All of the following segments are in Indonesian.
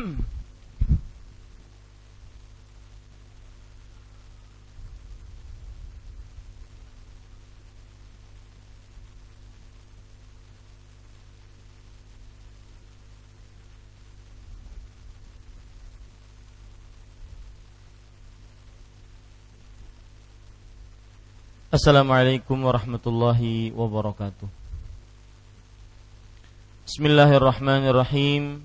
Assalamualaikum warahmatullahi wabarakatuh. Bismillahirrahmanirrahim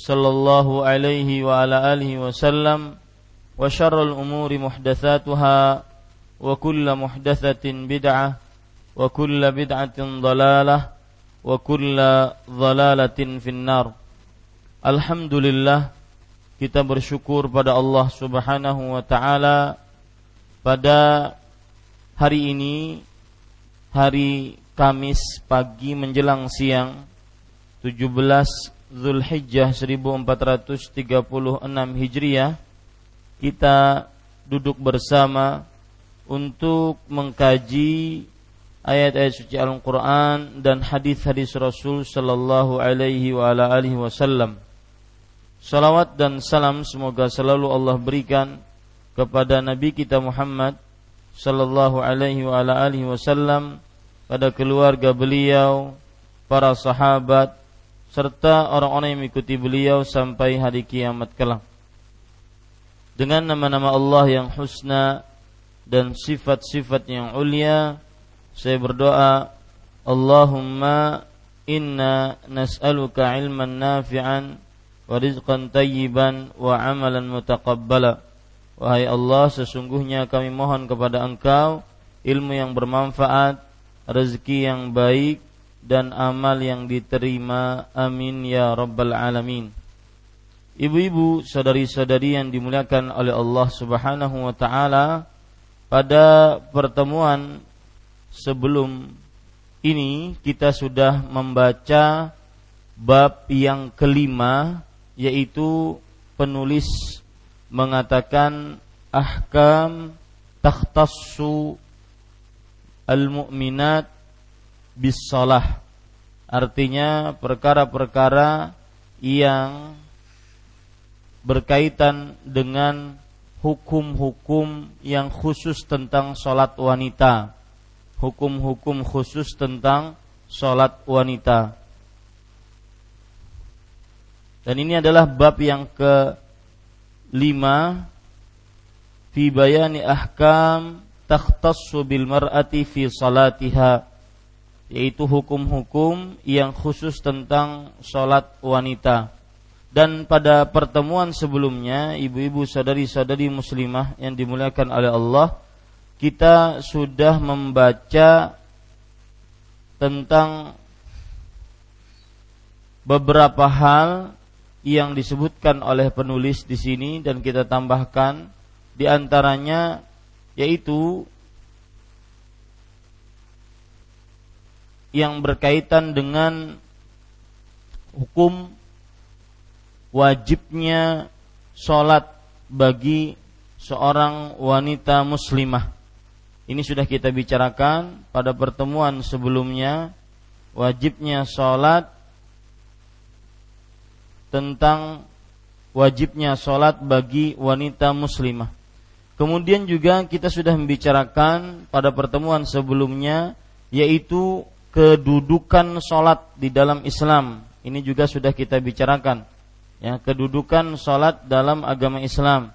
صلى الله عليه وعلى آله وسلم وشر الأمور محدثاتها وكل محدثة بدعة وكل بدعة ضلالة وكل ضلالة في النار Alhamdulillah kita bersyukur pada Allah Subhanahu wa taala pada hari ini hari Kamis pagi menjelang siang 17 Zulhijjah 1436 Hijriah kita duduk bersama untuk mengkaji ayat-ayat suci Al-Qur'an dan hadis-hadis Rasul sallallahu alaihi wa ala alihi wasallam. Salawat dan salam semoga selalu Allah berikan kepada Nabi kita Muhammad sallallahu alaihi wa ala alihi wasallam pada keluarga beliau, para sahabat serta orang-orang yang mengikuti beliau sampai hari kiamat kelak. Dengan nama-nama Allah yang husna dan sifat-sifat yang ulia, saya berdoa, Allahumma inna nas'aluka ilman nafi'an wa rizqan tayyiban wa amalan mutaqabbala Wahai Allah sesungguhnya kami mohon kepada Engkau ilmu yang bermanfaat rezeki yang baik dan amal yang diterima amin ya rabbal alamin. Ibu-ibu, saudari-saudari yang dimuliakan oleh Allah Subhanahu wa taala, pada pertemuan sebelum ini kita sudah membaca bab yang kelima yaitu penulis mengatakan ahkam takhtassu al-mu'minat bis salah artinya perkara-perkara yang berkaitan dengan hukum-hukum yang khusus tentang sholat wanita. Hukum-hukum khusus tentang sholat wanita. Dan ini adalah bab yang ke lima fi bayani ahkam takhtassu bil mar'ati fi salatiha yaitu hukum-hukum yang khusus tentang sholat wanita. Dan pada pertemuan sebelumnya, ibu-ibu saudari-saudari muslimah yang dimuliakan oleh Allah, kita sudah membaca tentang beberapa hal yang disebutkan oleh penulis di sini dan kita tambahkan di antaranya yaitu yang berkaitan dengan hukum wajibnya sholat bagi seorang wanita muslimah. Ini sudah kita bicarakan pada pertemuan sebelumnya wajibnya sholat tentang wajibnya sholat bagi wanita muslimah. Kemudian juga kita sudah membicarakan pada pertemuan sebelumnya yaitu kedudukan sholat di dalam Islam. Ini juga sudah kita bicarakan. Ya, kedudukan sholat dalam agama Islam.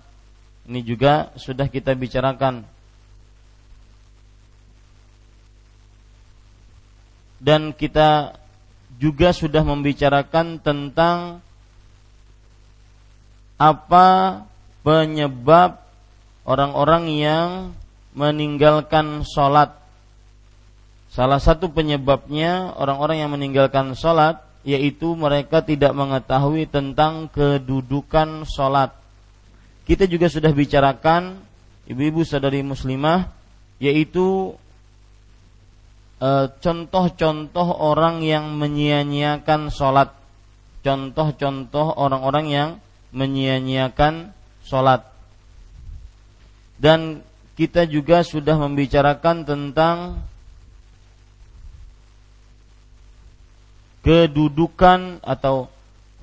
Ini juga sudah kita bicarakan. Dan kita juga sudah membicarakan tentang apa penyebab orang-orang yang meninggalkan sholat. Salah satu penyebabnya orang-orang yang meninggalkan sholat yaitu mereka tidak mengetahui tentang kedudukan sholat. Kita juga sudah bicarakan ibu-ibu sadari muslimah yaitu e, contoh-contoh orang yang menyia-nyiakan sholat. Contoh-contoh orang-orang yang menyia-nyiakan sholat. Dan kita juga sudah membicarakan tentang kedudukan atau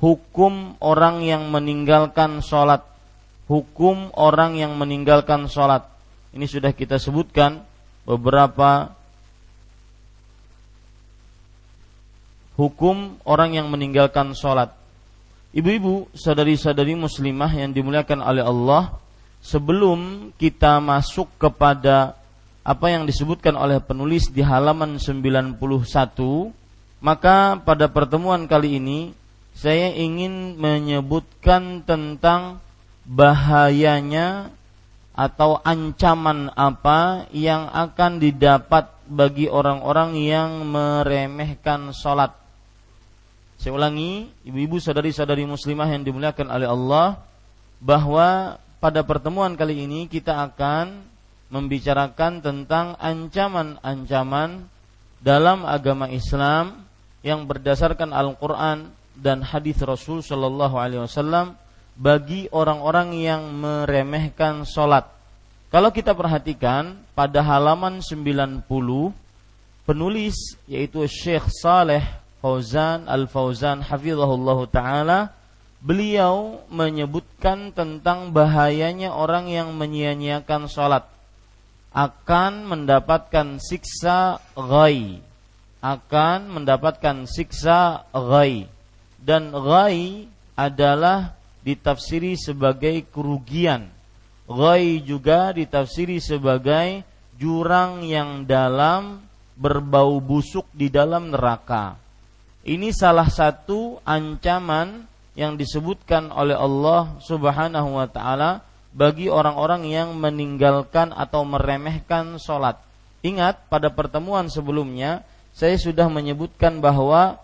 hukum orang yang meninggalkan sholat hukum orang yang meninggalkan sholat. Ini sudah kita sebutkan beberapa hukum orang yang meninggalkan sholat. Ibu-ibu, sadari-sadari muslimah yang dimuliakan oleh Allah, sebelum kita masuk kepada apa yang disebutkan oleh penulis di halaman 91, maka pada pertemuan kali ini saya ingin menyebutkan tentang bahayanya atau ancaman apa yang akan didapat bagi orang-orang yang meremehkan sholat. Saya ulangi, ibu-ibu sadari-sadari muslimah yang dimuliakan oleh Allah, bahwa pada pertemuan kali ini kita akan membicarakan tentang ancaman-ancaman dalam agama Islam yang berdasarkan Al-Quran dan hadis Rasul Shallallahu Alaihi Wasallam bagi orang-orang yang meremehkan sholat. Kalau kita perhatikan pada halaman 90 penulis yaitu Syekh Saleh Fauzan Al-Fauzan hafizahullah taala beliau menyebutkan tentang bahayanya orang yang menyia-nyiakan sholat akan mendapatkan siksa ghai akan mendapatkan siksa ghai dan ghai adalah ditafsiri sebagai kerugian. Ghai juga ditafsiri sebagai jurang yang dalam berbau busuk di dalam neraka. Ini salah satu ancaman yang disebutkan oleh Allah Subhanahu wa taala bagi orang-orang yang meninggalkan atau meremehkan sholat. Ingat pada pertemuan sebelumnya saya sudah menyebutkan bahwa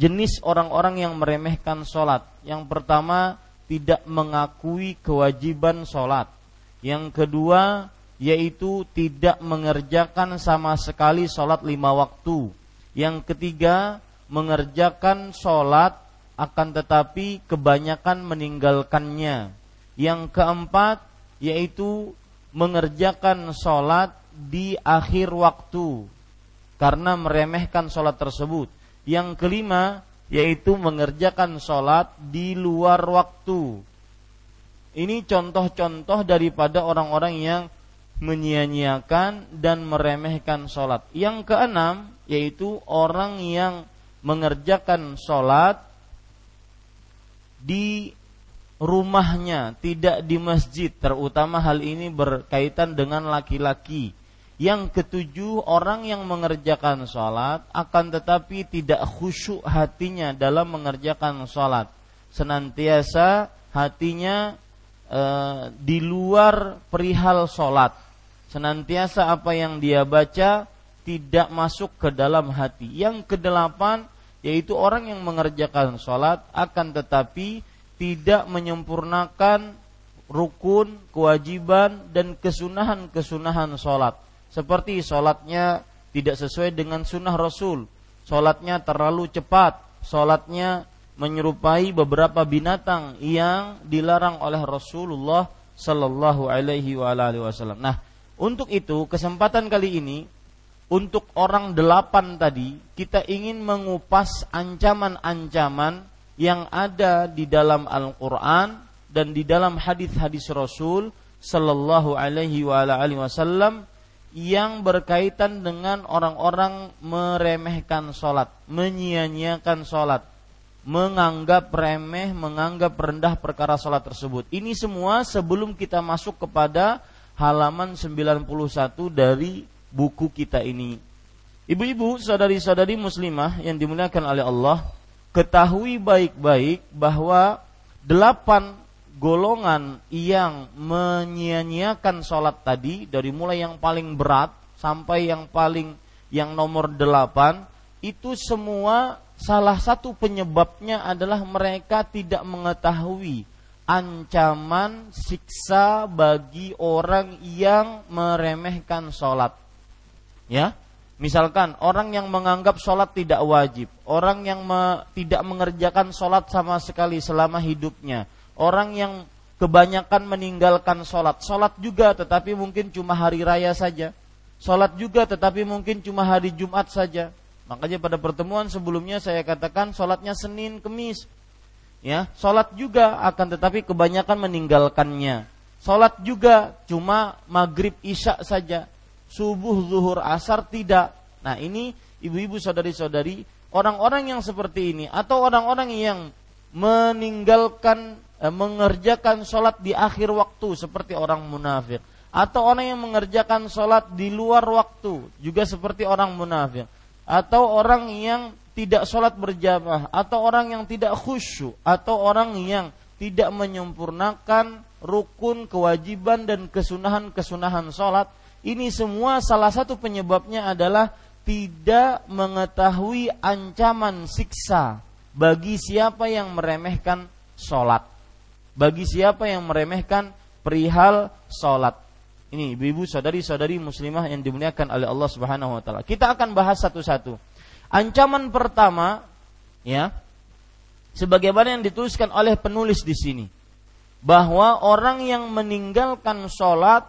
jenis orang-orang yang meremehkan sholat. Yang pertama tidak mengakui kewajiban sholat. Yang kedua, yaitu tidak mengerjakan sama sekali sholat lima waktu. Yang ketiga, mengerjakan sholat akan tetapi kebanyakan meninggalkannya. Yang keempat, yaitu mengerjakan sholat di akhir waktu karena meremehkan sholat tersebut. Yang kelima, yaitu mengerjakan sholat di luar waktu. Ini contoh-contoh daripada orang-orang yang menyia-nyiakan dan meremehkan sholat. Yang keenam yaitu orang yang mengerjakan sholat di rumahnya, tidak di masjid. Terutama hal ini berkaitan dengan laki-laki yang ketujuh, orang yang mengerjakan sholat akan tetapi tidak khusyuk hatinya dalam mengerjakan sholat. Senantiasa hatinya e, di luar perihal sholat. Senantiasa apa yang dia baca tidak masuk ke dalam hati. Yang kedelapan, yaitu orang yang mengerjakan sholat akan tetapi tidak menyempurnakan rukun, kewajiban, dan kesunahan-kesunahan sholat seperti sholatnya tidak sesuai dengan sunnah Rasul, sholatnya terlalu cepat, sholatnya menyerupai beberapa binatang yang dilarang oleh Rasulullah Sallallahu Alaihi Wasallam. Nah, untuk itu kesempatan kali ini untuk orang delapan tadi kita ingin mengupas ancaman-ancaman yang ada di dalam Al-Quran dan di dalam hadis-hadis Rasul Sallallahu Alaihi Wasallam yang berkaitan dengan orang-orang meremehkan sholat, menyia-nyiakan sholat, menganggap remeh, menganggap rendah perkara sholat tersebut. Ini semua sebelum kita masuk kepada halaman 91 dari buku kita ini. Ibu-ibu, saudari-saudari muslimah yang dimuliakan oleh Allah, ketahui baik-baik bahwa delapan golongan yang menyia-nyiakan sholat tadi dari mulai yang paling berat sampai yang paling yang nomor delapan itu semua salah satu penyebabnya adalah mereka tidak mengetahui ancaman siksa bagi orang yang meremehkan sholat. Ya, misalkan orang yang menganggap sholat tidak wajib, orang yang me, tidak mengerjakan sholat sama sekali selama hidupnya, orang yang kebanyakan meninggalkan sholat, sholat juga tetapi mungkin cuma hari raya saja, sholat juga tetapi mungkin cuma hari Jumat saja, Makanya pada pertemuan sebelumnya saya katakan sholatnya Senin, Kemis. Ya, sholat juga akan tetapi kebanyakan meninggalkannya. Sholat juga cuma maghrib isya saja. Subuh, zuhur, asar tidak. Nah ini ibu-ibu saudari-saudari orang-orang yang seperti ini atau orang-orang yang meninggalkan mengerjakan sholat di akhir waktu seperti orang munafik. Atau orang yang mengerjakan sholat di luar waktu juga seperti orang munafik. Atau orang yang tidak sholat berjamaah atau orang yang tidak khusyuk atau orang yang tidak menyempurnakan rukun kewajiban dan kesunahan-kesunahan sholat. Ini semua salah satu penyebabnya adalah tidak mengetahui ancaman siksa bagi siapa yang meremehkan sholat bagi siapa yang meremehkan perihal sholat ini ibu-ibu saudari-saudari muslimah yang dimuliakan oleh Allah Subhanahu wa taala. Kita akan bahas satu-satu. Ancaman pertama ya sebagaimana yang dituliskan oleh penulis di sini bahwa orang yang meninggalkan sholat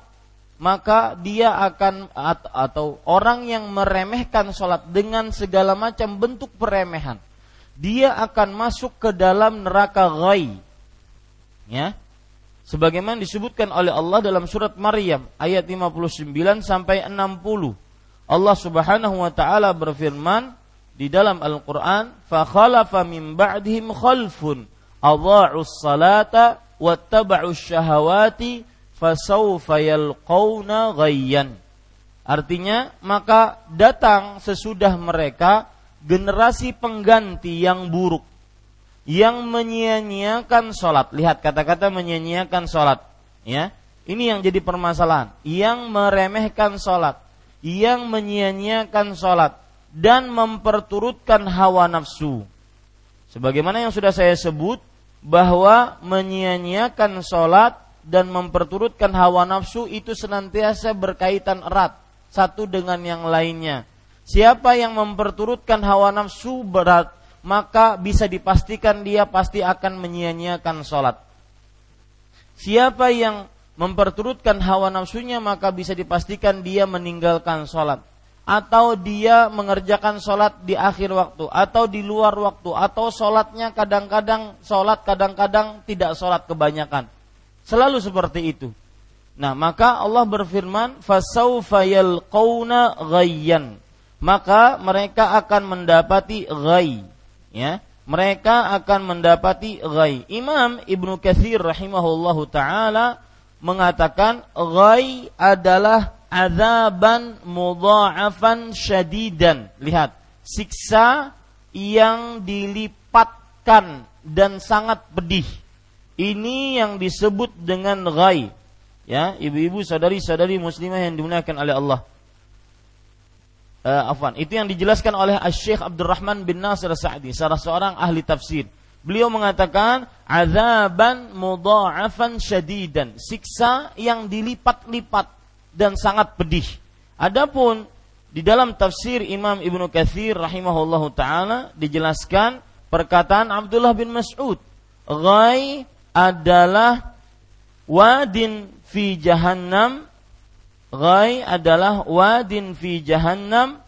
maka dia akan atau orang yang meremehkan sholat dengan segala macam bentuk peremehan dia akan masuk ke dalam neraka ghai ya sebagaimana disebutkan oleh Allah dalam surat Maryam ayat 59 sampai 60. Allah Subhanahu wa taala berfirman di dalam Al-Qur'an, "Fa khalafa min ba'dihim khalfun adha'us salata wattaba'us syahawati fasawfa yalqauna ghayyan." Artinya, maka datang sesudah mereka generasi pengganti yang buruk yang menyia-nyiakan sholat. Lihat kata-kata menyia-nyiakan sholat. Ya, ini yang jadi permasalahan. Yang meremehkan sholat, yang menyia-nyiakan sholat dan memperturutkan hawa nafsu. Sebagaimana yang sudah saya sebut bahwa menyia-nyiakan sholat dan memperturutkan hawa nafsu itu senantiasa berkaitan erat satu dengan yang lainnya. Siapa yang memperturutkan hawa nafsu berat maka bisa dipastikan dia pasti akan menyia-nyiakan sholat. Siapa yang memperturutkan hawa nafsunya maka bisa dipastikan dia meninggalkan sholat. Atau dia mengerjakan sholat di akhir waktu atau di luar waktu atau sholatnya kadang-kadang sholat kadang-kadang tidak sholat kebanyakan. Selalu seperti itu. Nah maka Allah berfirman fasaufa yalqauna ghayyan. Maka mereka akan mendapati ghay ya mereka akan mendapati ghai. Imam Ibnu Katsir rahimahullahu taala mengatakan ghai adalah azaban mudha'afan syadidan. Lihat, siksa yang dilipatkan dan sangat pedih. Ini yang disebut dengan ghai. Ya, ibu-ibu, saudari-saudari muslimah yang dimuliakan oleh Allah uh, afwan, itu yang dijelaskan oleh Syekh Abdurrahman bin Nasir Sa'di, salah seorang ahli tafsir. Beliau mengatakan azaban mudha'afan syadidan, siksa yang dilipat-lipat dan sangat pedih. Adapun di dalam tafsir Imam Ibnu Katsir rahimahullahu taala dijelaskan perkataan Abdullah bin Mas'ud. Ghai adalah wadin fi jahannam. Ghai adalah wadin fi jahannam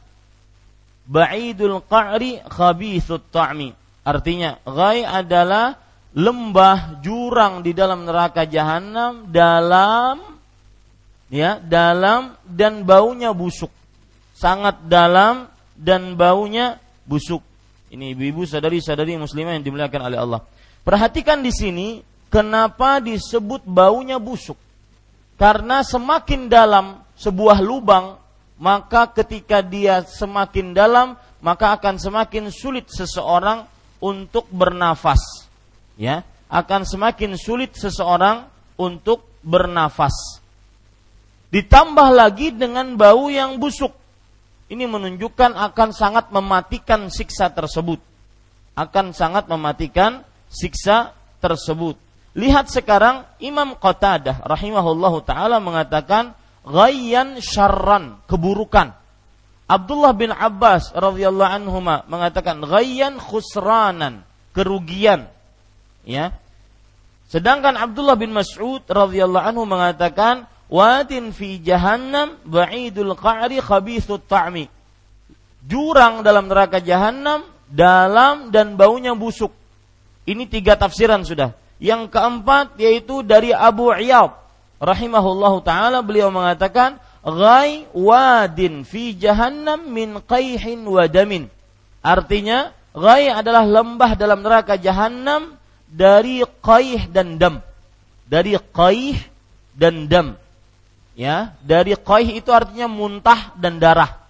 ba'idul qa'ri khabithut ta'mi. Artinya, ghai adalah lembah jurang di dalam neraka jahanam dalam ya, dalam dan baunya busuk. Sangat dalam dan baunya busuk. Ini ibu-ibu sadari-sadari muslimah yang dimuliakan oleh Allah. Perhatikan di sini kenapa disebut baunya busuk. Karena semakin dalam sebuah lubang, maka ketika dia semakin dalam, maka akan semakin sulit seseorang untuk bernafas. Ya, akan semakin sulit seseorang untuk bernafas. Ditambah lagi dengan bau yang busuk ini menunjukkan akan sangat mematikan siksa tersebut. Akan sangat mematikan siksa tersebut. Lihat sekarang Imam Qatadah rahimahullahu taala mengatakan ghayyan syarran, keburukan. Abdullah bin Abbas radhiyallahu anhu mengatakan ghayyan khusranan, kerugian. Ya. Sedangkan Abdullah bin Mas'ud radhiyallahu anhu mengatakan wadin fi jahannam ba'idul qa'ri khabithut ta'mi. Jurang dalam neraka jahannam dalam dan baunya busuk. Ini tiga tafsiran sudah. Yang keempat yaitu dari Abu Iyad rahimahullahu taala beliau mengatakan ghai wadin fi jahannam min qayhin wa damin. Artinya ghai adalah lembah dalam neraka jahannam dari qaih dan dam. Dari qaih dan dam ya dari qaih itu artinya muntah dan darah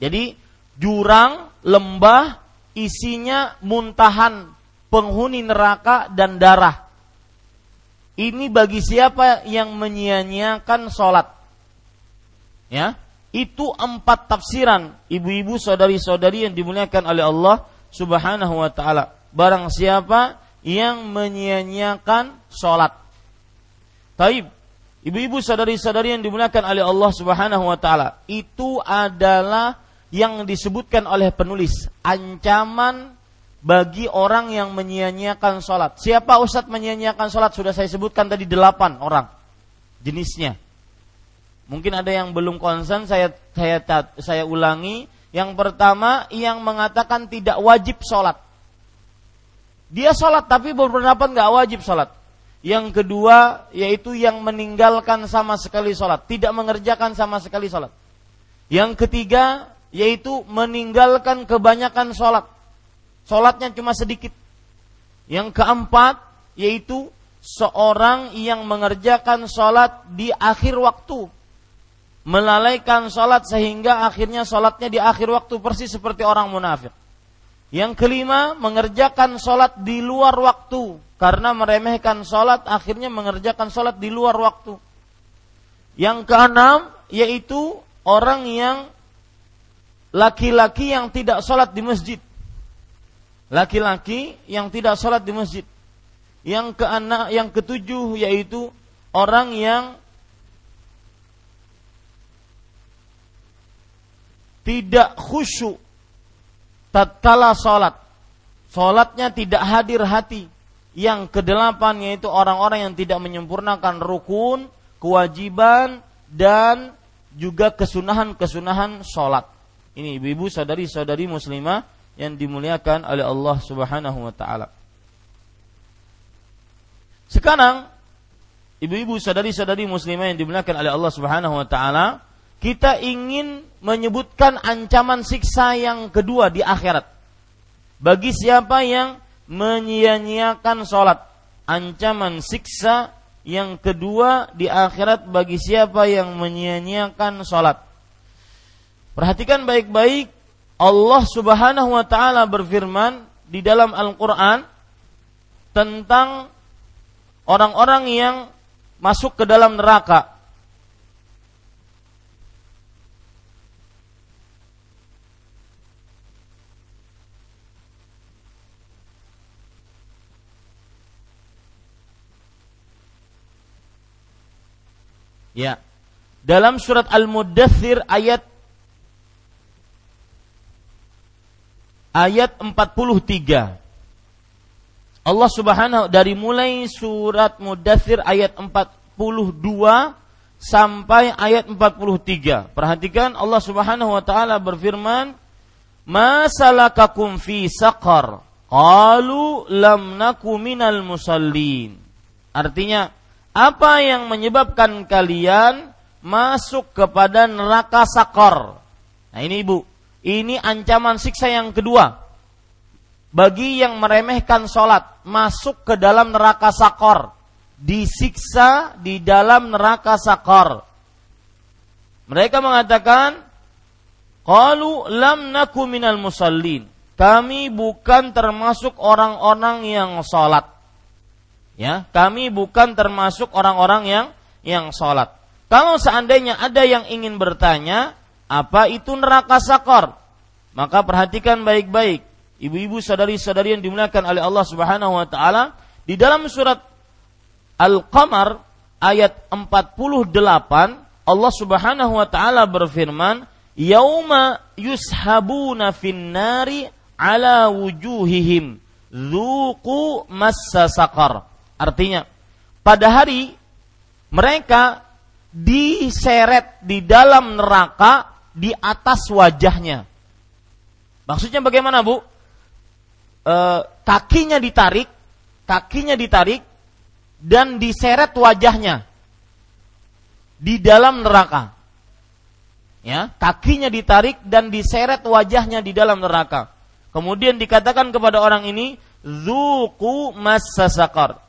jadi jurang lembah isinya muntahan penghuni neraka dan darah. Ini bagi siapa yang menyia-nyiakan sholat? Ya? Itu empat tafsiran ibu-ibu saudari-saudari yang dimuliakan oleh Allah subhanahu wa ta'ala. Barang siapa yang menyia-nyiakan sholat. Taib. Ibu-ibu sadari-sadari yang dimuliakan oleh Allah Subhanahu wa taala, itu adalah yang disebutkan oleh penulis. Ancaman bagi orang yang menyia-nyiakan sholat. Siapa Ustadz menyia-nyiakan sholat? Sudah saya sebutkan tadi delapan orang jenisnya. Mungkin ada yang belum konsen, saya saya saya ulangi. Yang pertama yang mengatakan tidak wajib sholat. Dia sholat tapi berpendapat nggak wajib sholat. Yang kedua yaitu yang meninggalkan sama sekali sholat, tidak mengerjakan sama sekali sholat. Yang ketiga yaitu meninggalkan kebanyakan sholat, sholatnya cuma sedikit. Yang keempat yaitu seorang yang mengerjakan sholat di akhir waktu, melalaikan sholat sehingga akhirnya sholatnya di akhir waktu persis seperti orang munafik. Yang kelima, mengerjakan sholat di luar waktu. Karena meremehkan sholat, akhirnya mengerjakan sholat di luar waktu. Yang keenam, yaitu orang yang laki-laki yang tidak sholat di masjid. Laki-laki yang tidak sholat di masjid. Yang keenam, yang ketujuh, yaitu orang yang tidak khusyuk tatkala salat salatnya tidak hadir hati. Yang kedelapan yaitu orang-orang yang tidak menyempurnakan rukun kewajiban dan juga kesunahan-kesunahan salat ini ibu-ibu sadari-sadari muslimah yang dimuliakan oleh Allah Subhanahu wa taala sekarang ibu-ibu sadari-sadari muslimah yang dimuliakan oleh Allah Subhanahu wa taala kita ingin menyebutkan ancaman siksa yang kedua di akhirat. Bagi siapa yang menyia-nyiakan sholat. Ancaman siksa yang kedua di akhirat bagi siapa yang menyia-nyiakan sholat. Perhatikan baik-baik Allah subhanahu wa ta'ala berfirman di dalam Al-Quran tentang orang-orang yang masuk ke dalam neraka Ya. Dalam surat Al-Muddathir ayat ayat 43. Allah Subhanahu dari mulai surat Mudathir ayat 42 sampai ayat 43. Perhatikan Allah Subhanahu wa taala berfirman, "Masalakakum fi saqar?" Qalu lam naku minal musallin. Artinya, apa yang menyebabkan kalian masuk kepada neraka sakor? Nah ini ibu, ini ancaman siksa yang kedua. Bagi yang meremehkan sholat masuk ke dalam neraka sakor. Disiksa di dalam neraka sakor. Mereka mengatakan qalu lam naku minal musallin. Kami bukan termasuk orang-orang yang sholat. Ya kami bukan termasuk orang-orang yang yang sholat. Kalau seandainya ada yang ingin bertanya apa itu neraka sakor maka perhatikan baik-baik ibu-ibu saudari-saudari yang dimuliakan oleh Allah Subhanahu wa taala di dalam surat Al-Qamar ayat 48 Allah Subhanahu wa taala berfirman yauma yushabuna finnari ala wujuhihim dzuqu massa saqar artinya pada hari mereka diseret di dalam neraka di atas wajahnya maksudnya bagaimana Bu e, kakinya ditarik, kakinya ditarik dan diseret wajahnya di dalam neraka. Ya, kakinya ditarik dan diseret wajahnya di dalam neraka. Kemudian dikatakan kepada orang ini, "Zuku masasakar."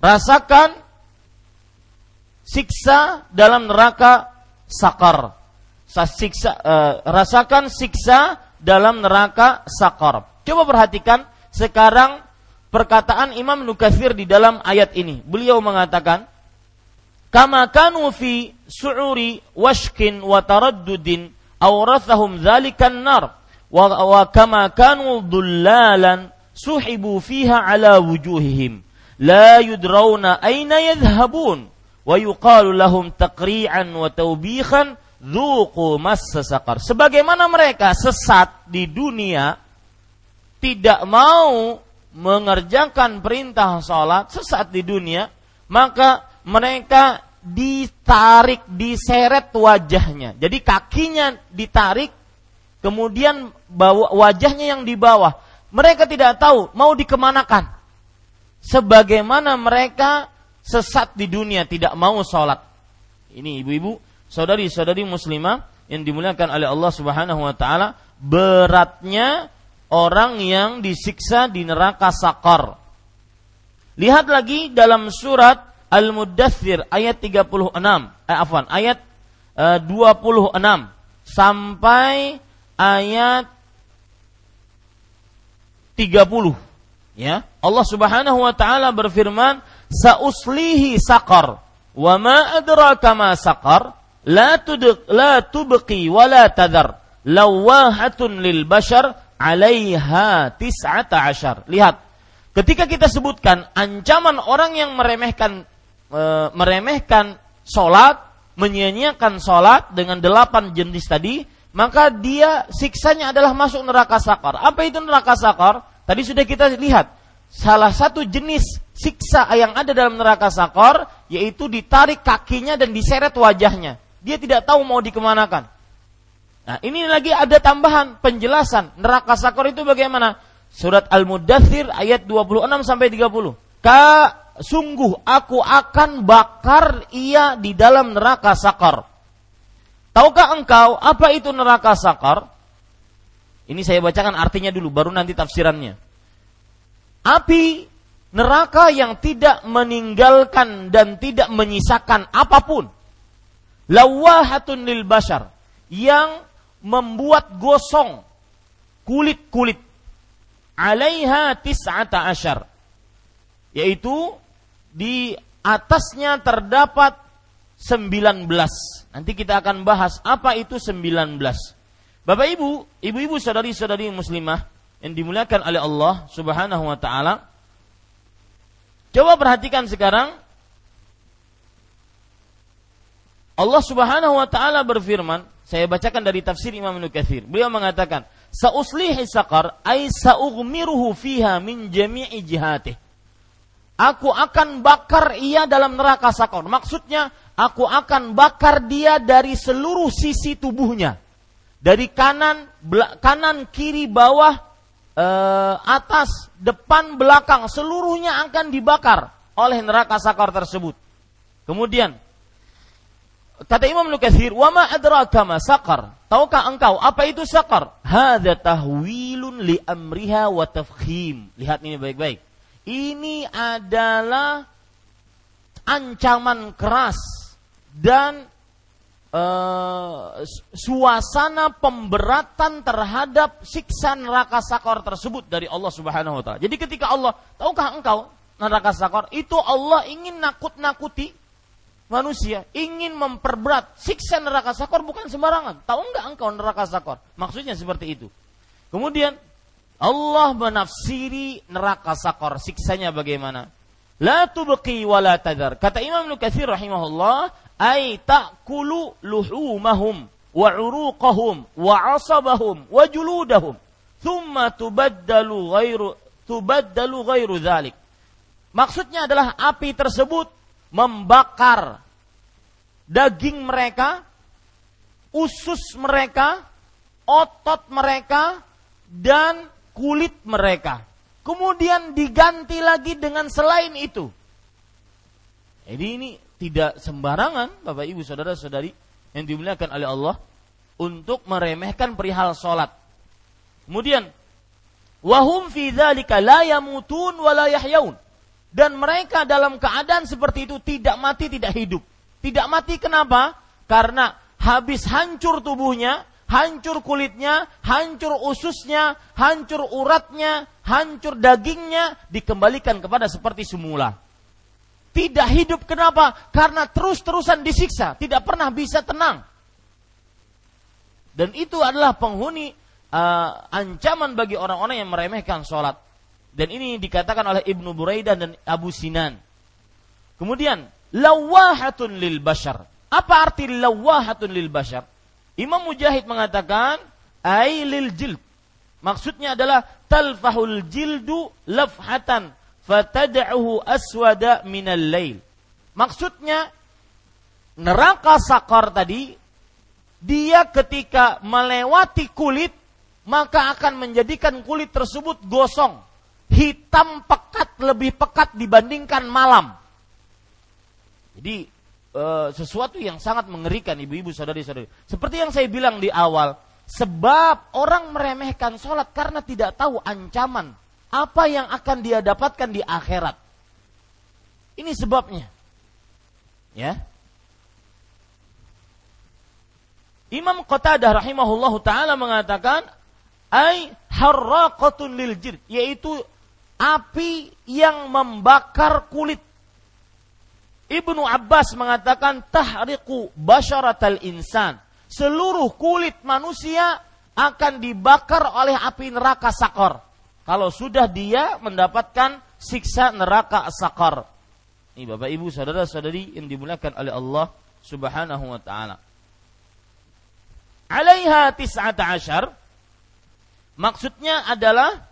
Rasakan siksa dalam neraka sakar. Siksa, uh, rasakan siksa dalam neraka sakar. Coba perhatikan sekarang perkataan Imam Nukathir di dalam ayat ini. Beliau mengatakan, "Kama kanu fi su'uri washkin wa taraddudin awrathahum dzalikan nar wa, wa kama kanu dhullalan suhibu fiha ala wujuhihim la yudrawna aina yadhhabun wa yuqalu lahum taqri'an wa tawbihan dzuqu massa saqar." Sebagaimana mereka sesat di dunia tidak mau mengerjakan perintah sholat sesat di dunia, maka mereka ditarik, diseret wajahnya. Jadi kakinya ditarik, kemudian bawa wajahnya yang di bawah. Mereka tidak tahu mau dikemanakan. Sebagaimana mereka sesat di dunia tidak mau sholat. Ini ibu-ibu, saudari-saudari muslimah yang dimuliakan oleh Allah Subhanahu wa taala, beratnya orang yang disiksa di neraka sakar. Lihat lagi dalam surat Al-Muddathir ayat 36, eh, afwan, ayat eh, 26 sampai ayat 30. Ya, Allah Subhanahu wa taala berfirman, "Sauslihi sakar, wa ma adraka ma sakar, la tudq la tubqi wa la tadhar, lawahatun lil bashar alaiha tis'ata. Lihat, ketika kita sebutkan ancaman orang yang meremehkan e, meremehkan solat, menyia-nyiakan solat dengan delapan jenis tadi, maka dia siksanya adalah masuk neraka sakar. Apa itu neraka sakar? Tadi sudah kita lihat. Salah satu jenis siksa yang ada dalam neraka sakar, yaitu ditarik kakinya dan diseret wajahnya. Dia tidak tahu mau dikemanakan. Nah, ini lagi ada tambahan penjelasan neraka sakor itu bagaimana? Surat Al-Mudathir ayat 26 sampai 30. Ka sungguh aku akan bakar ia di dalam neraka sakor. Tahukah engkau apa itu neraka sakor? Ini saya bacakan artinya dulu, baru nanti tafsirannya. Api neraka yang tidak meninggalkan dan tidak menyisakan apa pun. Lawahatun lil bashar. Yang membuat gosong kulit-kulit. Alaiha tis'ata asyar. Yaitu di atasnya terdapat 19 nanti kita akan bahas apa itu 19 Bapak Ibu, ibu-ibu saudari-saudari muslimah yang dimuliakan oleh Allah Subhanahu wa taala. Coba perhatikan sekarang Allah Subhanahu wa taala berfirman saya bacakan dari tafsir Imam Nukathir. Beliau mengatakan, Sauslihi sakar ay saughmiruhu fiha min jami'i jihatih. Aku akan bakar ia dalam neraka sakar. Maksudnya, aku akan bakar dia dari seluruh sisi tubuhnya. Dari kanan, kanan, kiri, bawah, eh, atas, depan, belakang, seluruhnya akan dibakar oleh neraka sakar tersebut. Kemudian, Kata Imam Nukathir, "Wa ma adraka ma saqar?" Tahukah engkau apa itu saqar? Hadza tahwilun li amriha wa tafkhim. Lihat ini baik-baik. Ini adalah ancaman keras dan uh, suasana pemberatan terhadap siksa neraka sakor tersebut dari Allah Subhanahu wa taala. Jadi ketika Allah, tahukah engkau neraka sakor itu Allah ingin nakut-nakuti manusia ingin memperberat siksa neraka sakor bukan sembarangan. Tahu enggak engkau neraka sakor? Maksudnya seperti itu. Kemudian Allah menafsiri neraka sakor siksanya bagaimana? La tubqi wa la tadar. Kata Imam Nukathir rahimahullah, ay ta'kulu luhumahum wa uruqahum wa asabahum wa juludahum. Thumma tubaddalu ghairu tubaddalu ghairu dhalik. Maksudnya adalah api tersebut membakar daging mereka, usus mereka, otot mereka, dan kulit mereka. Kemudian diganti lagi dengan selain itu. Jadi ini tidak sembarangan Bapak Ibu Saudara-saudari yang dimuliakan oleh Allah untuk meremehkan perihal salat. Kemudian wahum fi dzalika la yamutun wa la yahyaun dan mereka dalam keadaan seperti itu tidak mati tidak hidup. Tidak mati kenapa? Karena habis hancur tubuhnya, hancur kulitnya, hancur ususnya, hancur uratnya, hancur dagingnya dikembalikan kepada seperti semula. Tidak hidup kenapa? Karena terus-terusan disiksa, tidak pernah bisa tenang. Dan itu adalah penghuni uh, ancaman bagi orang-orang yang meremehkan sholat. Dan ini dikatakan oleh Ibnu Buraidah dan Abu Sinan. Kemudian, lawahatun lil bashar. Apa arti lawahatun lil bashar? Imam Mujahid mengatakan, ay lil jild. Maksudnya adalah talfahul jildu lafhatan fatad'uhu aswada minal lail. Maksudnya neraka sakar tadi dia ketika melewati kulit maka akan menjadikan kulit tersebut gosong hitam pekat lebih pekat dibandingkan malam. Jadi e, sesuatu yang sangat mengerikan ibu-ibu saudari-saudari. Seperti yang saya bilang di awal, sebab orang meremehkan sholat karena tidak tahu ancaman apa yang akan dia dapatkan di akhirat. Ini sebabnya. Ya. Imam Qatadah rahimahullahu taala mengatakan ai harraqatun lil jir yaitu api yang membakar kulit. Ibnu Abbas mengatakan tahriku basyaratal insan. Seluruh kulit manusia akan dibakar oleh api neraka sakor. Kalau sudah dia mendapatkan siksa neraka sakor. Ini Bapak Ibu saudara-saudari yang dimuliakan oleh Allah Subhanahu wa taala. Alaiha tis'ata asyar. Maksudnya adalah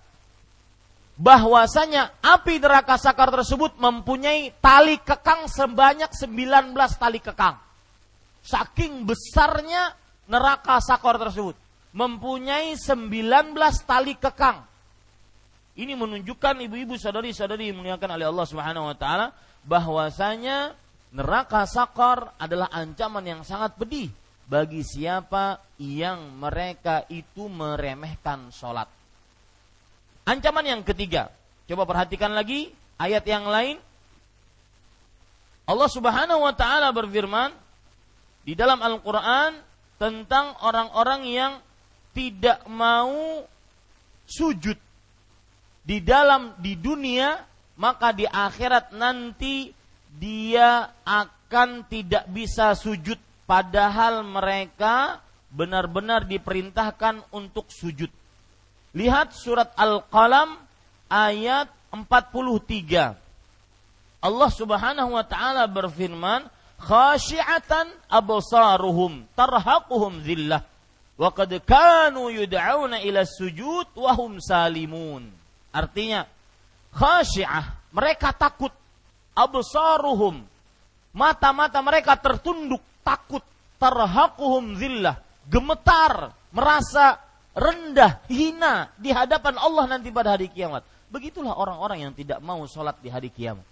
bahwasanya api neraka sakar tersebut mempunyai tali kekang sebanyak 19 tali kekang. Saking besarnya neraka sakar tersebut mempunyai 19 tali kekang. Ini menunjukkan ibu-ibu saudari-saudari dimuliakan oleh Allah Subhanahu wa taala bahwasanya neraka sakar adalah ancaman yang sangat pedih bagi siapa yang mereka itu meremehkan sholat. Ancaman yang ketiga, coba perhatikan lagi ayat yang lain. Allah Subhanahu wa taala berfirman di dalam Al-Qur'an tentang orang-orang yang tidak mau sujud di dalam di dunia maka di akhirat nanti dia akan tidak bisa sujud. Padahal mereka benar-benar diperintahkan untuk sujud Lihat surat Al-Qalam ayat 43. Allah Subhanahu wa taala berfirman, khasyi'atan absaruhum tarhaquhum zillah. wa qad kanu yud'auna ila sujud wa hum salimun. Artinya khasyiah, mereka takut. Absaruhum, mata-mata mereka tertunduk, takut, terhaquhum zillah, gemetar, merasa rendah, hina di hadapan Allah nanti pada hari kiamat. Begitulah orang-orang yang tidak mau sholat di hari kiamat.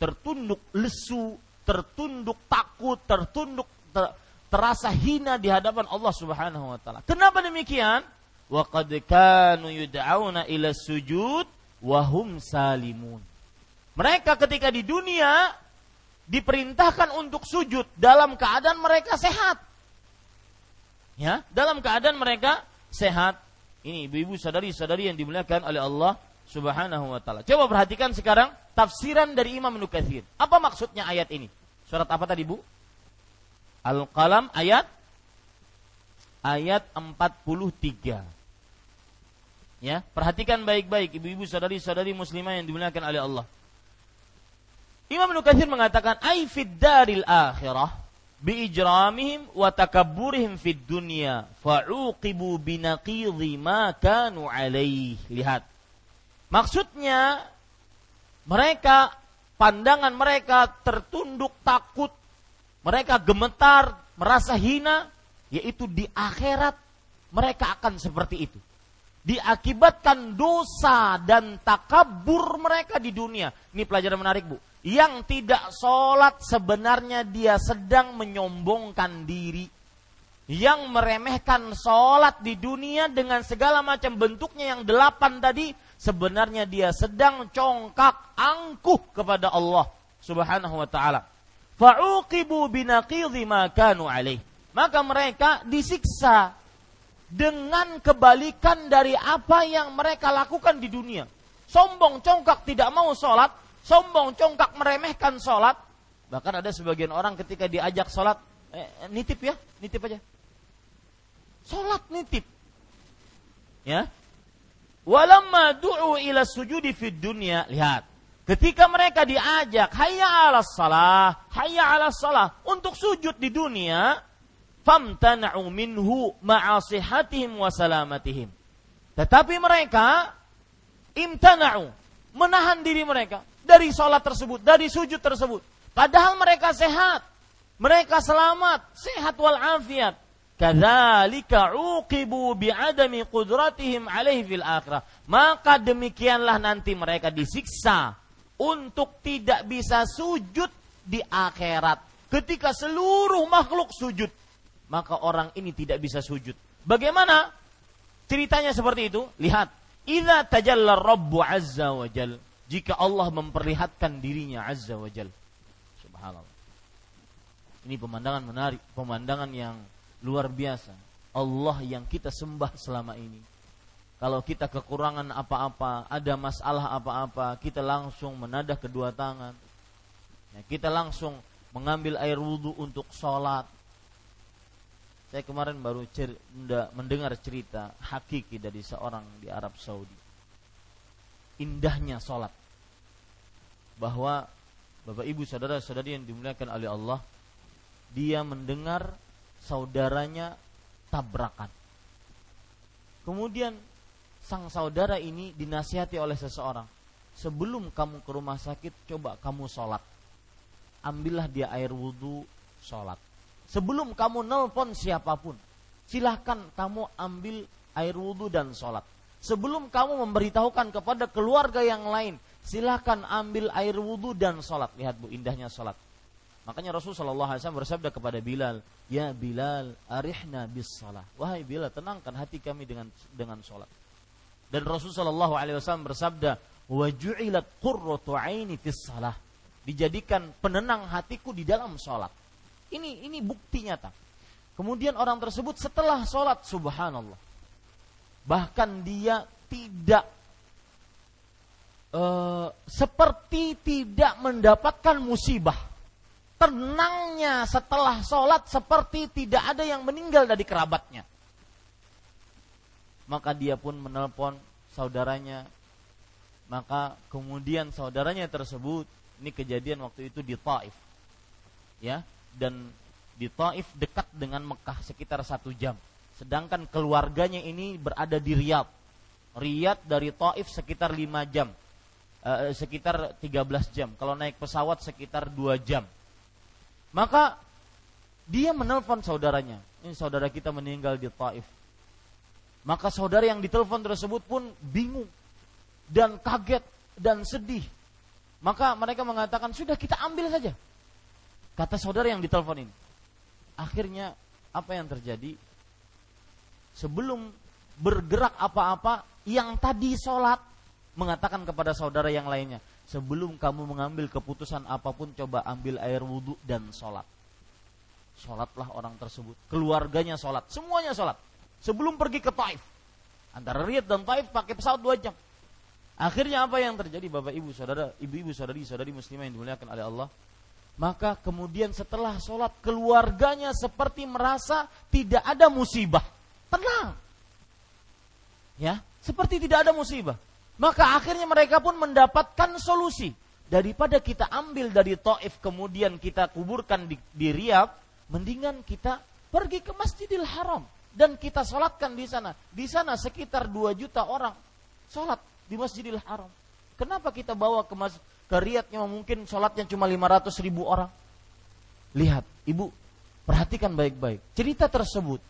Tertunduk lesu, tertunduk takut, tertunduk ter, terasa hina di hadapan Allah Subhanahu wa taala. Kenapa demikian? Wa qad kanu yud'auna ila sujud wa hum salimun. Mereka ketika di dunia diperintahkan untuk sujud dalam keadaan mereka sehat. Ya, dalam keadaan mereka sehat. Ini ibu-ibu sadari-sadari yang dimuliakan oleh Allah Subhanahu wa taala. Coba perhatikan sekarang tafsiran dari Imam Nukathir. Apa maksudnya ayat ini? Surat apa tadi, Bu? Al-Qalam ayat ayat 43. Ya, perhatikan baik-baik ibu-ibu saudari-saudari muslimah yang dimuliakan oleh Allah. Imam Nukathir mengatakan ai fid daril akhirah bi ijramihim wa takabburihim fid dunya fa'uqibu binaqidhi ma kanu alaih. Lihat. Maksudnya mereka pandangan mereka tertunduk takut mereka gemetar, merasa hina, yaitu di akhirat mereka akan seperti itu. Diakibatkan dosa dan takabur mereka di dunia. Ini pelajaran menarik, Bu. Yang tidak sholat sebenarnya dia sedang menyombongkan diri. Yang meremehkan sholat di dunia dengan segala macam bentuknya yang delapan tadi, sebenarnya dia sedang congkak angkuh kepada Allah Subhanahu wa taala fa'uqibu binaqidhi ma kanu alaih. Maka mereka disiksa dengan kebalikan dari apa yang mereka lakukan di dunia. Sombong congkak tidak mau sholat, sombong congkak meremehkan sholat. Bahkan ada sebagian orang ketika diajak sholat, eh, nitip ya, nitip aja. Sholat nitip. Ya. Walamma du'u ila sujudi fid dunya. Lihat. Ketika mereka diajak, hayya ala salah, hayya ala salah, untuk sujud di dunia, famtana'u minhu ma'asihatihim wa salamatihim. Tetapi mereka imtana'u, menahan diri mereka dari sholat tersebut, dari sujud tersebut. Padahal mereka sehat, mereka selamat, sehat wal afiat. Kadzalika uqibu bi'adami qudratihim alaihi fil akhirah. Maka demikianlah nanti mereka disiksa untuk tidak bisa sujud di akhirat. Ketika seluruh makhluk sujud, maka orang ini tidak bisa sujud. Bagaimana ceritanya seperti itu? Lihat, idza tajalla Rabbu azza wa jal. Jika Allah memperlihatkan dirinya azza wa jal. Subhanallah. Ini pemandangan menarik, pemandangan yang luar biasa. Allah yang kita sembah selama ini kalau kita kekurangan apa-apa, ada masalah apa-apa, kita langsung menadah kedua tangan. Ya, kita langsung mengambil air wudhu untuk sholat. Saya kemarin baru cer- mendengar cerita hakiki dari seorang di Arab Saudi. Indahnya sholat. Bahwa Bapak Ibu saudara-saudari yang dimuliakan oleh Allah, dia mendengar saudaranya tabrakan. Kemudian sang saudara ini dinasihati oleh seseorang. Sebelum kamu ke rumah sakit, coba kamu sholat. Ambillah dia air wudhu, sholat. Sebelum kamu nelpon siapa pun, silahkan kamu ambil air wudhu dan sholat. Sebelum kamu memberitahukan kepada keluarga yang lain, silahkan ambil air wudhu dan sholat. Lihat bu, indahnya sholat. Makanya Rasulullah SAW bersabda kepada Bilal, Ya Bilal, arihna bis salah. Wahai Bilal, tenangkan hati kami dengan dengan sholat. Dan Rasulullah SAW bersabda, "Wa ju'ilat qurratu aini fis salah." Dijadikan penenang hatiku di dalam sholat. Ini ini bukti nyata. Kemudian orang tersebut setelah sholat, subhanallah. Bahkan dia tidak uh, seperti tidak mendapatkan musibah. Tenangnya setelah sholat seperti tidak ada yang meninggal dari kerabatnya maka dia pun menelpon saudaranya maka kemudian saudaranya tersebut ini kejadian waktu itu di Taif ya dan di Taif dekat dengan Mekah sekitar satu jam Sedangkan keluarganya ini berada di Riyadh. Riyadh dari Taif sekitar 5 jam. Eh, sekitar 13 jam. Kalau naik pesawat sekitar 2 jam. Maka dia menelpon saudaranya. Ini saudara kita meninggal di Taif. Maka saudara yang ditelepon tersebut pun bingung dan kaget dan sedih. Maka mereka mengatakan, "Sudah kita ambil saja." Kata saudara yang ditelepon ini. Akhirnya apa yang terjadi? sebelum bergerak apa-apa yang tadi sholat mengatakan kepada saudara yang lainnya sebelum kamu mengambil keputusan apa pun coba ambil air wudhu dan sholat. Sholatlah orang tersebut. Keluarganya sholat. Semuanya sholat. Sebelum pergi ke Taif. Antara Riyadh dan Taif pakai pesawat dua jam. Akhirnya apa yang terjadi bapak ibu saudara ibu-ibu saudari saudari muslimah yang dimuliakan oleh Allah? Maka kemudian setelah sholat keluarganya seperti merasa tidak ada musibah. Tenang. Ya, seperti tidak ada musibah. Maka akhirnya mereka pun mendapatkan solusi. Daripada kita ambil dari Taif kemudian kita kuburkan di, di Riyadh, mendingan kita pergi ke Masjidil Haram dan kita sholatkan di sana. Di sana sekitar 2 juta orang sholat di Masjidil Haram. Kenapa kita bawa ke mas ke Riyadh yang mungkin sholatnya cuma 500 ribu orang? Lihat, ibu, perhatikan baik-baik. Cerita tersebut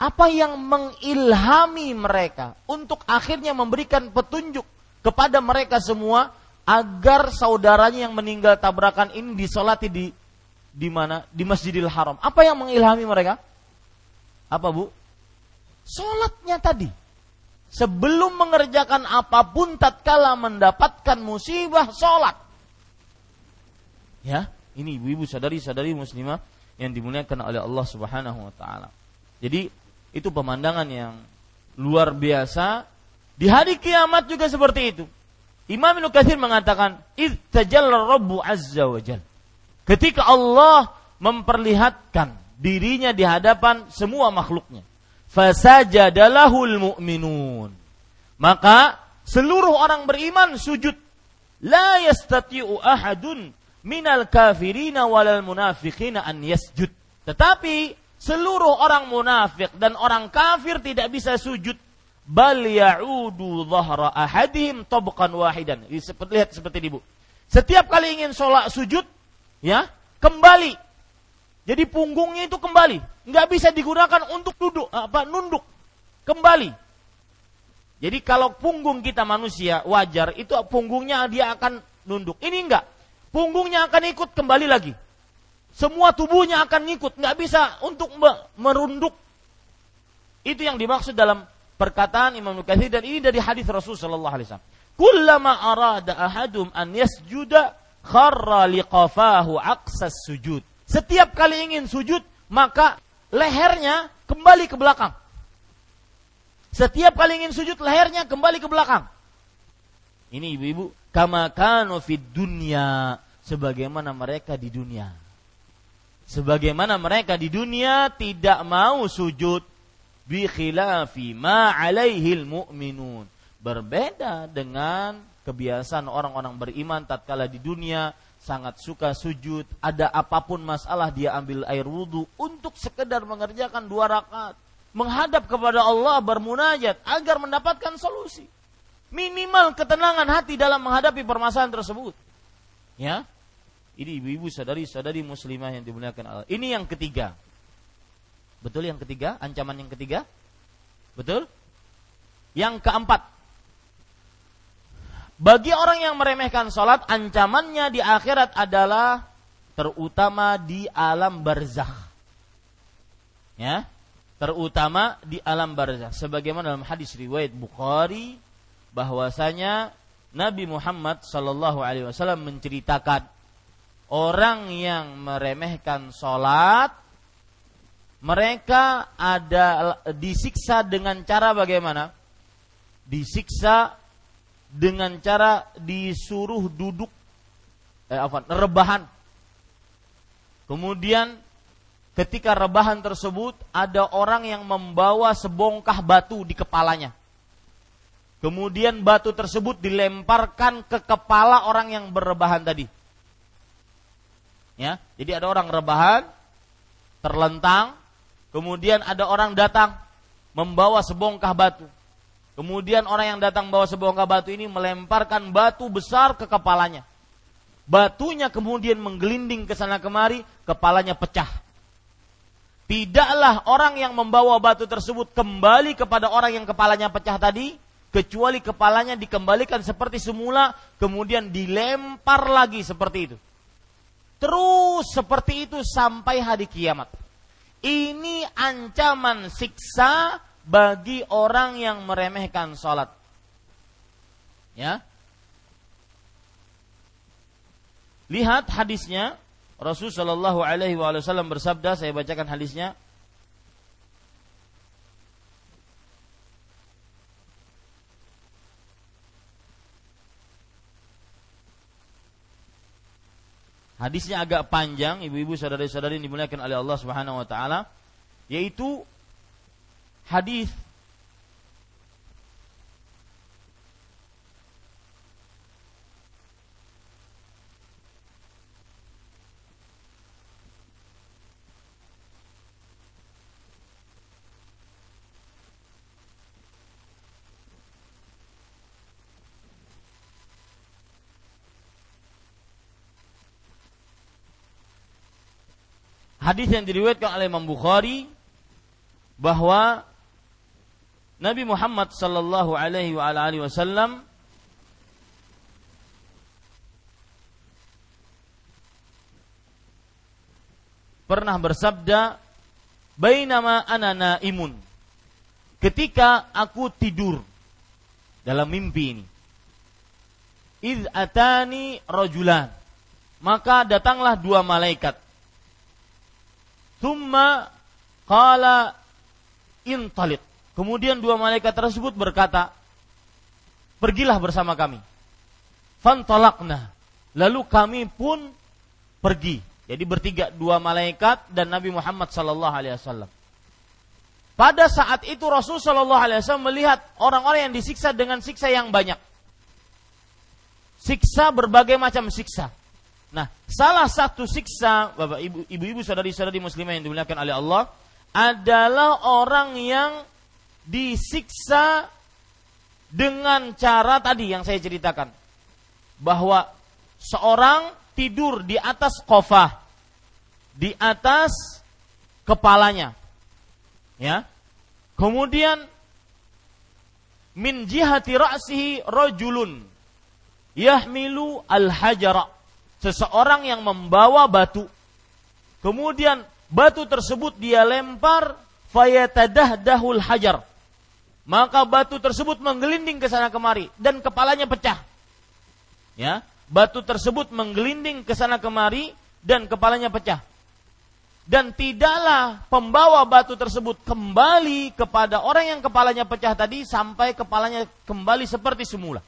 apa yang mengilhami mereka untuk akhirnya memberikan petunjuk kepada mereka semua agar saudaranya yang meninggal tabrakan ini disolati di di mana di Masjidil Haram. Apa yang mengilhami mereka? Apa bu? Solatnya tadi. Sebelum mengerjakan apa pun tatkala mendapatkan musibah solat. Ya, ini ibu-ibu sadari-sadari muslimah yang dimuliakan oleh Allah Subhanahu wa taala. Jadi itu pemandangan yang luar biasa. Di hari kiamat juga seperti itu. Imam Ibnu Katsir mengatakan, "Ittajalla Rabbu Azza wa Jal." Ketika Allah memperlihatkan dirinya di hadapan semua makhluknya. Fasajadalahul mu'minun. Maka seluruh orang beriman sujud. La yastati'u ahadun minal kafirina walal munafiqina an yasjud. Tetapi seluruh orang munafik dan orang kafir tidak bisa sujud. Bal ya'udu dhahra ahadihim tabqan wahidan. Lihat seperti ini Bu. Setiap kali ingin sholat sujud ya kembali. Jadi punggungnya itu kembali. Nggak bisa digunakan untuk duduk apa nunduk. Kembali. Jadi kalau punggung kita manusia wajar itu punggungnya dia akan nunduk. Ini enggak punggungnya akan ikut kembali lagi semua tubuhnya akan ngikut, nggak bisa untuk merunduk. Itu yang dimaksud dalam perkataan Imam Nukathir dan ini dari hadis Rasul Sallallahu Alaihi Wasallam. Kullama arada ahadum an yasjuda kharra liqafahu aqsas sujud. Setiap kali ingin sujud, maka lehernya kembali ke belakang. Setiap kali ingin sujud, lehernya kembali ke belakang. Ini ibu-ibu, kama kanu fid sebagaimana mereka di dunia sebagaimana mereka di dunia tidak mau sujud. Bi khilafi ma alaihil mu'minun. Berbeda dengan kebiasaan orang-orang beriman tatkala di dunia sangat suka sujud. Ada apa pun masalah dia ambil air wudhu untuk sekedar mengerjakan dua rakaat. Menghadap kepada Allah bermunajat agar mendapatkan solusi. Minimal ketenangan hati dalam menghadapi permasalahan tersebut. Ya ini ibu-ibu sadari-sadari muslimah yang dimuliakan Allah. Ini yang ketiga. Betul yang ketiga? Ancaman yang ketiga? Betul? Yang keempat. Bagi orang yang meremehkan sholat, ancamannya di akhirat adalah terutama di alam barzakh. Ya, terutama di alam barzakh. Sebagaimana dalam hadis riwayat Bukhari bahwasanya Nabi Muhammad Shallallahu Alaihi Wasallam menceritakan orang yang meremehkan sholat mereka ada disiksa dengan cara bagaimana? Disiksa dengan cara disuruh duduk eh, apa, rebahan. Kemudian ketika rebahan tersebut ada orang yang membawa sebongkah batu di kepalanya. Kemudian batu tersebut dilemparkan ke kepala orang yang berrebahan tadi Ya, jadi ada orang rebahan, terlentang, kemudian ada orang datang membawa sebongkah batu. Kemudian orang yang datang bawa sebongkah batu ini melemparkan batu besar ke kepalanya. Batunya kemudian menggelinding ke sana kemari, kepalanya pecah. Tidaklah orang yang membawa batu tersebut kembali kepada orang yang kepalanya pecah tadi, kecuali kepalanya dikembalikan seperti semula, kemudian dilempar lagi seperti itu. Terus seperti itu sampai hari kiamat. Ini ancaman siksa bagi orang yang meremehkan sholat. Ya. Lihat hadisnya. Rasul Shallallahu Alaihi Wasallam bersabda, saya bacakan hadisnya. Hadisnya agak panjang, ibu-ibu saudari-saudari dimuliakan oleh Allah Subhanahu wa taala, yaitu hadis hadis yang diriwayatkan oleh Imam Bukhari bahwa Nabi Muhammad sallallahu alaihi wa alihi wasallam pernah bersabda bainama ana naimun. Ketika aku tidur dalam mimpi ini id atani rajulan. Maka datanglah dua malaikat thumma qala intalik Kemudian dua malaikat tersebut berkata, "Pergilah bersama kami." Fantolakna. Lalu kami pun pergi. Jadi bertiga dua malaikat dan Nabi Muhammad sallallahu alaihi wasallam. Pada saat itu Rasul sallallahu alaihi wasallam melihat orang-orang yang disiksa dengan siksa yang banyak. Siksa berbagai macam siksa. Nah, salah satu siksa Bapak Ibu ibu-ibu saudari-saudari muslimah yang dimuliakan oleh Allah adalah orang yang disiksa dengan cara tadi yang saya ceritakan. Bahwa seorang tidur di atas kofah di atas kepalanya. Ya. Kemudian min jihati ra'sihi rajulun yahmilu al hajara seseorang yang membawa batu kemudian batu tersebut dia lempar fayatadahdahul hajar maka batu tersebut menggelinding ke sana kemari dan kepalanya pecah. Ya, batu tersebut menggelinding ke sana kemari dan kepalanya pecah. Dan tidaklah pembawa batu tersebut kembali kepada orang yang kepalanya pecah tadi sampai kepalanya kembali seperti semula.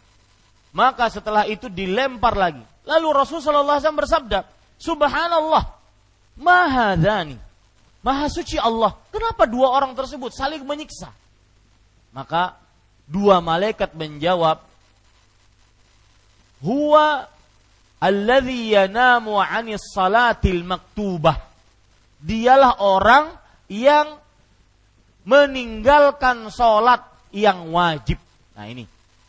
Maka setelah itu dilempar lagi. Lalu Rasulullah SAW bersabda, Subhanallah, mahadani, maha suci Allah. Kenapa dua orang tersebut saling menyiksa? Maka dua malaikat menjawab, "Huwa alladhi yanamu 'anis salatil maktubah." Dialah orang yang meninggalkan sholat yang wajib. Nah ini,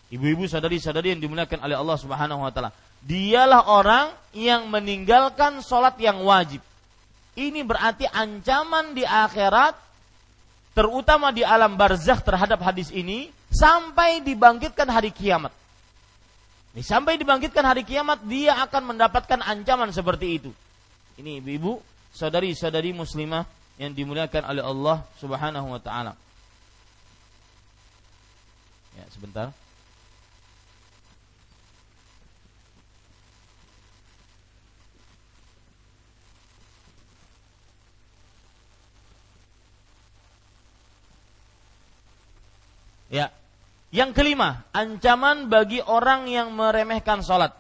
ibu-ibu sadari-sadari yang dimuliakan oleh Allah Subhanahu wa taala. Dialah orang yang meninggalkan sholat yang wajib. Ini berarti ancaman di akhirat terutama di alam barzakh terhadap hadis ini sampai dibangkitkan hari kiamat. Sampai dibangkitkan hari kiamat dia akan mendapatkan ancaman seperti itu. Ini ibu-ibu, saudari-saudari muslimah yang dimuliakan oleh Allah Subhanahu wa taala. Ya, sebentar. Ya. Yang kelima, ancaman bagi orang yang meremehkan sholat.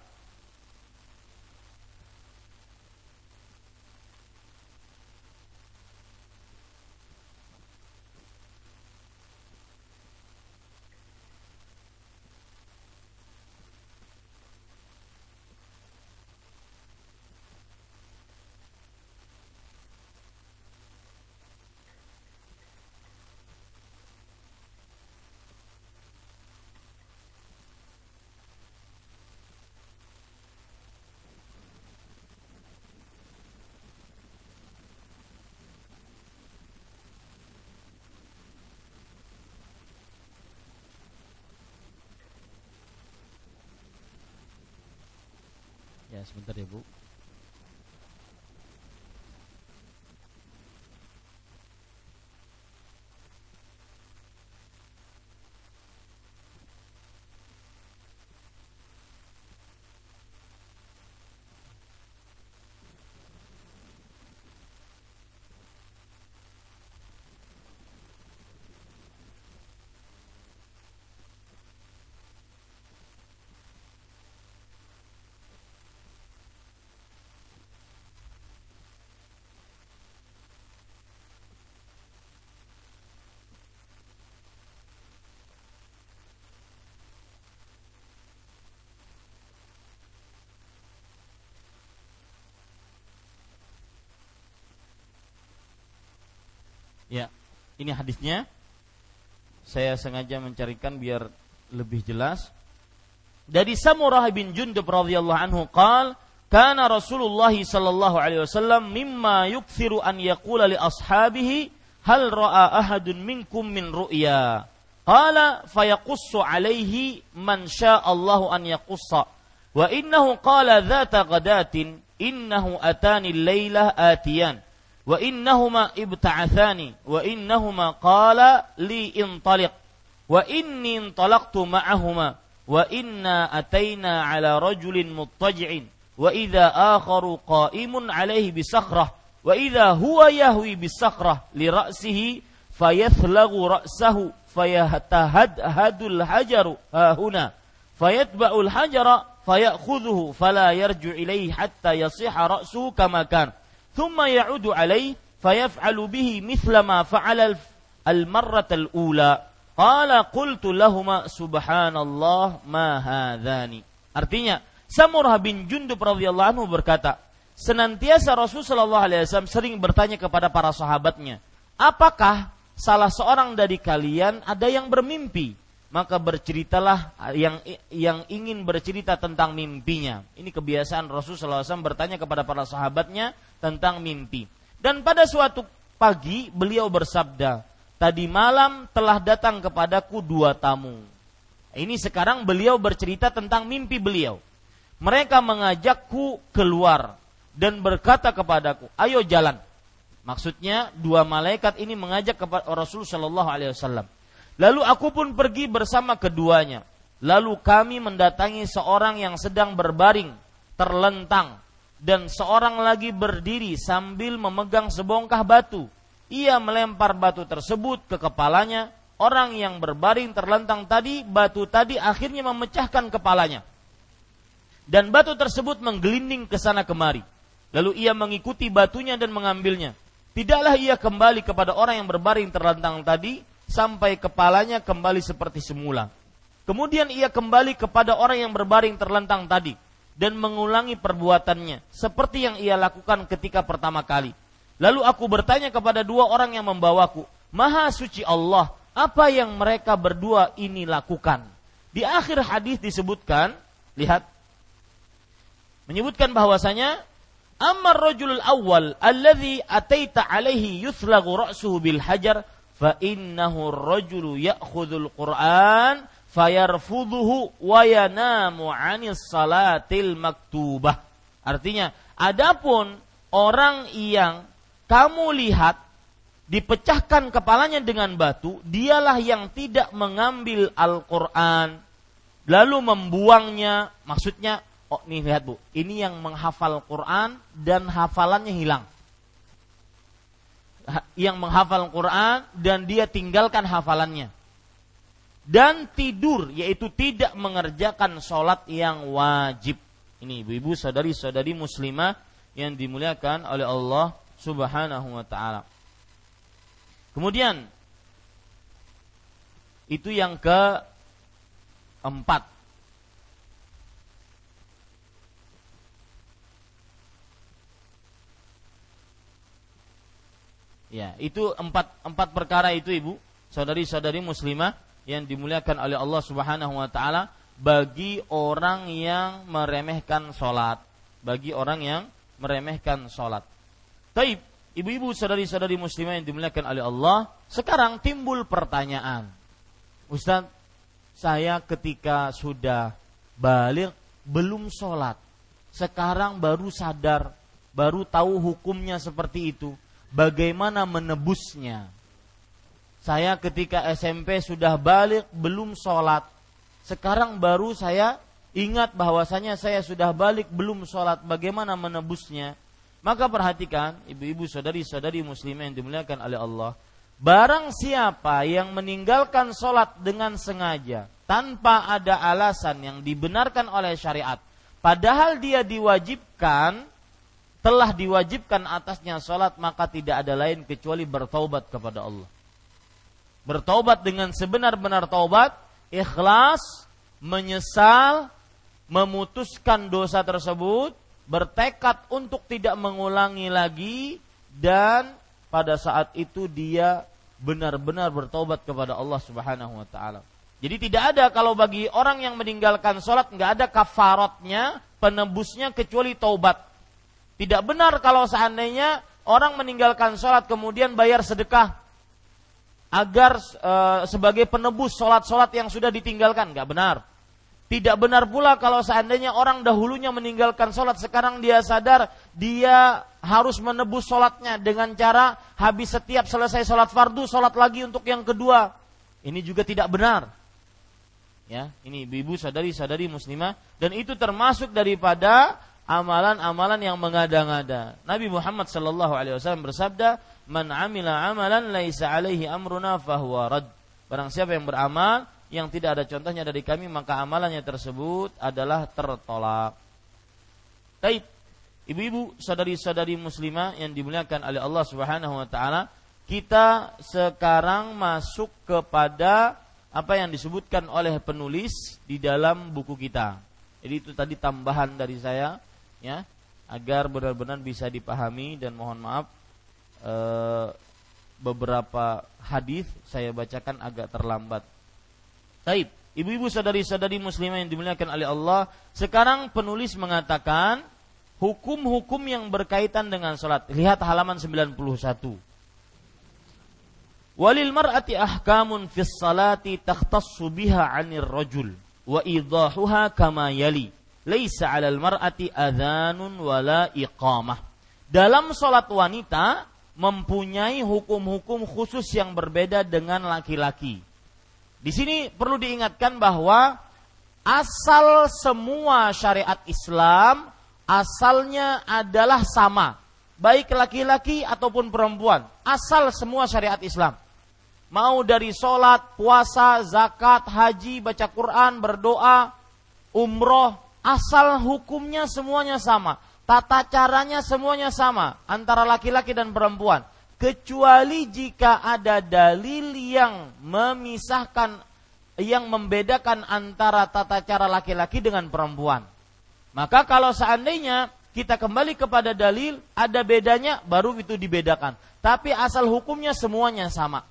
Sebentar ya, Bu. Ya, ini hadisnya. Saya sengaja mencarikan biar lebih jelas. Dari Samurah bin Jundub radhiyallahu anhu qal kana Rasulullah sallallahu alaihi wasallam mimma yukthiru an yaqula li ashabihi hal ra'a ahadun minkum min ru'ya qala fayaqussu alaihi man Allahu an yaqussa wa innahu qala dhata ghadatin innahu atani al-lailah atiyan وإنهما ابتعثاني وإنهما قال لي انطلق وإني انطلقت معهما وإنا أتينا على رجل مضطجع وإذا آخر قائم عليه بصخرة وإذا هو يهوي بالصخرة لرأسه فيثلغ رأسه فيتهدهد الحجر ها هنا فيتبع الحجر فيأخذه فلا يرجع إليه حتى يصيح رأسه كما كان. Kana thumma ya'udu alaih fayaf'alu bihi mithla ma fa'ala al-marrat al-ula qala qultu lahuma subhanallah ma hadzani artinya Samurah bin Jundub radhiyallahu anhu berkata senantiasa Rasul sallallahu alaihi wasallam sering bertanya kepada para sahabatnya apakah salah seorang dari kalian ada yang bermimpi maka berceritalah yang yang ingin bercerita tentang mimpinya. Ini kebiasaan Rasulullah SAW bertanya kepada para sahabatnya tentang mimpi. Dan pada suatu pagi beliau bersabda, tadi malam telah datang kepadaku dua tamu. Ini sekarang beliau bercerita tentang mimpi beliau. Mereka mengajakku keluar dan berkata kepadaku, ayo jalan. Maksudnya dua malaikat ini mengajak kepada Rasulullah Shallallahu Alaihi Wasallam Lalu aku pun pergi bersama keduanya. Lalu kami mendatangi seorang yang sedang berbaring, terlentang, dan seorang lagi berdiri sambil memegang sebongkah batu. Ia melempar batu tersebut ke kepalanya. Orang yang berbaring terlentang tadi, batu tadi akhirnya memecahkan kepalanya. Dan batu tersebut menggelinding ke sana kemari. Lalu ia mengikuti batunya dan mengambilnya. Tidaklah ia kembali kepada orang yang berbaring terlentang tadi, sampai kepalanya kembali seperti semula. Kemudian ia kembali kepada orang yang berbaring terlentang tadi dan mengulangi perbuatannya seperti yang ia lakukan ketika pertama kali. Lalu aku bertanya kepada dua orang yang membawaku, "Maha suci Allah, apa yang mereka berdua ini lakukan?" Di akhir hadis disebutkan, lihat menyebutkan bahwasanya Ammar rajulul awal alladhi ataita alaihi yuthlagu ra'suhu bil hajar fa innahu rajulu ya'khudhul Qur'an fayarfudhuhu wa yanamu 'anis salatil maktubah. Artinya, adapun orang yang kamu lihat dipecahkan kepalanya dengan batu, dialah yang tidak mengambil Al-Qur'an lalu membuangnya. Maksudnya, oh nih lihat Bu, ini yang menghafal Quran dan hafalannya hilang yang menghafal Quran dan dia tinggalkan hafalannya. Dan tidur yaitu tidak mengerjakan sholat yang wajib. Ini ibu-ibu saudari-saudari muslimah yang dimuliakan oleh Allah Subhanahu wa taala. Kemudian itu yang keempat Ya, itu empat empat perkara itu ibu, saudari-saudari muslimah yang dimuliakan oleh Allah Subhanahu wa taala bagi orang yang meremehkan sholat. Bagi orang yang meremehkan sholat. Taib, ibu-ibu saudari-saudari muslimah yang dimuliakan oleh Allah, sekarang timbul pertanyaan. Ustaz, saya ketika sudah balik belum sholat. sekarang baru sadar, baru tahu hukumnya seperti itu. Bagaimana menebusnya? Saya ketika SMP sudah balik belum sholat. Sekarang baru saya ingat bahwasanya saya sudah balik belum sholat. Bagaimana menebusnya? Maka perhatikan ibu-ibu saudari-saudari muslimah yang dimuliakan oleh Allah. Barang siapa yang meninggalkan sholat dengan sengaja tanpa ada alasan yang dibenarkan oleh syariat. Padahal dia diwajibkan, telah diwajibkan atasnya sholat maka tidak ada lain kecuali bertaubat kepada Allah bertaubat dengan sebenar-benar taubat, ikhlas, menyesal, memutuskan dosa tersebut, bertekad untuk tidak mengulangi lagi dan pada saat itu dia benar-benar bertobat kepada Allah Subhanahu wa taala. Jadi tidak ada kalau bagi orang yang meninggalkan sholat nggak ada kafaratnya, penebusnya kecuali taubat. Tidak benar kalau seandainya orang meninggalkan sholat kemudian bayar sedekah agar e, sebagai penebus sholat-sholat yang sudah ditinggalkan. Nggak benar. Tidak benar pula kalau seandainya orang dahulunya meninggalkan sholat, sekarang dia sadar dia harus menebus sholatnya dengan cara habis setiap selesai sholat fardu, sholat lagi untuk yang kedua. Ini juga tidak benar. Ya, ini ibu-ibu sadari-sadari muslimah dan itu termasuk daripada amalan-amalan yang mengada-ngada. Nabi Muhammad sallallahu alaihi wasallam bersabda, man amila amalan laisa alaihi amruna fahuwa rad. Barang siapa yang beramal yang tidak ada contohnya dari kami maka amalannya tersebut adalah tertolak. Baik, ibu-ibu, saudari-saudari muslimah yang dimuliakan oleh Allah Subhanahu wa taala, kita sekarang masuk kepada apa yang disebutkan oleh penulis di dalam buku kita. Jadi itu tadi tambahan dari saya ya, agar benar-benar bisa dipahami dan mohon maaf Eh, beberapa hadis saya bacakan agak terlambat. Taib, ibu-ibu sadari-sadari muslimah yang dimuliakan oleh Allah, sekarang penulis mengatakan hukum-hukum yang berkaitan dengan salat. Lihat halaman 91. Walil mar'ati ahkamun fis salati takhtassu biha 'anir rajul wa idahuha kama yali. Laisa 'alal mar'ati adhanun wala iqamah. Dalam salat wanita mempunyai hukum-hukum khusus yang berbeda dengan laki-laki. Di sini perlu diingatkan bahwa asal semua syariat Islam asalnya adalah sama, baik laki-laki ataupun perempuan. Asal semua syariat Islam. Mau dari sholat, puasa, zakat, haji, baca Quran, berdoa, umroh, asal hukumnya semuanya sama Tata caranya semuanya sama antara laki-laki dan perempuan. Kecuali jika ada dalil yang memisahkan, yang membedakan antara tata cara laki-laki dengan perempuan. Maka kalau seandainya kita kembali kepada dalil, ada bedanya, baru itu dibedakan. Tapi asal hukumnya semuanya sama.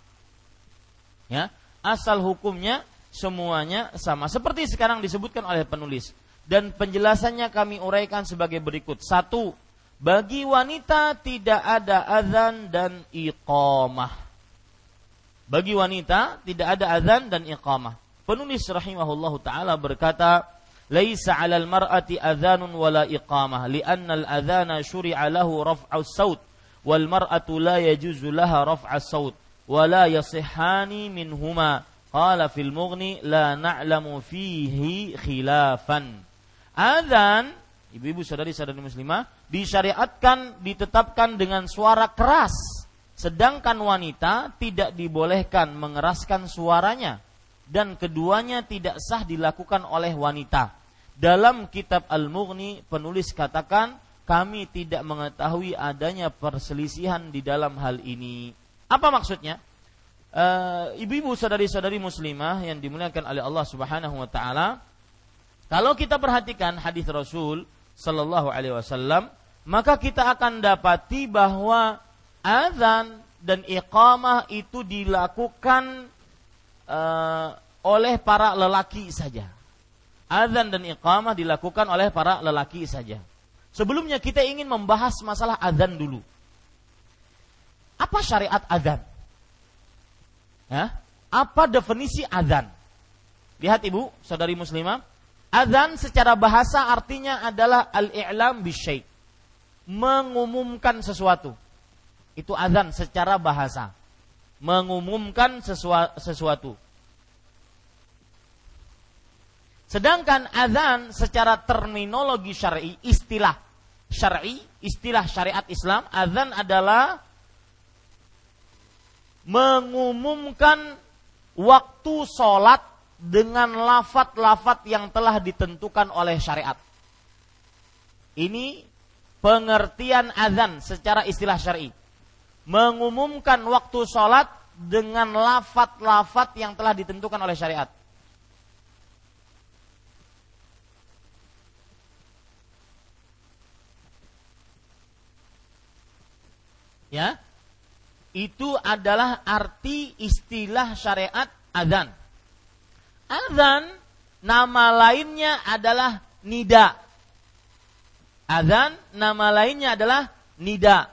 Ya, asal hukumnya semuanya sama. Seperti sekarang disebutkan oleh penulis dan penjelasannya kami uraikan sebagai berikut. Satu, bagi wanita tidak ada azan dan iqamah. Bagi wanita tidak ada azan dan iqamah. Penulis rahimahullahu taala berkata, "Laisa 'alal mar'ati adzanun wala iqamah, li'anna al-adzana syuri'a lahu raf'us saut wal mar'atu la yajuzu laha raf'us saut wa la yasihhani minhuma." Qala fil mughni la na'lamu fihi khilafan. Adzan, ibu-ibu saudari-saudari muslimah, disyariatkan, ditetapkan dengan suara keras. Sedangkan wanita tidak dibolehkan mengeraskan suaranya dan keduanya tidak sah dilakukan oleh wanita. Dalam kitab Al-Mughni penulis katakan kami tidak mengetahui adanya perselisihan di dalam hal ini. Apa maksudnya? Uh, ibu-ibu saudari-saudari muslimah yang dimuliakan oleh Allah Subhanahu wa taala, kalau kita perhatikan hadis Rasul Sallallahu Alaihi Wasallam, maka kita akan dapati bahwa azan dan iqamah itu dilakukan uh, oleh para lelaki saja. Azan dan iqamah dilakukan oleh para lelaki saja. Sebelumnya kita ingin membahas masalah azan dulu. Apa syariat azan? Ya? Apa definisi azan? Lihat ibu, saudari muslimah, Adzan secara bahasa artinya adalah al-i'lam bisyai. Mengumumkan sesuatu. Itu adzan secara bahasa. Mengumumkan sesuatu. Sedangkan adzan secara terminologi syar'i, istilah syar'i, istilah syariat Islam, adzan adalah mengumumkan waktu sholat dengan lafat-lafat yang telah ditentukan oleh syariat. Ini pengertian azan secara istilah syar'i. Mengumumkan waktu sholat dengan lafat-lafat yang telah ditentukan oleh syariat. Ya, itu adalah arti istilah syariat azan Azan nama lainnya adalah nida. Azan nama lainnya adalah nida.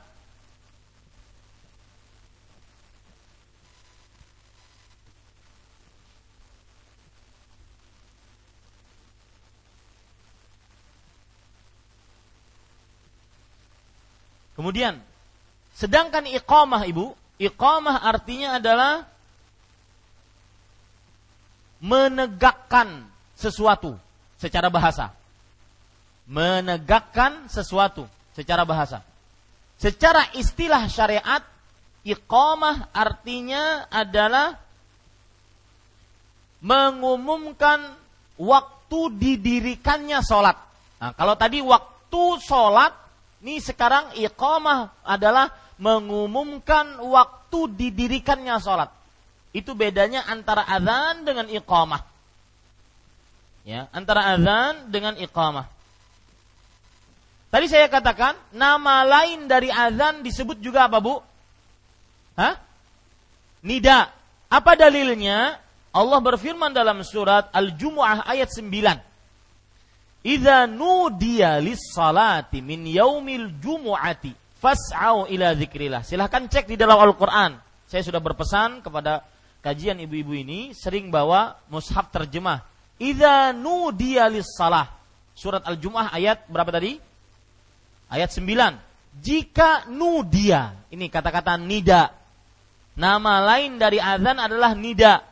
Kemudian, sedangkan iqamah ibu, iqamah artinya adalah menegakkan sesuatu secara bahasa. Menegakkan sesuatu secara bahasa. Secara istilah syariat, iqamah artinya adalah mengumumkan waktu didirikannya sholat. Nah, kalau tadi waktu sholat, ini sekarang iqamah adalah mengumumkan waktu didirikannya sholat. Itu bedanya antara azan dengan iqamah. Ya, antara azan dengan iqamah. Tadi saya katakan nama lain dari azan disebut juga apa, Bu? Hah? Nida. Apa dalilnya? Allah berfirman dalam surat Al-Jumu'ah ayat 9. Idza nudiya lis-salati min yaumil jumu'ati fas'au ila dzikrillah. Silahkan cek di dalam Al-Qur'an. Saya sudah berpesan kepada kajian ibu-ibu ini sering bawa mushaf terjemah. Idza nudiya salah. Surat Al-Jumu'ah ayat berapa tadi? Ayat 9. Jika nudia, ini kata-kata nida. Nama lain dari azan adalah nida.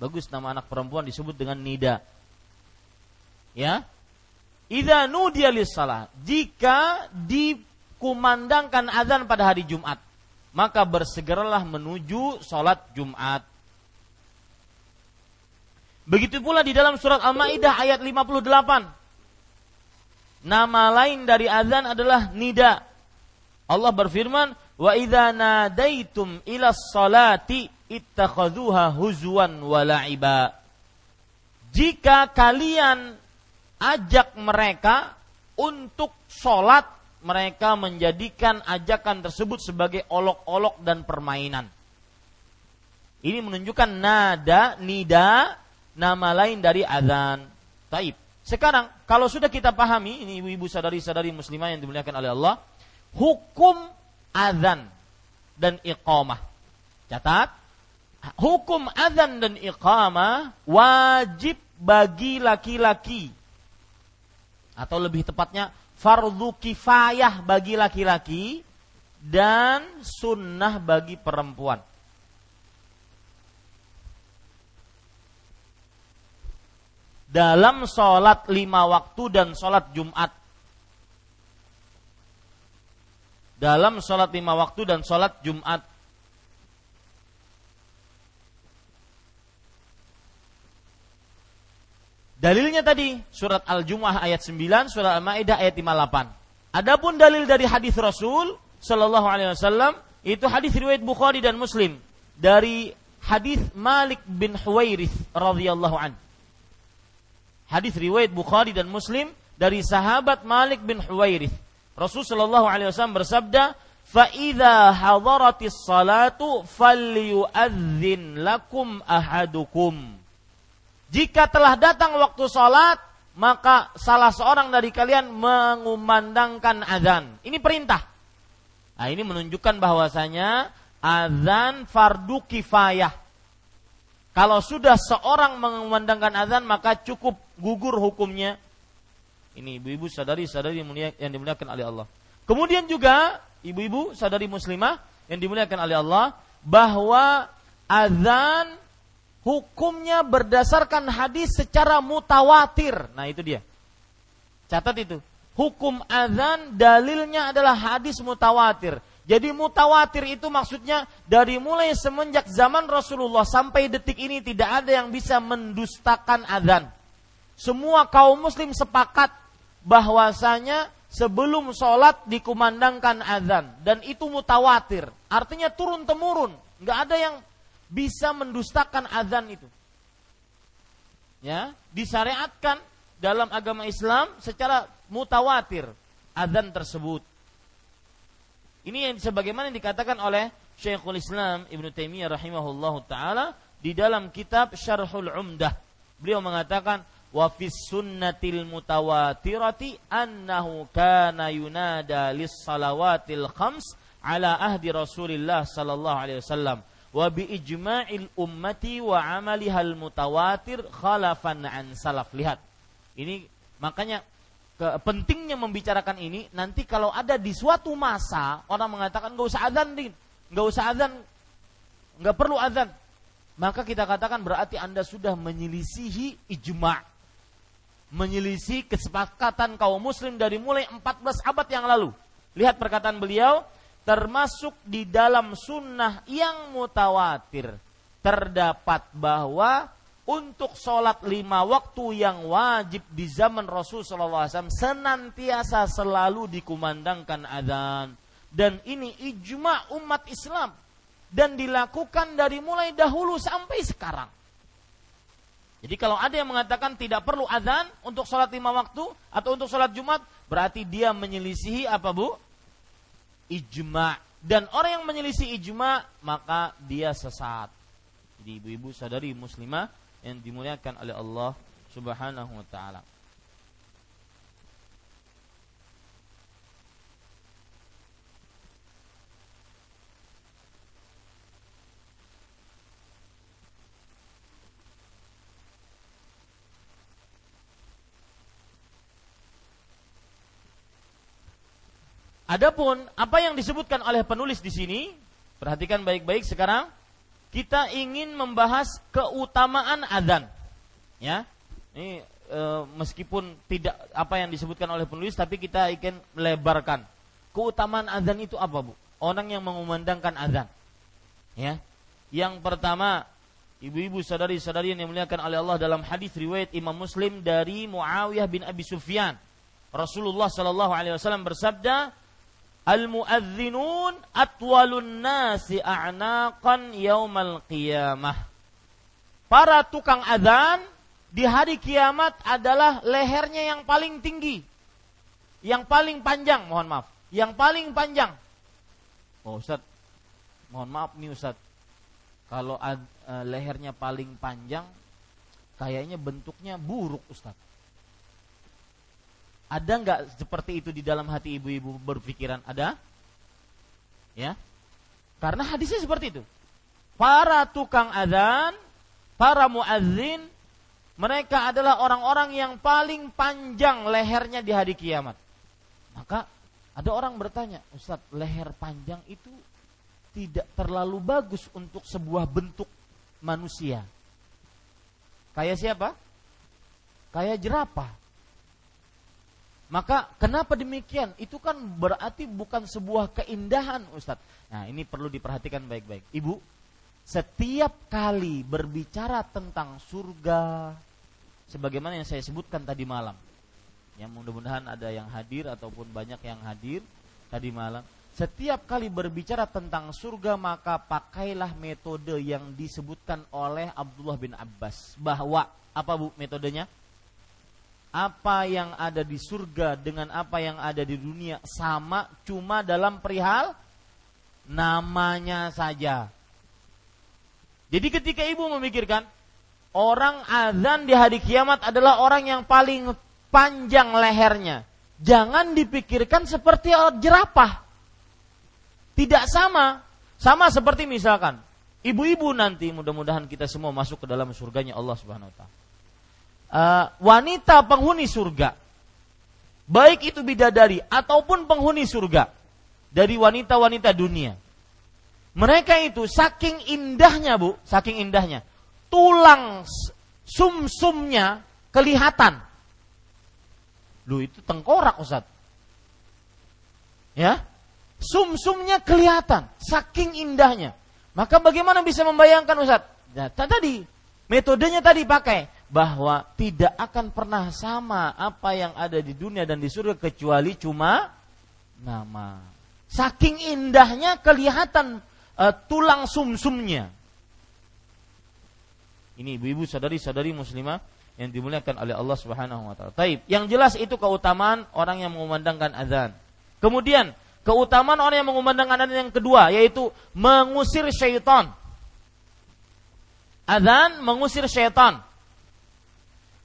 Bagus nama anak perempuan disebut dengan nida. Ya. Idza nudiya salah. Jika dikumandangkan azan pada hari Jumat maka bersegeralah menuju sholat Jumat. Begitu pula di dalam surat Al-Maidah ayat 58. Nama lain dari azan adalah nida. Allah berfirman, "Wa idza nadaitum ila salati ittakhadhuha huzwan wa la'iba." Jika kalian ajak mereka untuk sholat mereka menjadikan ajakan tersebut sebagai olok-olok dan permainan. Ini menunjukkan nada, nida, nama lain dari azan. Taib. Sekarang, kalau sudah kita pahami, ini ibu-ibu sadari-sadari muslimah yang dimuliakan oleh Allah, hukum azan dan iqamah. Catat, hukum azan dan iqamah wajib bagi laki-laki. Atau lebih tepatnya, fardu kifayah bagi laki-laki dan sunnah bagi perempuan. Dalam sholat lima waktu dan sholat Jumat. Dalam sholat lima waktu dan sholat Jumat Dalilnya tadi surat Al-Jumu'ah ayat 9, surat Al-Maidah ayat 58. Adapun dalil dari hadis Rasul sallallahu alaihi wasallam itu hadis riwayat Bukhari dan Muslim dari hadis Malik bin Huwairith radhiyallahu an. Hadis riwayat Bukhari dan Muslim dari sahabat Malik bin Huwairith. Rasul sallallahu alaihi wasallam bersabda, "Fa idza hadaratis salatu falyu'adzin lakum ahadukum." Jika telah datang waktu sholat, maka salah seorang dari kalian mengumandangkan azan. Ini perintah. Nah, ini menunjukkan bahwasanya azan fardu kifayah. Kalau sudah seorang mengumandangkan azan maka cukup gugur hukumnya. Ini ibu-ibu sadari-sadari yang dimuliakan oleh Allah. Kemudian juga ibu-ibu sadari muslimah yang dimuliakan oleh Allah bahwa azan hukumnya berdasarkan hadis secara mutawatir. Nah, itu dia. Catat itu. Hukum azan dalilnya adalah hadis mutawatir. Jadi mutawatir itu maksudnya dari mulai semenjak zaman Rasulullah sampai detik ini tidak ada yang bisa mendustakan azan. Semua kaum muslim sepakat bahwasanya sebelum sholat dikumandangkan azan dan itu mutawatir. Artinya turun temurun, nggak ada yang bisa mendustakan azan itu. Ya, disyariatkan dalam agama Islam secara mutawatir azan tersebut. Ini yang sebagaimana yang dikatakan oleh Syekhul Islam Ibnu Taimiyah rahimahullahu taala di dalam kitab Syarhul Umdah. Beliau mengatakan wa fis sunnatil mutawatirati annahu kana yunada lis salawatil khams ala ahdi Rasulillah sallallahu alaihi wasallam wa bi ijma'il ummati wa amalihal mutawatir khalafan an salaf. Lihat. Ini makanya ke, pentingnya membicarakan ini nanti kalau ada di suatu masa orang mengatakan nggak usah adzan din. Nggak usah adzan. Nggak perlu adzan. Maka kita katakan berarti anda sudah menyelisihi ijma. Menyelisih kesepakatan kaum muslim dari mulai 14 abad yang lalu. Lihat perkataan beliau termasuk di dalam sunnah yang mutawatir terdapat bahwa untuk sholat lima waktu yang wajib di zaman Rasul SAW senantiasa selalu dikumandangkan adzan dan ini ijma umat Islam dan dilakukan dari mulai dahulu sampai sekarang. Jadi kalau ada yang mengatakan tidak perlu adzan untuk sholat lima waktu atau untuk sholat Jumat, berarti dia menyelisihi apa bu? Ijma. Dan orang yang menyelisih ijma maka dia sesat. Jadi ibu-ibu sadari muslimah yang dimuliakan oleh Allah Subhanahu wa taala. Adapun apa yang disebutkan oleh penulis di sini, perhatikan baik-baik sekarang kita ingin membahas keutamaan adzan. Ya. Ini e, meskipun tidak apa yang disebutkan oleh penulis tapi kita ingin melebarkan. Keutamaan adzan itu apa, Bu? Orang yang mengumandangkan adzan. Ya. Yang pertama, ibu-ibu sadari-sadari yang dimuliakan oleh Allah dalam hadis riwayat Imam Muslim dari Muawiyah bin Abi Sufyan. Rasulullah Shallallahu alaihi wasallam bersabda, Al-muadzinun atwalun nasi a'naqan yaumal qiyamah. Para tukang azan di hari kiamat adalah lehernya yang paling tinggi. Yang paling panjang, mohon maaf. Yang paling panjang. Oh Ustaz, mohon maaf nih Ustaz. Kalau ad, uh, lehernya paling panjang, kayaknya bentuknya buruk Ustaz. Ada nggak seperti itu di dalam hati ibu-ibu berpikiran? Ada? Ya. Karena hadisnya seperti itu. Para tukang adzan, para muadzin, mereka adalah orang-orang yang paling panjang lehernya di hari kiamat. Maka ada orang bertanya, Ustadz, leher panjang itu tidak terlalu bagus untuk sebuah bentuk manusia. Kayak siapa? Kayak jerapah. Maka kenapa demikian? Itu kan berarti bukan sebuah keindahan Ustadz. Nah ini perlu diperhatikan baik-baik. Ibu, setiap kali berbicara tentang surga, sebagaimana yang saya sebutkan tadi malam, yang mudah-mudahan ada yang hadir ataupun banyak yang hadir tadi malam. Setiap kali berbicara tentang surga maka pakailah metode yang disebutkan oleh Abdullah bin Abbas bahwa apa bu metodenya? Apa yang ada di surga dengan apa yang ada di dunia sama cuma dalam perihal namanya saja. Jadi ketika ibu memikirkan orang azan di hari kiamat adalah orang yang paling panjang lehernya. Jangan dipikirkan seperti jerapah. Tidak sama. Sama seperti misalkan ibu-ibu nanti mudah-mudahan kita semua masuk ke dalam surganya Allah Subhanahu wa taala. Uh, wanita penghuni surga baik itu bidadari ataupun penghuni surga dari wanita-wanita dunia. Mereka itu saking indahnya, Bu, saking indahnya. Tulang sumsumnya kelihatan. Lu itu tengkorak, Ustaz. Ya? Sumsumnya kelihatan, saking indahnya. Maka bagaimana bisa membayangkan Ustaz? Nah, tadi metodenya tadi pakai bahwa tidak akan pernah sama apa yang ada di dunia dan di surga kecuali cuma nama. Saking indahnya kelihatan uh, tulang sumsumnya. Ini ibu-ibu sadari-sadari muslimah yang dimuliakan oleh Allah Subhanahu wa taala. Taib. Yang jelas itu keutamaan orang yang mengumandangkan azan. Kemudian Keutamaan orang yang mengumandangkan adzan yang kedua yaitu mengusir syaitan. Adzan mengusir syaitan.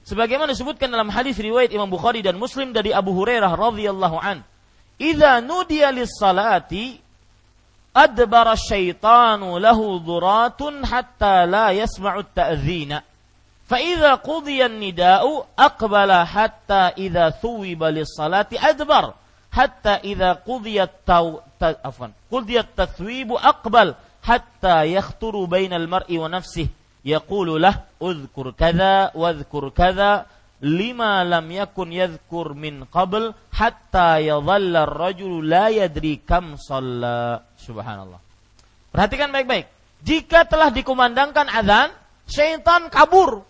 Sebagaimana disebutkan dalam hadis riwayat Imam Bukhari dan Muslim dari Abu Hurairah radhiyallahu an. "Idza nudiya lis-salati adbara syaitanu lahu dhuratun hatta la yasma'u at-ta'dhina." فإذا قضي النداء أقبل حتى إذا ثوب للصلاة أدبر hatta idza qudiyat taw ta, afwan qudiyat tathwibu aqbal hatta yakhturu bainal mar'i wa nafsihi yaqulu lah udhkur kadza wadhkur kadza lima lam yakun yadhkur min qabl hatta yadhalla ar-rajulu la yadri kam shalla. Subhanallah. Perhatikan baik-baik. Jika telah dikumandangkan azan syaitan kabur.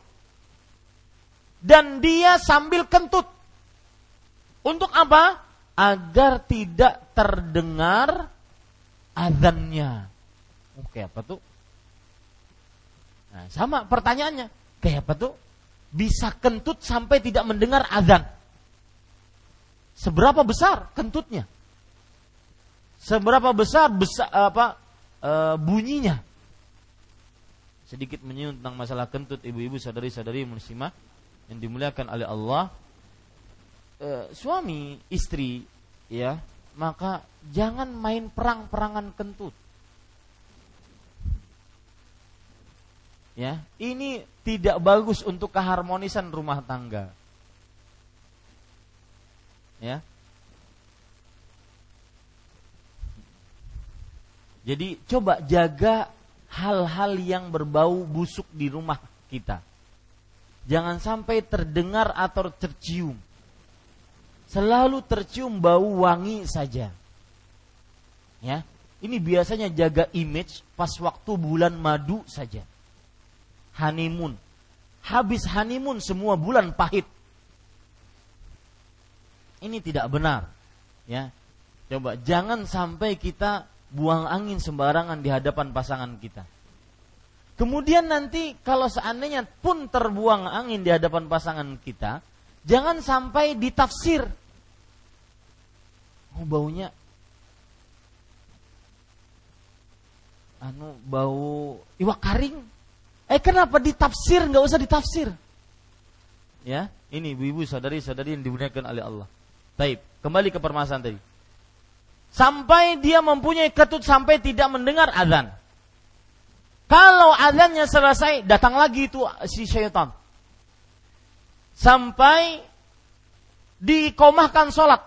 Dan dia sambil kentut. Untuk apa? Agar tidak terdengar azannya. Oke apa tuh? Nah, sama pertanyaannya. Kayak apa tuh? Bisa kentut sampai tidak mendengar azan. Seberapa besar kentutnya? Seberapa besar besar apa e, bunyinya? Sedikit menyinggung tentang masalah kentut ibu-ibu sadari-sadari muslimah yang dimuliakan oleh Allah e, suami istri ya maka jangan main perang-perangan kentut ya. Ini tidak bagus untuk keharmonisan rumah tangga. Ya. Jadi coba jaga hal-hal yang berbau busuk di rumah kita. Jangan sampai terdengar atau tercium. Selalu tercium bau wangi saja. Ya, ini biasanya jaga image pas waktu bulan madu saja. Honeymoon. Habis honeymoon semua bulan pahit. Ini tidak benar. Ya. Coba jangan sampai kita buang angin sembarangan di hadapan pasangan kita. Kemudian nanti kalau seandainya pun terbuang angin di hadapan pasangan kita, jangan sampai ditafsir oh baunya anu bau iwak karing eh kenapa ditafsir? Nggak usah ditafsir. Ya ini ibu-ibu sadari-sadari yang dimuliakan oleh Allah. Taib kembali ke permasalahan tadi. Sampai dia mempunyai ketut sampai tidak mendengar azan. Kalau azannya selesai datang lagi itu si syaitan. Sampai dikomahkan sholat.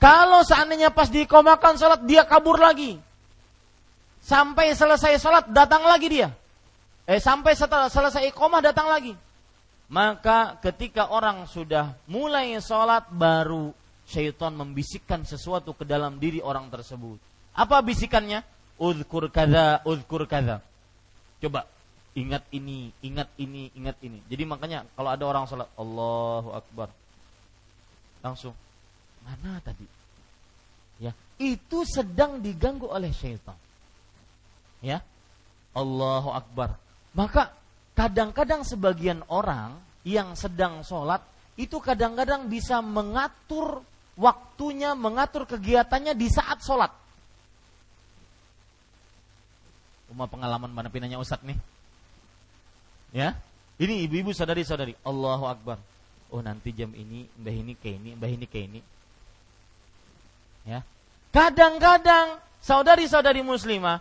Kalau seandainya pas dikomakan sholat dia kabur lagi. Sampai selesai sholat datang lagi dia. Eh sampai setelah selesai ikomah datang lagi. Maka ketika orang sudah mulai sholat baru syaitan membisikkan sesuatu ke dalam diri orang tersebut. Apa bisikannya? Uzkur kada, uzkur kada. Coba ingat ini, ingat ini, ingat ini. Jadi makanya kalau ada orang sholat Allahu Akbar langsung Mana tadi? Ya, itu sedang diganggu oleh syaitan. Ya. Allahu Akbar. Maka kadang-kadang sebagian orang yang sedang sholat itu kadang-kadang bisa mengatur waktunya, mengatur kegiatannya di saat sholat. Umar pengalaman mana pinanya Ustadz nih? Ya, ini ibu-ibu sadari-sadari, Allahu Akbar. Oh nanti jam ini, mbah ini kayak ini, mbah ini kayak ini. Ya. Kadang-kadang saudari-saudari muslimah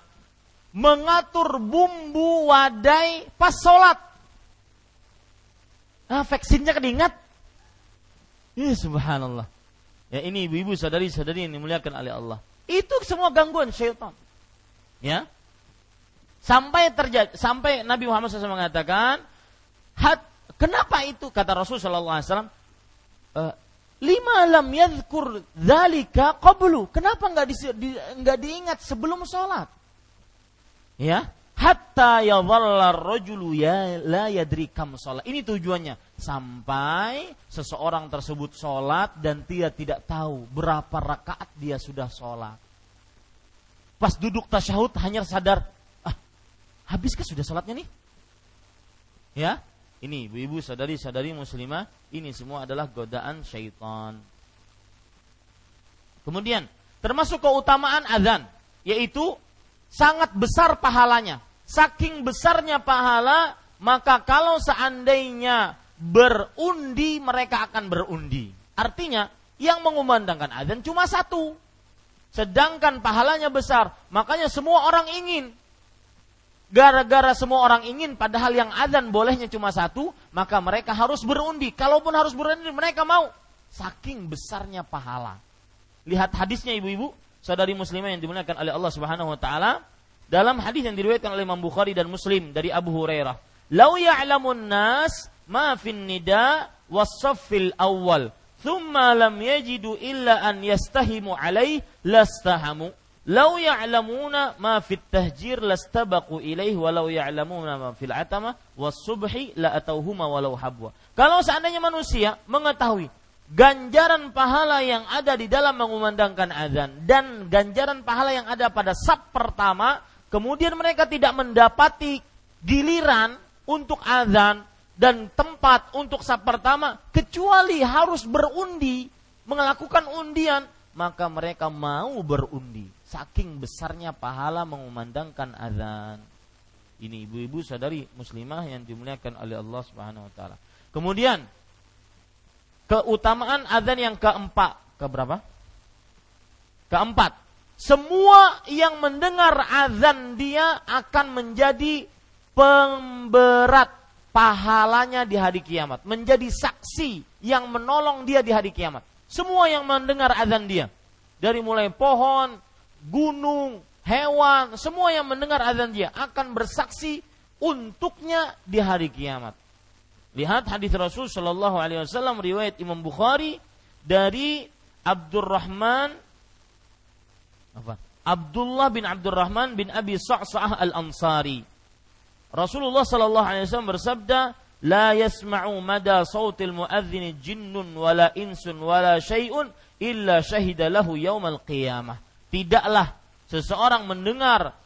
mengatur bumbu wadai pas sholat. Ah, vaksinnya kedingat. Ya subhanallah. Ya ini ibu-ibu sadari-sadari yang dimuliakan oleh Allah. Itu semua gangguan syaitan. Ya. Sampai terjadi sampai Nabi Muhammad SAW mengatakan, Hat, kenapa itu kata Rasulullah SAW? Uh, lima lam yadhkur dzalika qablu. Kenapa nggak di, di, nggak diingat sebelum sholat? Ya, hatta yadhalla rajulu ya la yadri kam sholat. Ini tujuannya sampai seseorang tersebut sholat dan dia tidak tahu berapa rakaat dia sudah sholat. Pas duduk tasyahud hanya sadar, ah, habiskah sudah sholatnya nih? Ya, ini ibu-ibu sadari-sadari muslimah, ini semua adalah godaan syaitan. Kemudian, termasuk keutamaan azan, yaitu sangat besar pahalanya. Saking besarnya pahala, maka kalau seandainya berundi, mereka akan berundi. Artinya, yang mengumandangkan azan cuma satu. Sedangkan pahalanya besar, makanya semua orang ingin Gara-gara semua orang ingin padahal yang adzan bolehnya cuma satu, maka mereka harus berundi. Kalaupun harus berundi mereka mau. Saking besarnya pahala. Lihat hadisnya ibu-ibu, saudari muslimah yang dimuliakan oleh Allah Subhanahu wa taala dalam hadis yang diriwayatkan oleh Imam Bukhari dan Muslim dari Abu Hurairah. Lau ya'lamun nas ma fin nida was-saffil awal, thumma lam yajidu illa an yastahimu alaih lastahamu Lau ya'lamuna ma fit tahjir lastabaqu ilaih walau ya'lamuna ma fil atama was subhi la atauhuma walau habwa. Kalau seandainya manusia mengetahui ganjaran pahala yang ada di dalam mengumandangkan azan dan ganjaran pahala yang ada pada sab pertama, kemudian mereka tidak mendapati giliran untuk azan dan tempat untuk sab pertama kecuali harus berundi, melakukan undian, maka mereka mau berundi saking besarnya pahala mengumandangkan azan. Ini ibu-ibu sadari muslimah yang dimuliakan oleh Allah Subhanahu wa taala. Kemudian keutamaan azan yang keempat, ke berapa? Keempat, semua yang mendengar azan dia akan menjadi pemberat pahalanya di hari kiamat, menjadi saksi yang menolong dia di hari kiamat. Semua yang mendengar azan dia, dari mulai pohon, gunung, hewan, semua yang mendengar azan dia akan bersaksi untuknya di hari kiamat. Lihat hadis Rasul Shallallahu Alaihi Wasallam riwayat Imam Bukhari dari Abdurrahman apa? Abdullah bin Abdurrahman bin Abi Sa'sa'ah al-Ansari. Rasulullah Shallallahu Alaihi Wasallam bersabda, لا يسمع مدى صوت المؤذن جن ولا إنس ولا شيء إلا شهد له يوم القيامة tidaklah seseorang mendengar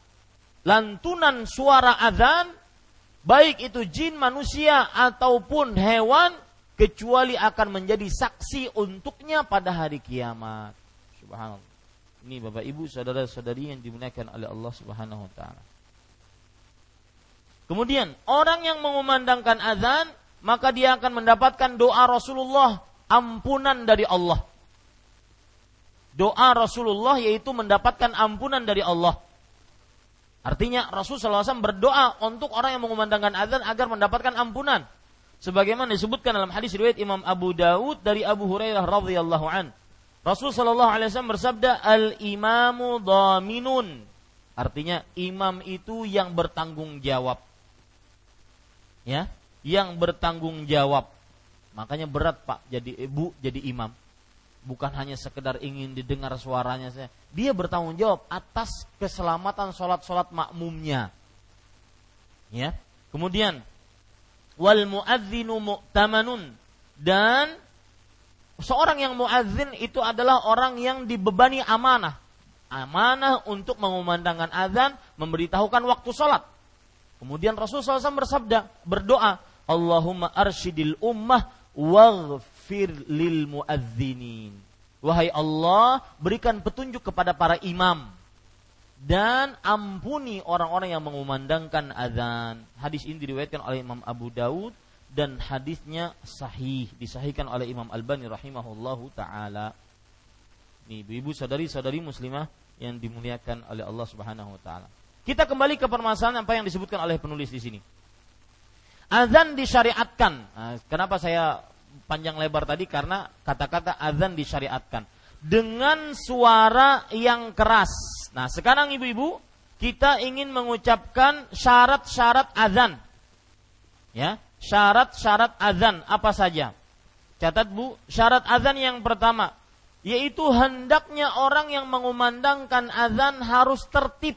lantunan suara azan baik itu jin manusia ataupun hewan kecuali akan menjadi saksi untuknya pada hari kiamat. Subhanallah. Ini Bapak Ibu saudara-saudari yang dimuliakan oleh Allah Subhanahu wa taala. Kemudian orang yang mengumandangkan azan maka dia akan mendapatkan doa Rasulullah ampunan dari Allah doa Rasulullah yaitu mendapatkan ampunan dari Allah. Artinya Rasulullah SAW berdoa untuk orang yang mengumandangkan azan agar mendapatkan ampunan. Sebagaimana disebutkan dalam hadis riwayat Imam Abu Dawud dari Abu Hurairah radhiyallahu an. Rasul sallallahu alaihi wasallam bersabda al imamu dhaminun. Artinya imam itu yang bertanggung jawab. Ya, yang bertanggung jawab. Makanya berat Pak jadi ibu jadi imam bukan hanya sekedar ingin didengar suaranya saja. Dia bertanggung jawab atas keselamatan sholat-sholat makmumnya. Ya. Kemudian wal muadzinu mu'tamanun dan seorang yang muadzin itu adalah orang yang dibebani amanah. Amanah untuk mengumandangkan azan, memberitahukan waktu sholat. Kemudian Rasulullah SAW bersabda, berdoa, Allahumma arsyidil ummah waghfir waghfir lil muadzinin. Wahai Allah, berikan petunjuk kepada para imam dan ampuni orang-orang yang mengumandangkan azan. Hadis ini diriwayatkan oleh Imam Abu Daud dan hadisnya sahih disahihkan oleh Imam Albani rahimahullahu taala. Nih, ibu-ibu saudari-saudari muslimah yang dimuliakan oleh Allah Subhanahu wa taala. kita kembali ke permasalahan apa yang disebutkan oleh penulis di sini. Azan disyariatkan. Nah, kenapa saya panjang lebar tadi? Karena kata-kata azan disyariatkan dengan suara yang keras. Nah, sekarang ibu-ibu, kita ingin mengucapkan syarat-syarat azan. Ya, syarat-syarat azan apa saja? Catat Bu, syarat azan yang pertama yaitu hendaknya orang yang mengumandangkan azan harus tertib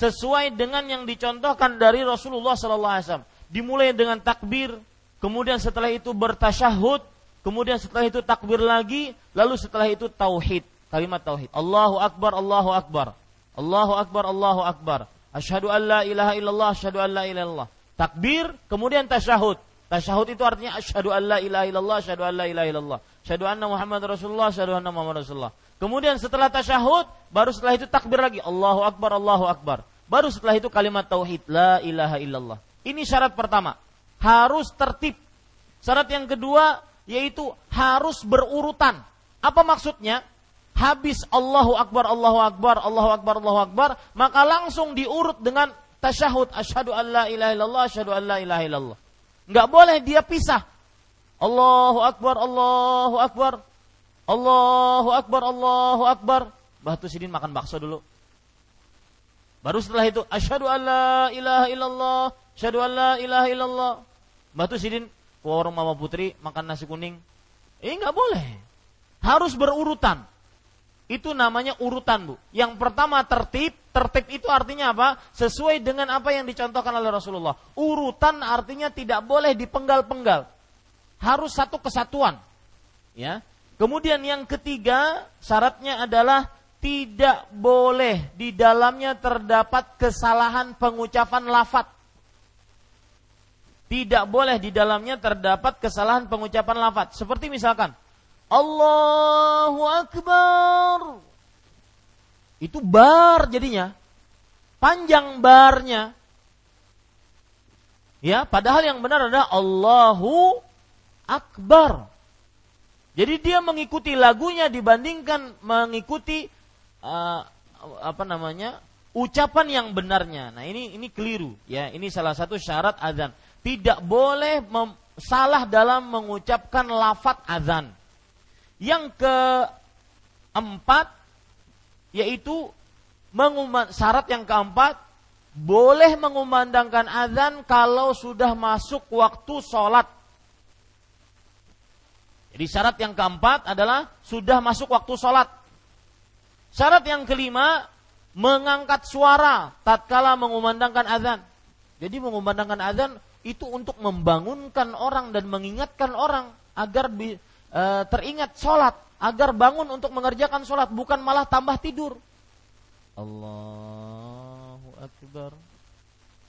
sesuai dengan yang dicontohkan dari Rasulullah wasallam. Dimulai dengan takbir, kemudian setelah itu bertasyahud, kemudian setelah itu takbir lagi, lalu setelah itu tauhid, kalimat tauhid. Allahu akbar, Allahu akbar. Allahu akbar, Allahu akbar. Asyhadu an la ilaha illallah, asyhadu an la ilaha illallah. Takbir, kemudian tasyahud. Tasyahud itu artinya asyhadu an la ilaha illallah, asyhadu an la ilaha illallah. Asyhadu anna Muhammad Rasulullah, asyhadu anna Muhammad Rasulullah. Kemudian setelah tasyahud, baru setelah itu takbir lagi. Allahu akbar, Allahu akbar. Baru setelah itu kalimat tauhid la ilaha illallah. Ini syarat pertama. Harus tertib. Syarat yang kedua yaitu harus berurutan. Apa maksudnya? Habis Allahu Akbar, Allahu Akbar, Allahu Akbar, Allahu Akbar, maka langsung diurut dengan tasyahud asyhadu an la ilaha illallah, asyhadu an la ilaha illallah. Enggak boleh dia pisah. Allahu Akbar, Allahu Akbar. Allahu Akbar, Allahu Akbar. Batu Sidin makan bakso dulu. Baru setelah itu asyhadu alla ilaha illallah, asyhadu alla ilaha illallah. Batu Sidin ke warung Mama Putri makan nasi kuning. Eh nggak boleh. Harus berurutan. Itu namanya urutan, Bu. Yang pertama tertib, tertib itu artinya apa? Sesuai dengan apa yang dicontohkan oleh Rasulullah. Urutan artinya tidak boleh dipenggal-penggal. Harus satu kesatuan. Ya. Kemudian yang ketiga, syaratnya adalah tidak boleh di dalamnya terdapat kesalahan pengucapan lafat. Tidak boleh di dalamnya terdapat kesalahan pengucapan lafat. Seperti misalkan, Allahu Akbar. Itu bar jadinya. Panjang barnya. Ya, padahal yang benar adalah Allahu Akbar. Jadi dia mengikuti lagunya dibandingkan mengikuti uh, apa namanya ucapan yang benarnya. Nah ini ini keliru ya. Ini salah satu syarat azan. Tidak boleh salah dalam mengucapkan lafat azan. Yang keempat yaitu mengumand- syarat yang keempat boleh mengumandangkan azan kalau sudah masuk waktu sholat. Jadi syarat yang keempat adalah sudah masuk waktu sholat. Syarat yang kelima, mengangkat suara tatkala mengumandangkan azan. Jadi mengumandangkan azan itu untuk membangunkan orang dan mengingatkan orang agar bi, e, teringat sholat, agar bangun untuk mengerjakan sholat, bukan malah tambah tidur. Allahu Akbar.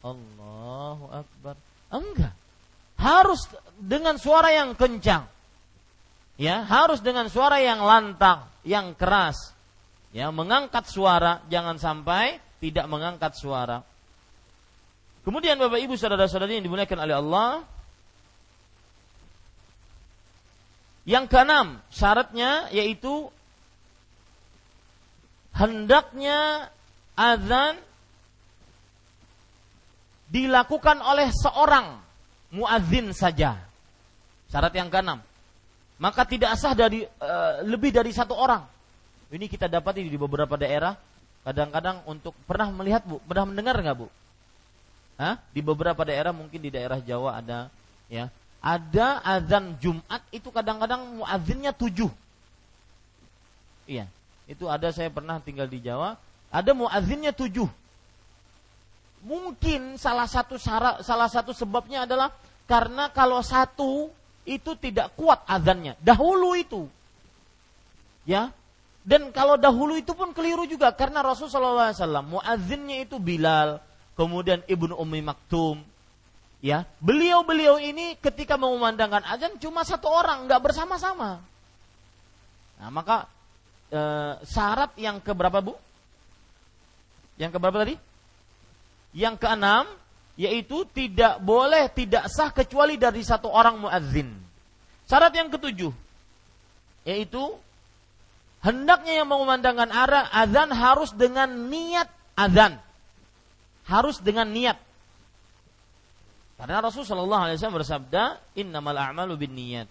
Allahu Akbar. Enggak. Harus dengan suara yang kencang. Ya, harus dengan suara yang lantang, yang keras ya mengangkat suara jangan sampai tidak mengangkat suara kemudian bapak ibu saudara saudari yang dimuliakan oleh Allah. Yang keenam syaratnya yaitu hendaknya azan dilakukan oleh seorang muadzin saja. Syarat yang keenam. Maka tidak sah dari uh, lebih dari satu orang. Ini kita dapati di beberapa daerah. Kadang-kadang untuk pernah melihat bu, pernah mendengar nggak bu? Hah? Di beberapa daerah mungkin di daerah Jawa ada, ya, ada azan Jumat itu kadang-kadang muazinnya tujuh. Iya, itu ada saya pernah tinggal di Jawa, ada muazinnya tujuh. Mungkin salah satu syarat, salah satu sebabnya adalah karena kalau satu itu tidak kuat azannya. Dahulu itu, ya dan kalau dahulu itu pun keliru juga karena Rasulullah SAW muadzinnya itu Bilal, kemudian Ibnu Ummi Maktum. Ya, beliau-beliau ini ketika mengumandangkan azan cuma satu orang, nggak bersama-sama. Nah, maka e, syarat yang keberapa bu? Yang keberapa tadi? Yang keenam, yaitu tidak boleh tidak sah kecuali dari satu orang muadzin. Syarat yang ketujuh, yaitu hendaknya yang mengumandangkan azan harus dengan niat azan. Harus dengan niat. Karena Rasulullah SAW bersabda, Innamal a'malu bin niat.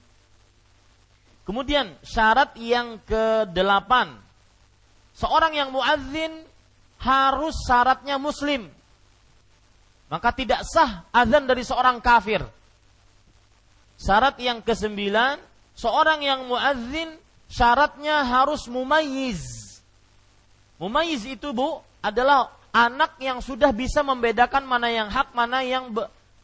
Kemudian syarat yang ke-8. Seorang yang muadzin harus syaratnya muslim. Maka tidak sah azan dari seorang kafir. Syarat yang ke-9, seorang yang muadzin syaratnya harus mumayyiz. Mumayyiz itu Bu adalah anak yang sudah bisa membedakan mana yang hak, mana yang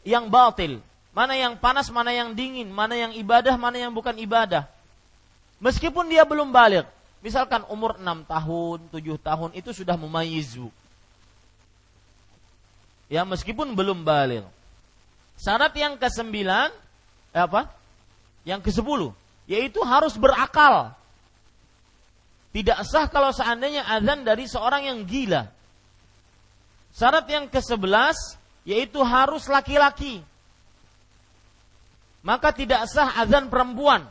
yang batil, mana yang panas, mana yang dingin, mana yang ibadah, mana yang bukan ibadah. Meskipun dia belum balik. Misalkan umur 6 tahun, 7 tahun itu sudah memayizu. Ya meskipun belum balik. Syarat yang ke-9 eh, apa? Yang ke-10 yaitu harus berakal. Tidak sah kalau seandainya azan dari seorang yang gila. Syarat yang ke-11 yaitu harus laki-laki. Maka tidak sah azan perempuan.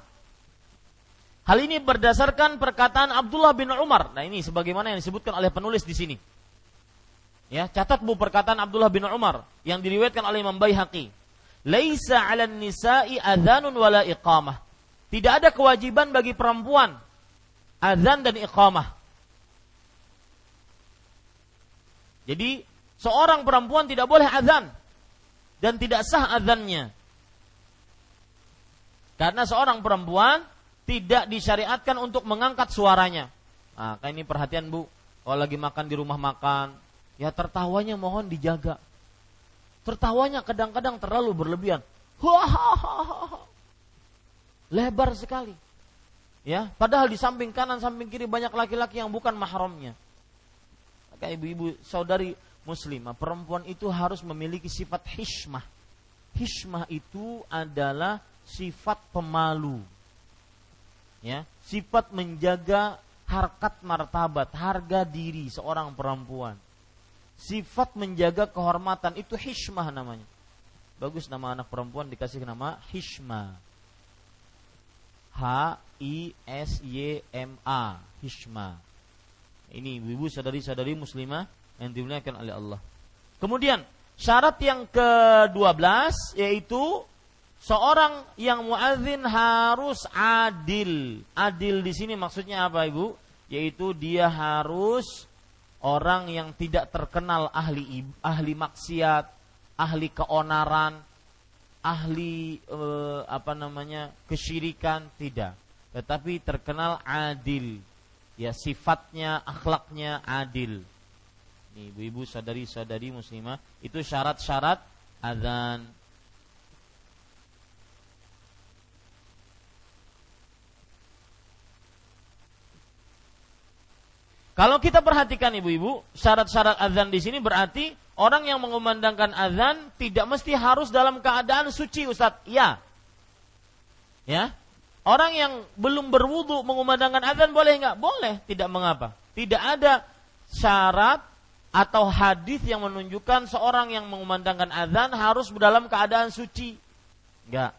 Hal ini berdasarkan perkataan Abdullah bin Umar. Nah ini sebagaimana yang disebutkan oleh penulis di sini. Ya, catat bu perkataan Abdullah bin Umar yang diriwayatkan oleh Imam Baihaqi. Laisa 'alan nisa'i adzanun wala iqamah. Tidak ada kewajiban bagi perempuan azan dan iqamah. Jadi seorang perempuan tidak boleh azan dan tidak sah azannya. Karena seorang perempuan tidak disyariatkan untuk mengangkat suaranya. Nah, kayak ini perhatian Bu, kalau lagi makan di rumah makan, ya tertawanya mohon dijaga. Tertawanya kadang-kadang terlalu berlebihan. Lebar sekali. Ya, padahal di samping kanan, samping kiri banyak laki-laki yang bukan mahramnya. Maka ibu-ibu saudari muslimah, perempuan itu harus memiliki sifat hishmah. Hishmah itu adalah sifat pemalu. Ya sifat menjaga harkat martabat harga diri seorang perempuan. Sifat menjaga kehormatan itu hishmah namanya. Bagus nama anak perempuan dikasih nama hishmah. H I S Y M A hishmah. Ini ibu sadari-sadari muslimah yang dimuliakan oleh Allah kemudian syarat yang ke-12 yaitu seorang yang muadzin harus adil. Adil di sini maksudnya apa, Ibu? Yaitu dia harus orang yang tidak terkenal ahli ahli maksiat, ahli keonaran, ahli eh, apa namanya? kesyirikan tidak, tetapi terkenal adil. Ya, sifatnya, akhlaknya adil. Ibu-ibu, sadari-sadari muslimah, itu syarat-syarat azan Kalau kita perhatikan ibu-ibu, syarat-syarat azan di sini berarti orang yang mengumandangkan azan tidak mesti harus dalam keadaan suci Ustaz. Ya. Ya. Orang yang belum berwudu mengumandangkan azan boleh nggak? Boleh, tidak mengapa. Tidak ada syarat atau hadis yang menunjukkan seorang yang mengumandangkan azan harus dalam keadaan suci. Enggak.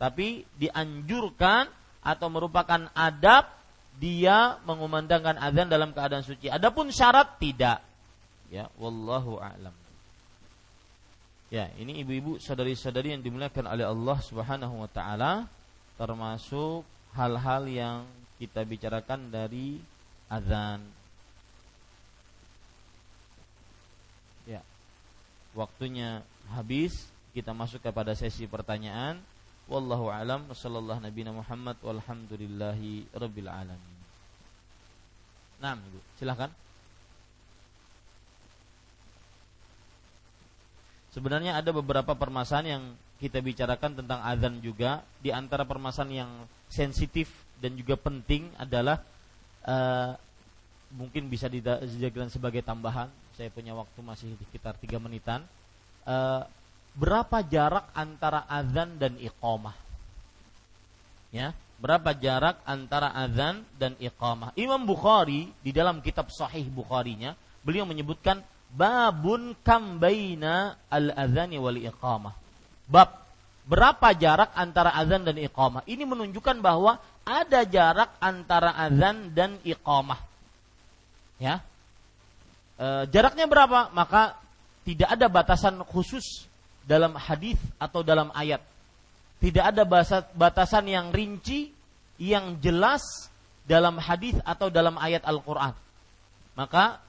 Tapi dianjurkan atau merupakan adab dia mengumandangkan azan dalam keadaan suci. Adapun syarat tidak. Ya, wallahu a'lam. Ya, ini ibu-ibu saudari-saudari yang dimuliakan oleh Allah Subhanahu wa taala termasuk hal-hal yang kita bicarakan dari azan. Ya. Waktunya habis, kita masuk kepada sesi pertanyaan. Wallahu alam sallallahu nabi Muhammad walhamdulillahi rabbil alamin. Nah, Ibu, silakan. Sebenarnya ada beberapa permasalahan yang kita bicarakan tentang azan juga. Di antara permasalahan yang sensitif dan juga penting adalah uh, mungkin bisa dijadikan sebagai tambahan. Saya punya waktu masih sekitar tiga menitan. Uh, berapa jarak antara azan dan iqamah. Ya, berapa jarak antara azan dan iqamah. Imam Bukhari di dalam kitab Sahih Bukharinya, beliau menyebutkan babun kambaina al-azani wal iqamah. Bab berapa jarak antara azan dan iqamah. Ini menunjukkan bahwa ada jarak antara azan dan iqamah. Ya. E, jaraknya berapa? Maka tidak ada batasan khusus dalam hadis atau dalam ayat. Tidak ada batasan yang rinci, yang jelas dalam hadis atau dalam ayat Al-Quran. Maka,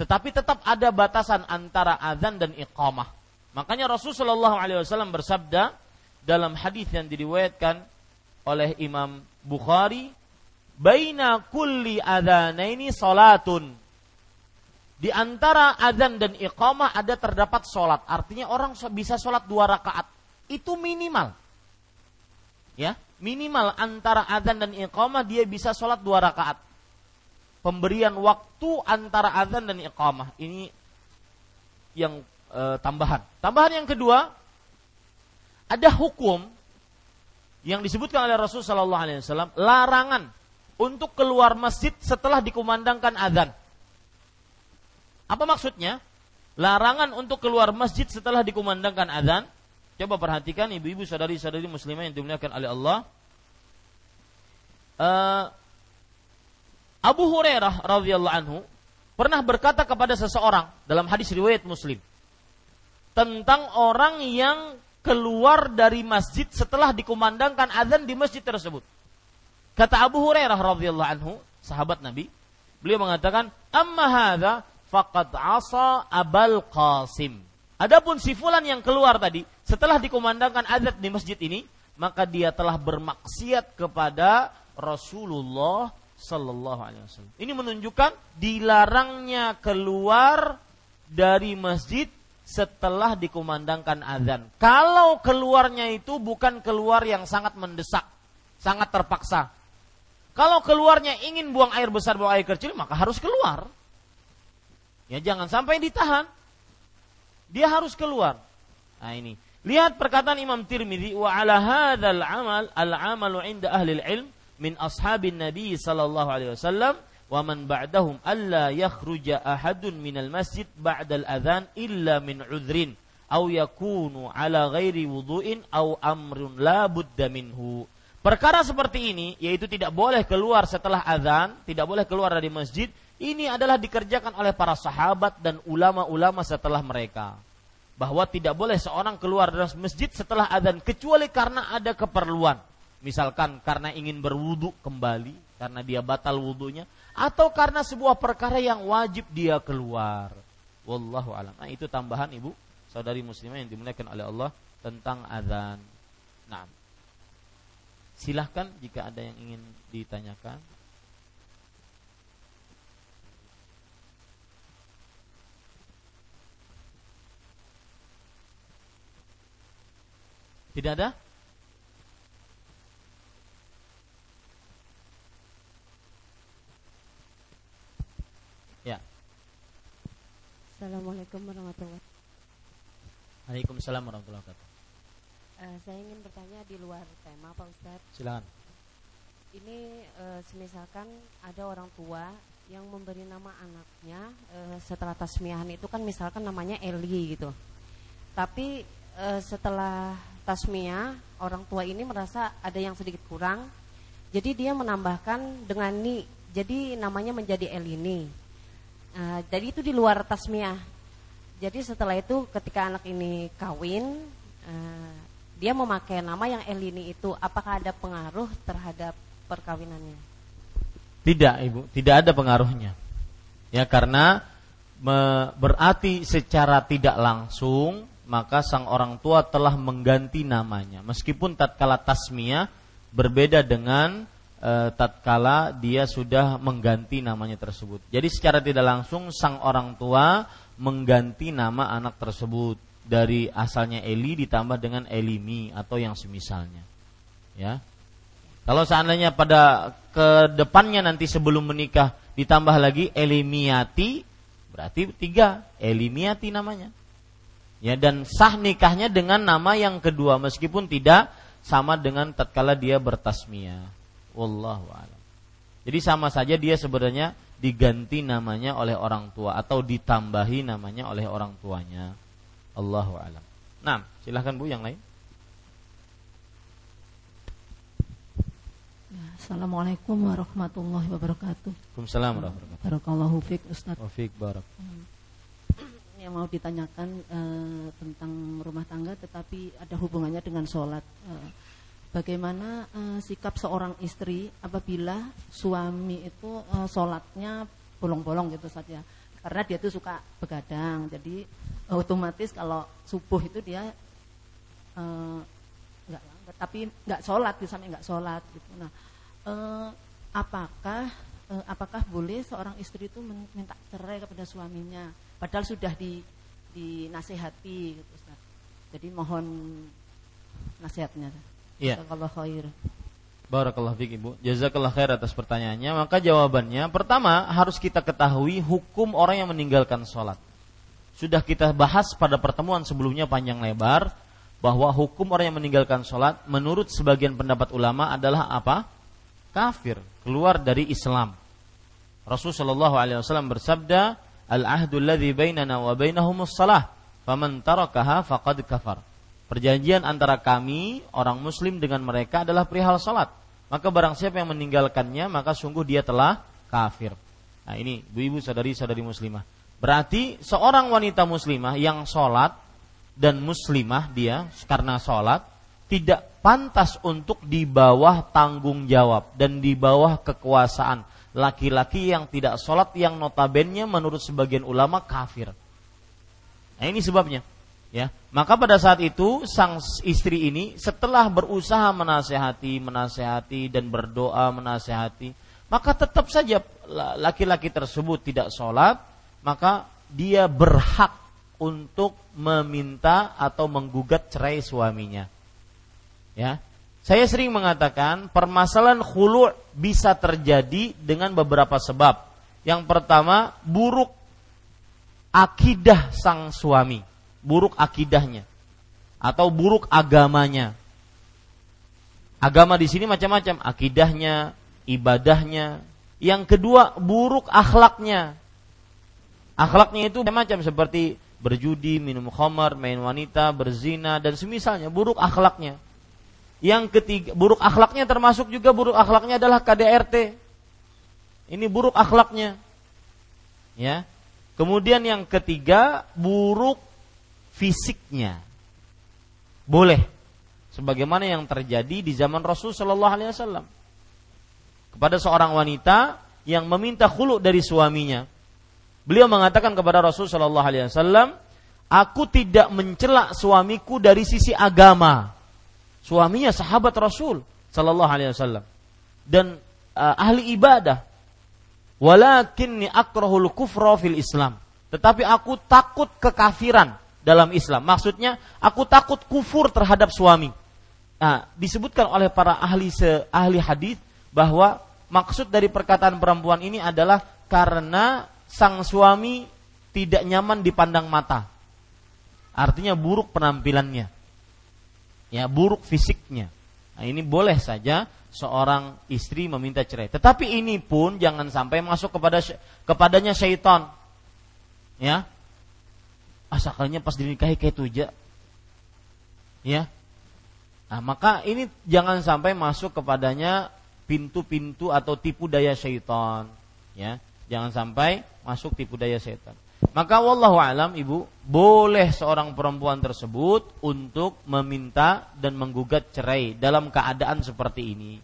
tetapi tetap ada batasan antara azan dan iqamah. Makanya Rasulullah SAW bersabda dalam hadis yang diriwayatkan oleh Imam Bukhari, "Baina kulli adzanaini salatun." Di antara azan dan iqamah ada terdapat sholat. Artinya orang bisa sholat dua rakaat. Itu minimal. Ya, minimal antara azan dan iqamah dia bisa sholat dua rakaat. Pemberian waktu antara azan dan iqamah. Ini yang e, tambahan. Tambahan yang kedua, ada hukum yang disebutkan oleh Rasulullah SAW larangan untuk keluar masjid setelah dikumandangkan azan. Apa maksudnya? Larangan untuk keluar masjid setelah dikumandangkan azan. Coba perhatikan ibu-ibu saudari-saudari muslimah yang dimuliakan oleh Allah. Uh, Abu Hurairah radhiyallahu anhu pernah berkata kepada seseorang dalam hadis riwayat Muslim tentang orang yang keluar dari masjid setelah dikumandangkan azan di masjid tersebut. Kata Abu Hurairah radhiyallahu anhu, sahabat Nabi, beliau mengatakan, "Amma hadza faqad asa Abal Qasim. Adapun si fulan yang keluar tadi setelah dikumandangkan azan di masjid ini, maka dia telah bermaksiat kepada Rasulullah sallallahu alaihi wasallam. Ini menunjukkan dilarangnya keluar dari masjid setelah dikumandangkan azan. Kalau keluarnya itu bukan keluar yang sangat mendesak, sangat terpaksa. Kalau keluarnya ingin buang air besar, buang air kecil, maka harus keluar. Ya jangan sampai ditahan. Dia harus keluar. Nah ini. Lihat perkataan Imam Tirmidzi wa ala hadzal amal al amalu inda ahli ilm min ashabin nabi sallallahu alaihi wasallam wa man ba'dahum alla yakhruja ahadun minal masjid ba'dal adzan illa min udhrin aw yakunu ala ghairi wudu'in aw amrun la budda minhu. Perkara seperti ini yaitu tidak boleh keluar setelah azan, tidak boleh keluar dari masjid ini adalah dikerjakan oleh para sahabat dan ulama-ulama setelah mereka. Bahwa tidak boleh seorang keluar dari masjid setelah adzan kecuali karena ada keperluan. Misalkan karena ingin berwudu kembali, karena dia batal wudunya, atau karena sebuah perkara yang wajib dia keluar. Wallahu alam. Nah, itu tambahan Ibu, saudari muslimah yang dimuliakan oleh Allah tentang adzan. Nah, silahkan jika ada yang ingin ditanyakan. Tidak ada? Ya. Assalamualaikum warahmatullahi wabarakatuh. Waalaikumsalam warahmatullahi wabarakatuh. Uh, saya ingin bertanya di luar tema Pak Ustadz. Silakan. Ini uh, semisalkan ada orang tua yang memberi nama anaknya uh, setelah tasmiahan itu kan misalkan namanya Eli gitu. Tapi uh, setelah tasmiyah orang tua ini merasa ada yang sedikit kurang. Jadi dia menambahkan dengan ni. Jadi namanya menjadi elini uh, jadi itu di luar tasmiyah jadi setelah itu ketika anak ini kawin uh, dia memakai nama yang elini itu. Apakah ada pengaruh terhadap perkawinannya? Tidak ibu. Tidak ada pengaruhnya. Ya karena berarti secara tidak langsung maka sang orang tua telah mengganti namanya. Meskipun tatkala tasmiyah berbeda dengan e, tatkala dia sudah mengganti namanya tersebut. Jadi secara tidak langsung sang orang tua mengganti nama anak tersebut dari asalnya Eli ditambah dengan Elimi atau yang semisalnya. Ya. Kalau seandainya pada ke depannya nanti sebelum menikah ditambah lagi Elimiati berarti tiga Elimiati namanya ya dan sah nikahnya dengan nama yang kedua meskipun tidak sama dengan tatkala dia bertasmiyah wallahu alam jadi sama saja dia sebenarnya diganti namanya oleh orang tua atau ditambahi namanya oleh orang tuanya Allahu alam nah silahkan bu yang lain ya, Assalamualaikum warahmatullahi wabarakatuh. Waalaikumsalam warahmatullahi wabarakatuh. Barakallahu fiik Ustaz. Wa barak. Yang mau ditanyakan uh, tentang rumah tangga, tetapi ada hubungannya dengan sholat. Uh, bagaimana uh, sikap seorang istri apabila suami itu uh, sholatnya bolong-bolong gitu saja? Karena dia itu suka begadang, jadi otomatis kalau subuh itu dia uh, nggak, tapi nggak sholat, sampai nggak sholat gitu. Nah, uh, apakah apakah boleh seorang istri itu minta cerai kepada suaminya? Padahal sudah di dinasehati gitu Ustaz. Jadi mohon nasihatnya. Iya. Kalau khair. Barakallah fiik Ibu. Jazakallah khair atas pertanyaannya. Maka jawabannya pertama harus kita ketahui hukum orang yang meninggalkan sholat. Sudah kita bahas pada pertemuan sebelumnya panjang lebar bahwa hukum orang yang meninggalkan sholat menurut sebagian pendapat ulama adalah apa? Kafir, keluar dari Islam. Rasulullah SAW bersabda, al-ahdu alladhi bainana wa bainahumus salah. Faman tarakaha faqad kafar. Perjanjian antara kami orang muslim dengan mereka adalah perihal salat. Maka barang siapa yang meninggalkannya maka sungguh dia telah kafir. Nah ini ibu-ibu sadari-sadari muslimah. Berarti seorang wanita muslimah yang salat dan muslimah dia karena salat tidak pantas untuk di bawah tanggung jawab dan di bawah kekuasaan laki-laki yang tidak sholat yang notabennya menurut sebagian ulama kafir. Nah ini sebabnya. Ya, maka pada saat itu sang istri ini setelah berusaha menasehati, menasehati dan berdoa menasehati, maka tetap saja laki-laki tersebut tidak sholat, maka dia berhak untuk meminta atau menggugat cerai suaminya. Ya, saya sering mengatakan permasalahan khulu bisa terjadi dengan beberapa sebab. Yang pertama, buruk akidah sang suami, buruk akidahnya atau buruk agamanya. Agama di sini macam-macam, akidahnya, ibadahnya. Yang kedua, buruk akhlaknya. Akhlaknya itu macam-macam seperti berjudi, minum khamar, main wanita, berzina dan semisalnya buruk akhlaknya yang ketiga, buruk akhlaknya termasuk juga buruk akhlaknya adalah KDRT. Ini buruk akhlaknya. Ya. Kemudian yang ketiga, buruk fisiknya. Boleh. Sebagaimana yang terjadi di zaman Rasul Shallallahu alaihi wasallam. Kepada seorang wanita yang meminta khulu dari suaminya. Beliau mengatakan kepada Rasul Shallallahu alaihi wasallam, "Aku tidak mencela suamiku dari sisi agama." Suaminya sahabat Rasul sallallahu alaihi wasallam dan uh, ahli ibadah. Walakinni akrahul kufra fil Islam. Tetapi aku takut kekafiran dalam Islam. Maksudnya aku takut kufur terhadap suami. Nah, disebutkan oleh para ahli se ahli hadis bahwa maksud dari perkataan perempuan ini adalah karena sang suami tidak nyaman dipandang mata. Artinya buruk penampilannya ya buruk fisiknya. Nah, ini boleh saja seorang istri meminta cerai. Tetapi ini pun jangan sampai masuk kepada kepadanya syaitan. Ya. Asalnya pas dinikahi kayak tuja. Ya. Nah, maka ini jangan sampai masuk kepadanya pintu-pintu atau tipu daya syaitan. Ya. Jangan sampai masuk tipu daya syaitan. Maka wallahu alam ibu boleh seorang perempuan tersebut untuk meminta dan menggugat cerai dalam keadaan seperti ini.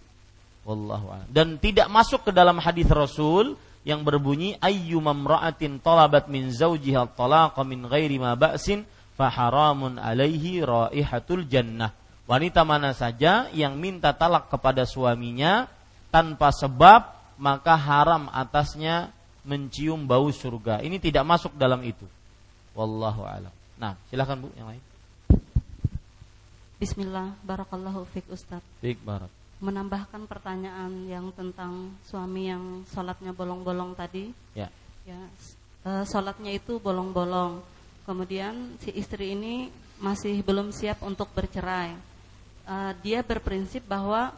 Wallahu alam. Dan tidak masuk ke dalam hadis Rasul yang berbunyi ayyumam ra'atin talabat min zawjiha talaqa min ghairi ma ba'sin faharamun alaihi raihatul jannah. Wanita mana saja yang minta talak kepada suaminya tanpa sebab maka haram atasnya mencium bau surga. Ini tidak masuk dalam itu. Wallahu alam. Nah, silakan Bu yang lain. Bismillah, barakallahu fiik Ustaz. Fiik barak. Menambahkan pertanyaan yang tentang suami yang sholatnya bolong-bolong tadi. Ya. Ya, e, sholatnya itu bolong-bolong. Kemudian si istri ini masih belum siap untuk bercerai. E, dia berprinsip bahwa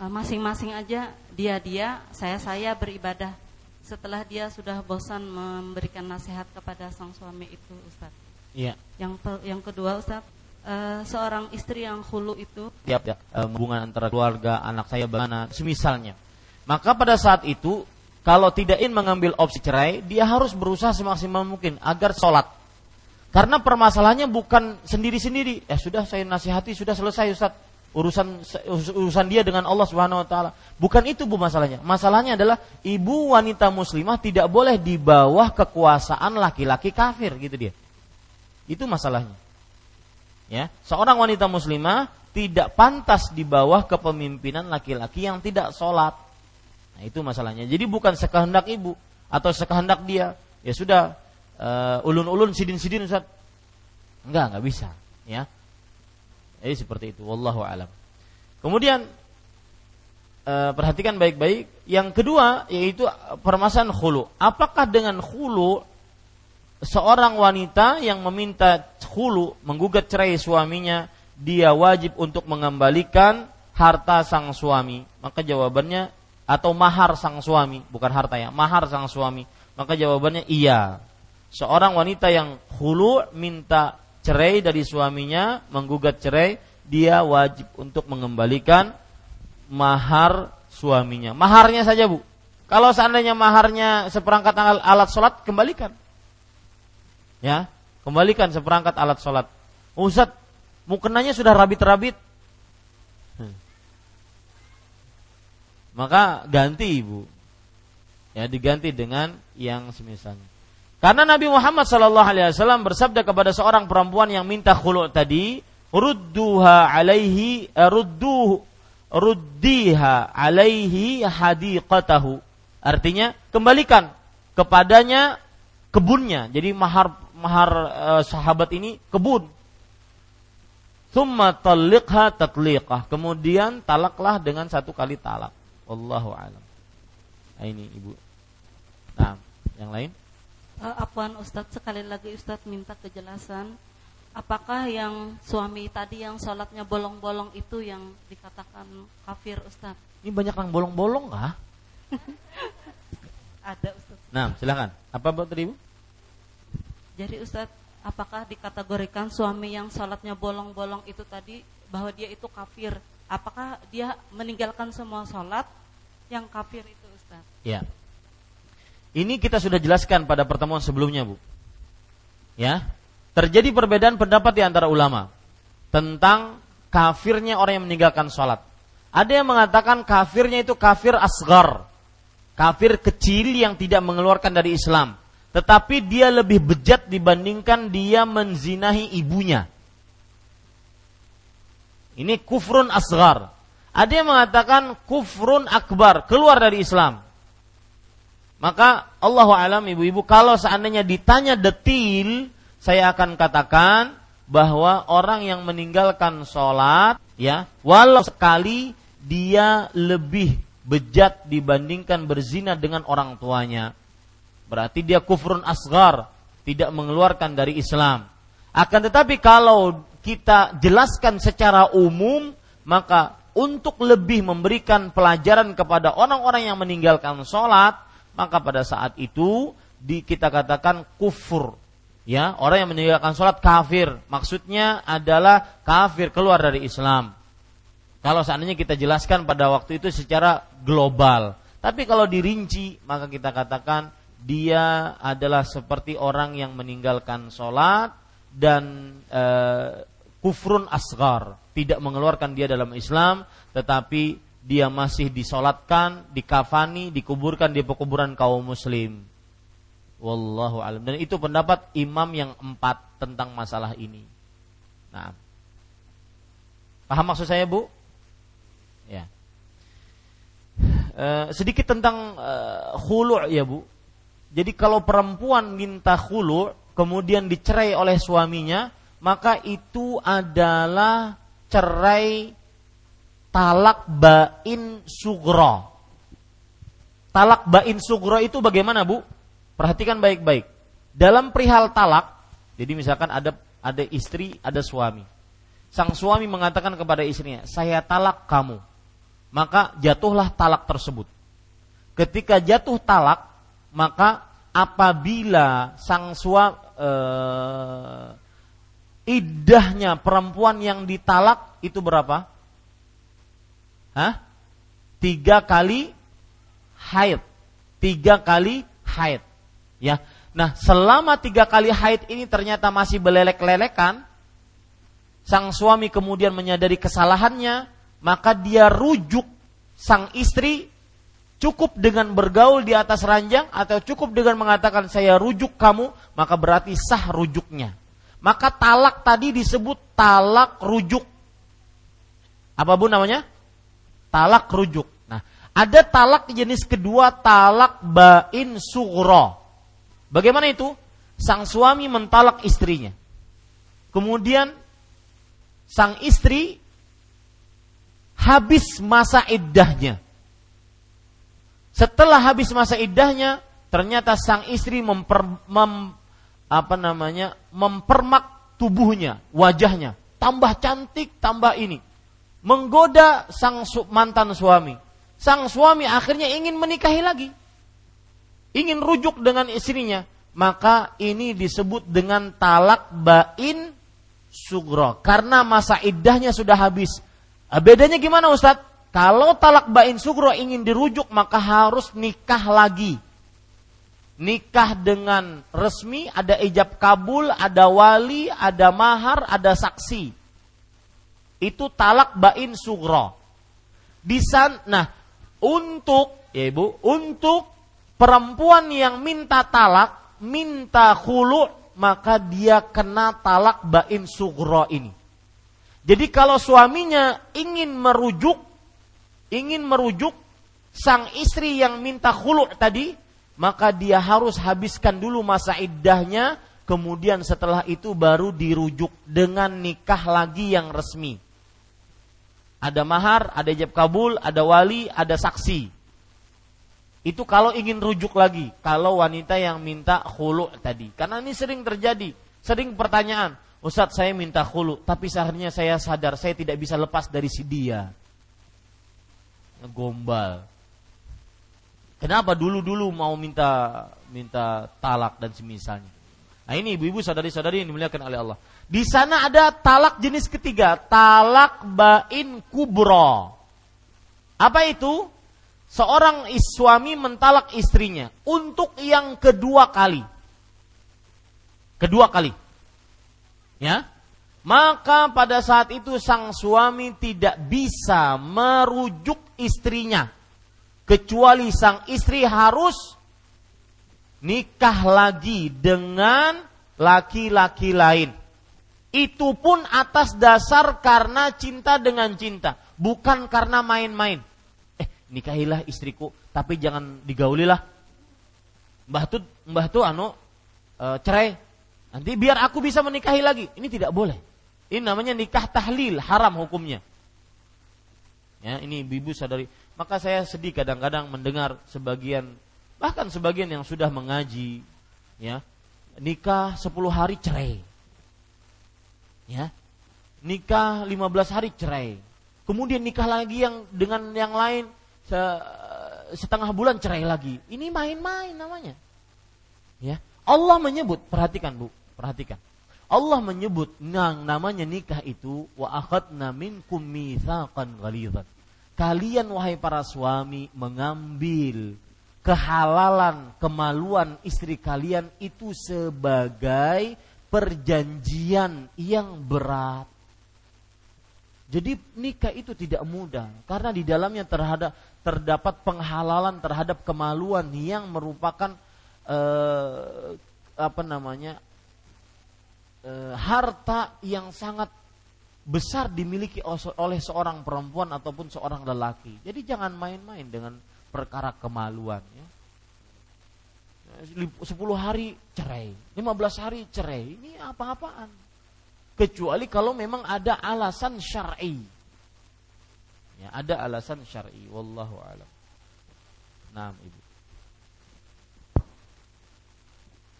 e, masing-masing aja dia dia, saya saya beribadah setelah dia sudah bosan memberikan nasihat kepada sang suami itu Ustaz. Iya. Yang yang kedua Ustaz, uh, seorang istri yang hulu itu ya, ya uh, hubungan antara keluarga, anak saya bagaimana, semisalnya. Maka pada saat itu kalau tidak ingin mengambil opsi cerai, dia harus berusaha semaksimal mungkin agar sholat. Karena permasalahannya bukan sendiri-sendiri. Ya sudah saya nasihati sudah selesai Ustaz. Urusan urusan dia dengan Allah Subhanahu wa taala. Bukan itu Bu masalahnya. Masalahnya adalah ibu wanita muslimah tidak boleh di bawah kekuasaan laki-laki kafir gitu dia. Itu masalahnya. Ya, seorang wanita muslimah tidak pantas di bawah kepemimpinan laki-laki yang tidak sholat. Nah itu masalahnya. Jadi bukan sekehendak ibu atau sekehendak dia. Ya sudah uh, ulun-ulun sidin-sidin Ustaz. Enggak, enggak bisa, ya. Jadi seperti itu, wallahu alam. Kemudian uh, perhatikan baik-baik. Yang kedua yaitu permasalahan khulu. Apakah dengan khulu seorang wanita yang meminta khulu menggugat cerai suaminya dia wajib untuk mengembalikan harta sang suami? Maka jawabannya atau mahar sang suami, bukan harta ya, mahar sang suami. Maka jawabannya iya. Seorang wanita yang hulu minta cerai dari suaminya, menggugat cerai, dia wajib untuk mengembalikan mahar suaminya. Maharnya saja bu. Kalau seandainya maharnya seperangkat alat sholat, kembalikan. Ya, kembalikan seperangkat alat sholat. Ustaz, mukenanya sudah rabit-rabit. Hmm. Maka ganti ibu. Ya, diganti dengan yang semisalnya. Karena Nabi Muhammad Shallallahu Alaihi Wasallam bersabda kepada seorang perempuan yang minta khulu tadi, rudduha alaihi eh, rudduh ruddiha alaihi hadiqatahu. Artinya kembalikan kepadanya kebunnya. Jadi mahar mahar uh, sahabat ini kebun. Thumma talliqha tatliqah. Kemudian talaklah dengan satu kali talak. Wallahu alam. Nah, ini Ibu. Nah, yang lain? Uh, Apaan Ustadz sekali lagi Ustadz minta kejelasan apakah yang suami tadi yang sholatnya bolong-bolong itu yang dikatakan kafir Ustadz? Ini banyak yang bolong-bolong kah? Ada Ustadz. Nah, silakan. Apa buat Ibu? Jadi Ustadz apakah dikategorikan suami yang sholatnya bolong-bolong itu tadi bahwa dia itu kafir? Apakah dia meninggalkan semua sholat yang kafir itu Ustaz? Ya. Ini kita sudah jelaskan pada pertemuan sebelumnya Bu. Ya. Terjadi perbedaan pendapat di antara ulama tentang kafirnya orang yang meninggalkan sholat. Ada yang mengatakan kafirnya itu kafir asgar. Kafir kecil yang tidak mengeluarkan dari Islam tetapi dia lebih bejat dibandingkan dia menzinahi ibunya. Ini kufrun asgar. Ada yang mengatakan kufrun akbar, keluar dari Islam. Maka Allah alam ibu-ibu kalau seandainya ditanya detil, saya akan katakan bahwa orang yang meninggalkan sholat, ya, walau sekali dia lebih bejat dibandingkan berzina dengan orang tuanya berarti dia kufrun asgar, tidak mengeluarkan dari Islam. Akan tetapi kalau kita jelaskan secara umum, maka untuk lebih memberikan pelajaran kepada orang-orang yang meninggalkan sholat, maka pada saat itu di, kita katakan kufur. Ya, orang yang meninggalkan sholat kafir. Maksudnya adalah kafir keluar dari Islam. Kalau seandainya kita jelaskan pada waktu itu secara global. Tapi kalau dirinci, maka kita katakan dia adalah seperti orang yang meninggalkan sholat dan e, kufrun asgar tidak mengeluarkan dia dalam Islam tetapi dia masih disolatkan, dikafani, dikuburkan di pekuburan kaum muslim. Wallahu alam. Dan itu pendapat imam yang empat tentang masalah ini. Nah, paham maksud saya bu? Ya. E, sedikit tentang e, khulu ya bu. Jadi kalau perempuan minta khulu kemudian dicerai oleh suaminya, maka itu adalah cerai talak bain sugro. Talak bain sugro itu bagaimana bu? Perhatikan baik-baik. Dalam perihal talak, jadi misalkan ada ada istri, ada suami. Sang suami mengatakan kepada istrinya, saya talak kamu. Maka jatuhlah talak tersebut. Ketika jatuh talak, maka apabila sang suami eh, idahnya perempuan yang ditalak itu berapa? Hah? Tiga kali haid. Tiga kali haid. Ya. Nah, selama tiga kali haid ini ternyata masih belelek-lelekan, sang suami kemudian menyadari kesalahannya, maka dia rujuk sang istri cukup dengan bergaul di atas ranjang atau cukup dengan mengatakan saya rujuk kamu, maka berarti sah rujuknya. Maka talak tadi disebut talak rujuk. Apa bu namanya? Talak rujuk. Nah, ada talak jenis kedua talak bain sugro. Bagaimana itu? Sang suami mentalak istrinya. Kemudian sang istri habis masa iddahnya. Setelah habis masa iddahnya, ternyata sang istri memper, mem, apa namanya, mempermak tubuhnya, wajahnya, tambah cantik, tambah ini, menggoda sang mantan suami. Sang suami akhirnya ingin menikahi lagi ingin rujuk dengan istrinya, maka ini disebut dengan talak bain sugro. Karena masa iddahnya sudah habis. Ah, bedanya gimana Ustadz? Kalau talak bain sugro ingin dirujuk maka harus nikah lagi. Nikah dengan resmi, ada ijab kabul, ada wali, ada mahar, ada saksi. Itu talak bain sugro. Di sana, nah, untuk ya ibu, untuk perempuan yang minta talak, minta khulu, maka dia kena talak bain sugro ini. Jadi kalau suaminya ingin merujuk, ingin merujuk sang istri yang minta khulu tadi, maka dia harus habiskan dulu masa iddahnya, kemudian setelah itu baru dirujuk dengan nikah lagi yang resmi. Ada mahar, ada ijab kabul, ada wali, ada saksi. Itu kalau ingin rujuk lagi, kalau wanita yang minta khulu tadi. Karena ini sering terjadi, sering pertanyaan, Ustadz saya minta khulu, tapi seharusnya saya sadar saya tidak bisa lepas dari si dia. Gombal. Kenapa dulu-dulu mau minta minta talak dan semisalnya? Nah ini ibu-ibu sadari-sadari yang dimuliakan oleh Allah. Di sana ada talak jenis ketiga, talak bain kubro. Apa itu? seorang suami mentalak istrinya untuk yang kedua kali. Kedua kali. Ya. Maka pada saat itu sang suami tidak bisa merujuk istrinya kecuali sang istri harus nikah lagi dengan laki-laki lain. Itu pun atas dasar karena cinta dengan cinta, bukan karena main-main nikahilah istriku, tapi jangan digaulilah. Mbah tuh mbah tuh anu e, cerai. Nanti biar aku bisa menikahi lagi. Ini tidak boleh. Ini namanya nikah tahlil, haram hukumnya. Ya, ini ibu sadari. Maka saya sedih kadang-kadang mendengar sebagian bahkan sebagian yang sudah mengaji ya nikah 10 hari cerai ya nikah 15 hari cerai kemudian nikah lagi yang dengan yang lain setengah bulan cerai lagi. Ini main-main namanya. Ya. Allah menyebut, perhatikan Bu, perhatikan. Allah menyebut yang namanya nikah itu wa akhadna minkum mitsaqan ghalidhan. Kalian wahai para suami mengambil kehalalan, kemaluan istri kalian itu sebagai perjanjian yang berat. Jadi nikah itu tidak mudah karena di dalamnya terhadap terdapat penghalalan terhadap kemaluan yang merupakan eh, apa namanya eh, harta yang sangat besar dimiliki oleh seorang perempuan ataupun seorang lelaki. Jadi jangan main-main dengan perkara kemaluan ya. 10 hari cerai, 15 hari cerai. Ini apa-apaan? kecuali kalau memang ada alasan syar'i. Ya, ada alasan syar'i. Wallahu alam. Naam, Ibu.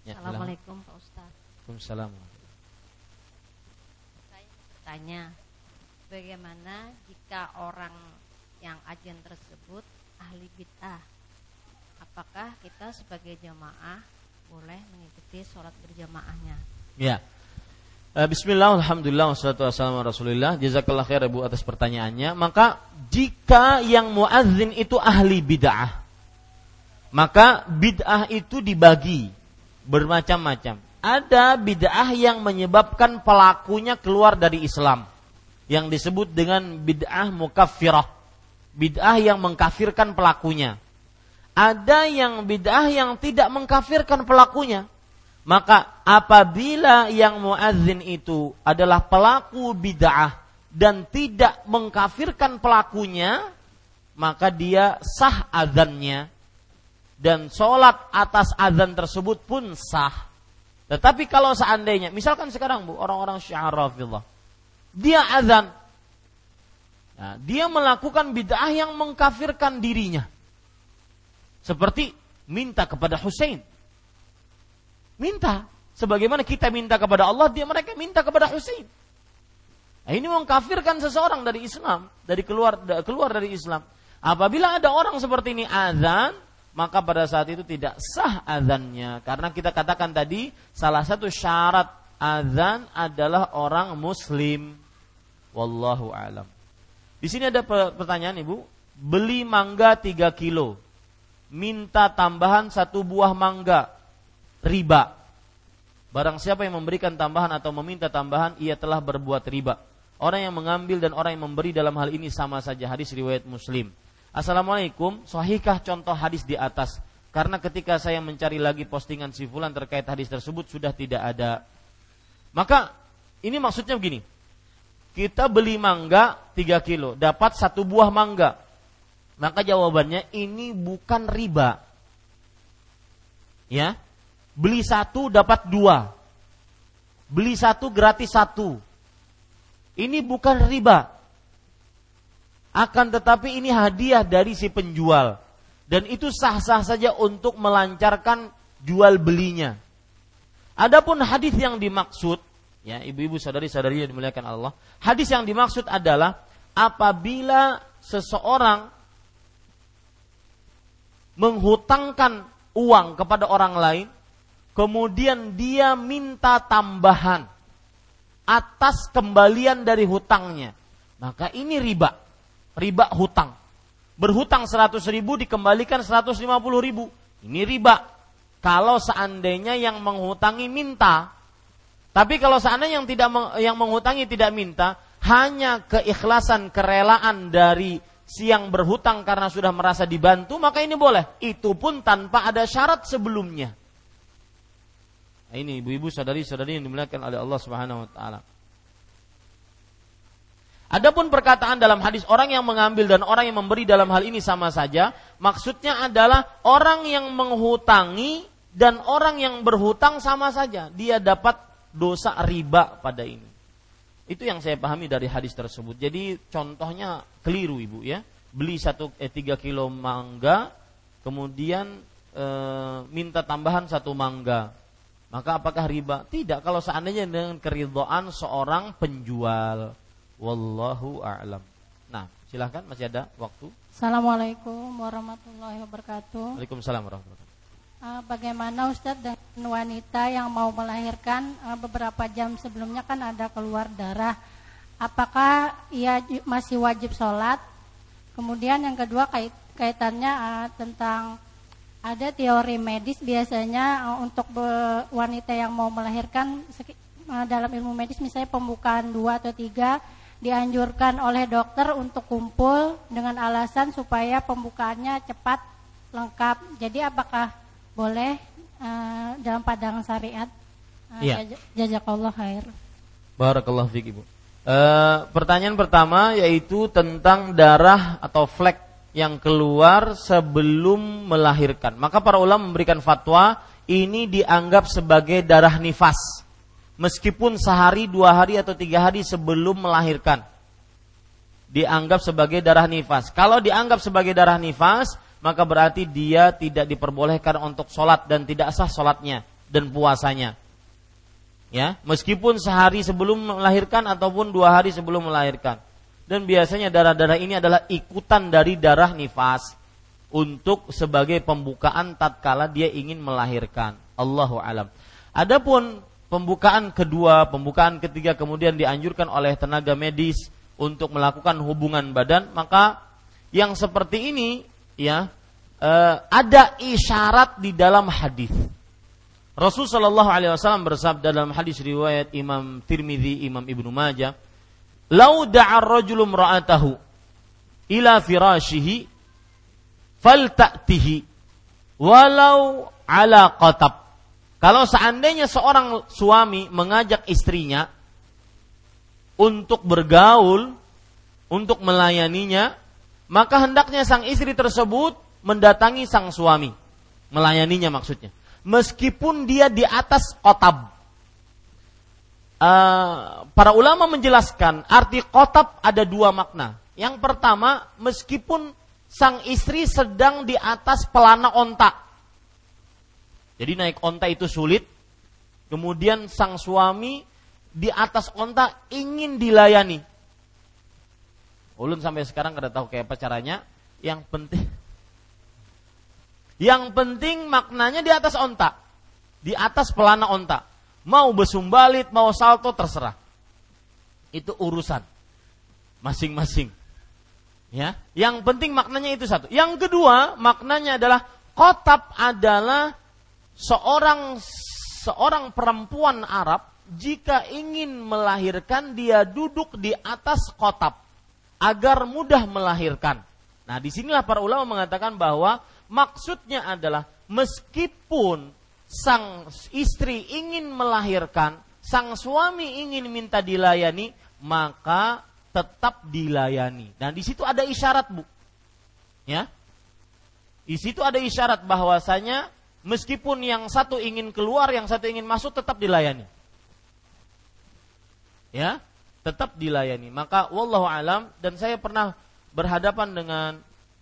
Ya, Assalamualaikum Pak Ustaz. Waalaikumsalam. Saya bertanya, bagaimana jika orang yang ajian tersebut ahli bid'ah? Apakah kita sebagai jamaah boleh mengikuti sholat berjamaahnya? Ya, Eh, bismillah, alhamdulillah, wassalatu wassalamu rasulillah. Jazakallah khair Ibu atas pertanyaannya. Maka jika yang muadzin itu ahli bid'ah, maka bid'ah itu dibagi. bermacam-macam. Ada bid'ah yang menyebabkan pelakunya keluar dari Islam yang disebut dengan bid'ah mukaffirah. Bid'ah yang mengkafirkan pelakunya. Ada yang bid'ah yang tidak mengkafirkan pelakunya. Maka apabila yang muadzin itu adalah pelaku bid'ah dan tidak mengkafirkan pelakunya, maka dia sah azannya dan sholat atas azan tersebut pun sah. Tetapi kalau seandainya, misalkan sekarang bu, orang-orang syiarafillah, dia azan, nah, dia melakukan bid'ah yang mengkafirkan dirinya. Seperti minta kepada Hussein. Minta. Sebagaimana kita minta kepada Allah, dia mereka minta kepada Hussein. Nah, ini mengkafirkan seseorang dari Islam, dari keluar keluar dari Islam. Apabila ada orang seperti ini azan, maka pada saat itu tidak sah azannya karena kita katakan tadi salah satu syarat azan adalah orang muslim wallahu alam di sini ada pertanyaan ibu. Beli mangga 3 kilo. Minta tambahan satu buah mangga. Riba. Barang siapa yang memberikan tambahan atau meminta tambahan ia telah berbuat riba. Orang yang mengambil dan orang yang memberi dalam hal ini sama saja. Hadis riwayat muslim. Assalamualaikum, sahihkah contoh hadis di atas? Karena ketika saya mencari lagi postingan si fulan terkait hadis tersebut sudah tidak ada. Maka ini maksudnya begini. Kita beli mangga 3 kilo, dapat satu buah mangga. Maka jawabannya ini bukan riba. Ya, beli satu dapat dua. Beli satu gratis satu. Ini bukan riba akan tetapi ini hadiah dari si penjual dan itu sah-sah saja untuk melancarkan jual belinya. Adapun hadis yang dimaksud, ya ibu-ibu sadari-sadari yang dimuliakan Allah, hadis yang dimaksud adalah apabila seseorang menghutangkan uang kepada orang lain, kemudian dia minta tambahan atas kembalian dari hutangnya, maka ini riba riba hutang. Berhutang 100 ribu dikembalikan 150 ribu. Ini riba. Kalau seandainya yang menghutangi minta. Tapi kalau seandainya yang tidak yang menghutangi tidak minta, hanya keikhlasan, kerelaan dari si yang berhutang karena sudah merasa dibantu, maka ini boleh. Itu pun tanpa ada syarat sebelumnya. Nah, ini ibu-ibu sadari-sadari yang dimuliakan oleh Allah Subhanahu wa taala. Adapun perkataan dalam hadis orang yang mengambil dan orang yang memberi dalam hal ini sama saja, maksudnya adalah orang yang menghutangi dan orang yang berhutang sama saja, dia dapat dosa riba pada ini. Itu yang saya pahami dari hadis tersebut. Jadi contohnya keliru ibu ya, beli satu eh, tiga kilo mangga, kemudian e, minta tambahan satu mangga, maka apakah riba? Tidak. Kalau seandainya dengan keridhaan seorang penjual Wallahu a'lam. Nah, silahkan masih ada waktu. Assalamualaikum warahmatullahi wabarakatuh. Waalaikumsalam warahmatullahi wabarakatuh. Uh, bagaimana Ustadz dengan wanita yang mau melahirkan uh, beberapa jam sebelumnya kan ada keluar darah. Apakah ia masih wajib sholat? Kemudian yang kedua kait, kaitannya uh, tentang ada teori medis biasanya untuk wanita yang mau melahirkan dalam ilmu medis misalnya pembukaan dua atau tiga dianjurkan oleh dokter untuk kumpul dengan alasan supaya pembukaannya cepat lengkap. Jadi apakah boleh uh, dalam pandangan syariat? Uh, ya. Jazakallah khair. Barakallah fiik Ibu. Uh, pertanyaan pertama yaitu tentang darah atau flek yang keluar sebelum melahirkan. Maka para ulama memberikan fatwa ini dianggap sebagai darah nifas meskipun sehari, dua hari atau tiga hari sebelum melahirkan. Dianggap sebagai darah nifas. Kalau dianggap sebagai darah nifas, maka berarti dia tidak diperbolehkan untuk sholat dan tidak sah sholatnya dan puasanya. Ya, meskipun sehari sebelum melahirkan ataupun dua hari sebelum melahirkan. Dan biasanya darah-darah ini adalah ikutan dari darah nifas untuk sebagai pembukaan tatkala dia ingin melahirkan. Allahu alam. Adapun pembukaan kedua, pembukaan ketiga kemudian dianjurkan oleh tenaga medis untuk melakukan hubungan badan, maka yang seperti ini ya eh, ada isyarat di dalam hadis. Rasul Shallallahu Alaihi Wasallam bersabda dalam hadis riwayat Imam Tirmidzi, Imam Ibnu Majah, "Lau da'ar rajulum ra'atahu ila firashihi falta'tihi walau ala qatab." Kalau seandainya seorang suami mengajak istrinya untuk bergaul, untuk melayaninya, maka hendaknya sang istri tersebut mendatangi sang suami, melayaninya maksudnya meskipun dia di atas kotab. Uh, para ulama menjelaskan arti kotab ada dua makna. Yang pertama, meskipun sang istri sedang di atas pelana onta. Jadi naik onta itu sulit. Kemudian sang suami di atas onta ingin dilayani. Ulun sampai sekarang kada tahu kayak apa caranya. Yang penting yang penting maknanya di atas onta. Di atas pelana onta. Mau besumbalit, mau salto, terserah. Itu urusan. Masing-masing. Ya, yang penting maknanya itu satu. Yang kedua, maknanya adalah kotab adalah seorang seorang perempuan Arab jika ingin melahirkan dia duduk di atas kotab agar mudah melahirkan. Nah, di sinilah para ulama mengatakan bahwa Maksudnya adalah meskipun sang istri ingin melahirkan, sang suami ingin minta dilayani, maka tetap dilayani. Dan di situ ada isyarat, Bu. Ya. Di situ ada isyarat bahwasanya meskipun yang satu ingin keluar, yang satu ingin masuk tetap dilayani. Ya, tetap dilayani. Maka wallahu alam dan saya pernah berhadapan dengan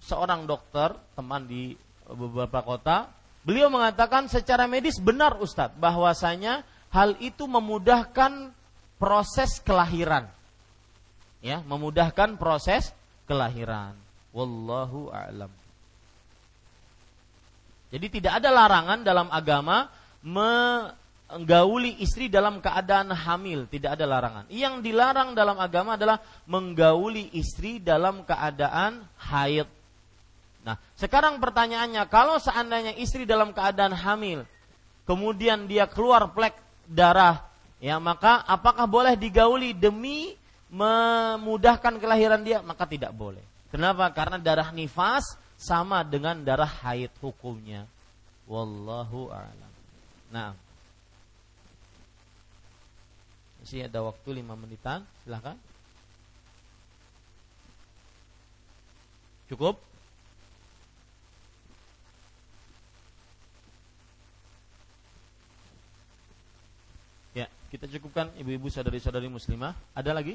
seorang dokter teman di beberapa kota, beliau mengatakan secara medis benar Ustadz bahwasanya hal itu memudahkan proses kelahiran. Ya, memudahkan proses kelahiran. Wallahu a'lam. Jadi tidak ada larangan dalam agama menggauli istri dalam keadaan hamil, tidak ada larangan. Yang dilarang dalam agama adalah menggauli istri dalam keadaan haid Nah, sekarang pertanyaannya, kalau seandainya istri dalam keadaan hamil, kemudian dia keluar plek darah, ya maka apakah boleh digauli demi memudahkan kelahiran dia? Maka tidak boleh. Kenapa? Karena darah nifas sama dengan darah haid hukumnya. Wallahu a'lam. Nah. Masih ada waktu 5 menitan, silahkan. Cukup? Kita cukupkan ibu-ibu saudari-saudari muslimah. Ada lagi?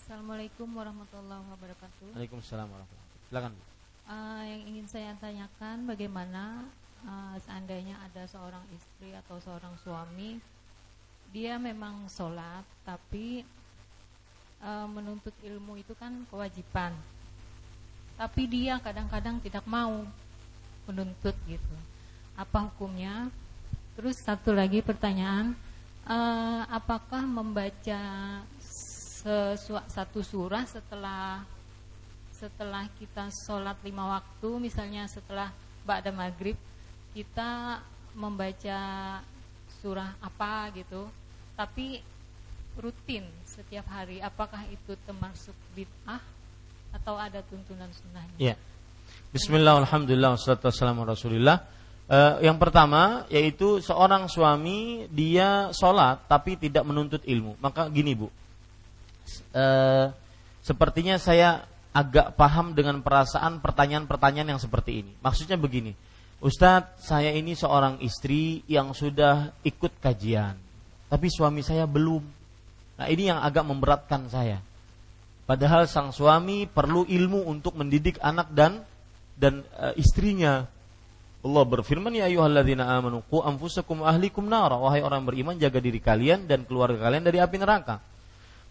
Assalamualaikum warahmatullahi wabarakatuh. Waalaikumsalam warahmatullahi wabarakatuh. Silakan. Uh, yang ingin saya tanyakan bagaimana uh, seandainya ada seorang istri atau seorang suami dia memang sholat tapi uh, menuntut ilmu itu kan kewajiban. Tapi dia kadang-kadang tidak mau menuntut gitu. Apa hukumnya? Terus satu lagi pertanyaan, uh, apakah membaca satu surah setelah setelah kita sholat lima waktu, misalnya setelah ba'da maghrib, kita membaca surah apa gitu, tapi rutin setiap hari, apakah itu termasuk bid'ah atau ada tuntunan sunnahnya? Ya. Bismillah, alhamdulillah, wassalatu wassalamu rasulillah. Uh, yang pertama yaitu seorang suami dia sholat tapi tidak menuntut ilmu. Maka gini bu, uh, sepertinya saya agak paham dengan perasaan pertanyaan-pertanyaan yang seperti ini. Maksudnya begini, Ustadz saya ini seorang istri yang sudah ikut kajian, tapi suami saya belum. Nah ini yang agak memberatkan saya. Padahal sang suami perlu ilmu untuk mendidik anak dan dan uh, istrinya Allah berfirman ya ayyuhalladzina amanu qu anfusakum ahlikum nara wahai orang beriman jaga diri kalian dan keluarga kalian dari api neraka.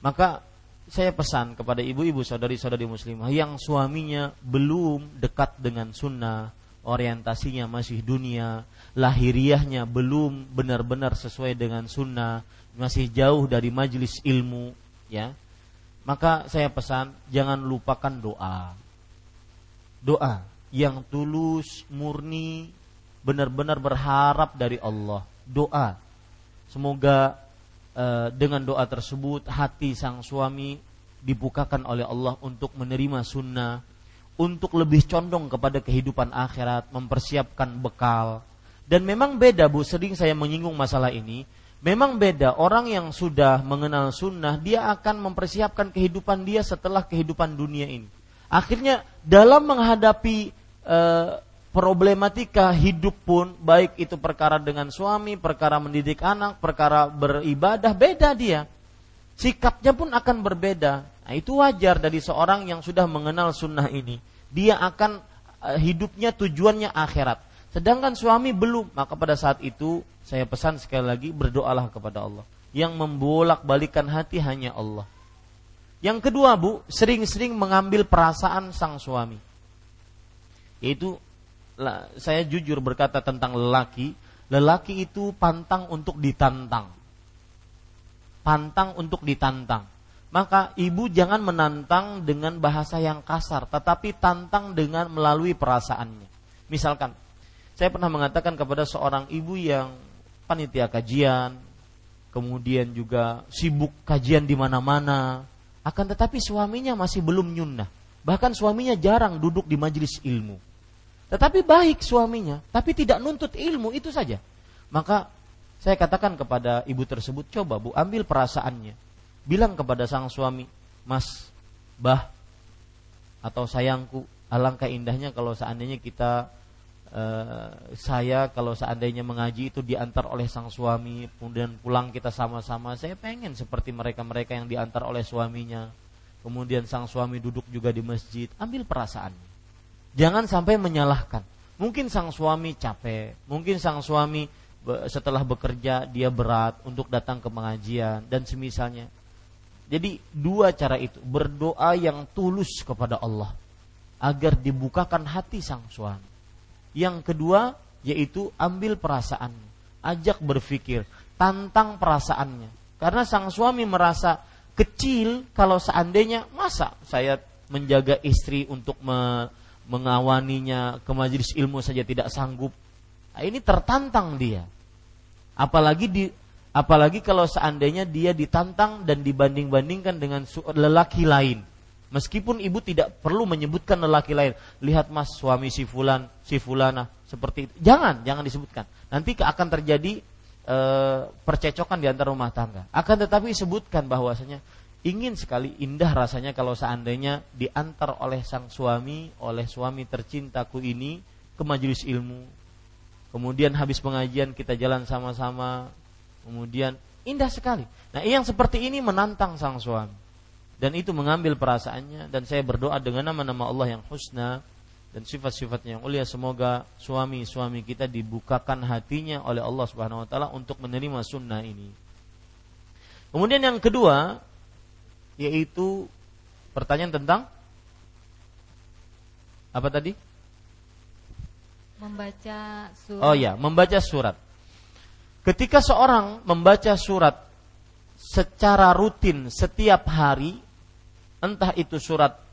Maka saya pesan kepada ibu-ibu saudari-saudari muslimah yang suaminya belum dekat dengan sunnah, orientasinya masih dunia, lahiriahnya belum benar-benar sesuai dengan sunnah, masih jauh dari majelis ilmu, ya. Maka saya pesan jangan lupakan doa. Doa yang tulus, murni, benar-benar berharap dari Allah. Doa. Semoga uh, dengan doa tersebut hati sang suami dibukakan oleh Allah untuk menerima sunnah, untuk lebih condong kepada kehidupan akhirat, mempersiapkan bekal. Dan memang beda Bu, sering saya menyinggung masalah ini. Memang beda orang yang sudah mengenal sunnah, dia akan mempersiapkan kehidupan dia setelah kehidupan dunia ini. Akhirnya dalam menghadapi e, problematika hidup pun, baik itu perkara dengan suami, perkara mendidik anak, perkara beribadah, beda dia. Sikapnya pun akan berbeda. Nah, itu wajar dari seorang yang sudah mengenal sunnah ini. Dia akan uh, hidupnya tujuannya akhirat. Sedangkan suami belum, maka pada saat itu saya pesan sekali lagi berdoalah kepada Allah. Yang membolak-balikan hati hanya Allah. Yang kedua, Bu, sering-sering mengambil perasaan sang suami. Yaitu saya jujur berkata tentang lelaki, lelaki itu pantang untuk ditantang. Pantang untuk ditantang maka ibu jangan menantang dengan bahasa yang kasar, tetapi tantang dengan melalui perasaannya. Misalkan, saya pernah mengatakan kepada seorang ibu yang panitia kajian, kemudian juga sibuk kajian di mana-mana, akan tetapi suaminya masih belum nyunnah. Bahkan suaminya jarang duduk di majelis ilmu. Tetapi baik suaminya, tapi tidak nuntut ilmu itu saja. Maka saya katakan kepada ibu tersebut, coba bu ambil perasaannya bilang kepada sang suami, "Mas, Bah, atau sayangku, alangkah indahnya kalau seandainya kita uh, saya kalau seandainya mengaji itu diantar oleh sang suami, kemudian pulang kita sama-sama. Saya pengen seperti mereka-mereka yang diantar oleh suaminya. Kemudian sang suami duduk juga di masjid, ambil perasaannya. Jangan sampai menyalahkan. Mungkin sang suami capek, mungkin sang suami setelah bekerja dia berat untuk datang ke pengajian dan semisalnya jadi dua cara itu, berdoa yang tulus kepada Allah agar dibukakan hati sang suami. Yang kedua yaitu ambil perasaan, ajak berpikir, tantang perasaannya. Karena sang suami merasa kecil kalau seandainya masa saya menjaga istri untuk me, mengawaninya ke majelis ilmu saja tidak sanggup. Nah, ini tertantang dia. Apalagi di Apalagi kalau seandainya dia ditantang dan dibanding-bandingkan dengan lelaki lain. Meskipun ibu tidak perlu menyebutkan lelaki lain. Lihat mas suami si fulan, si fulana seperti itu. Jangan, jangan disebutkan. Nanti akan terjadi e, percecokan di antara rumah tangga. Akan tetapi sebutkan bahwasanya ingin sekali indah rasanya kalau seandainya diantar oleh sang suami, oleh suami tercintaku ini ke majelis ilmu. Kemudian habis pengajian kita jalan sama-sama Kemudian indah sekali. Nah, yang seperti ini menantang sang suami. Dan itu mengambil perasaannya dan saya berdoa dengan nama-nama Allah yang husna dan sifat-sifatnya yang mulia semoga suami-suami kita dibukakan hatinya oleh Allah Subhanahu wa taala untuk menerima sunnah ini. Kemudian yang kedua yaitu pertanyaan tentang apa tadi? Membaca surat. Oh ya, membaca surat. Ketika seorang membaca surat secara rutin setiap hari, entah itu surat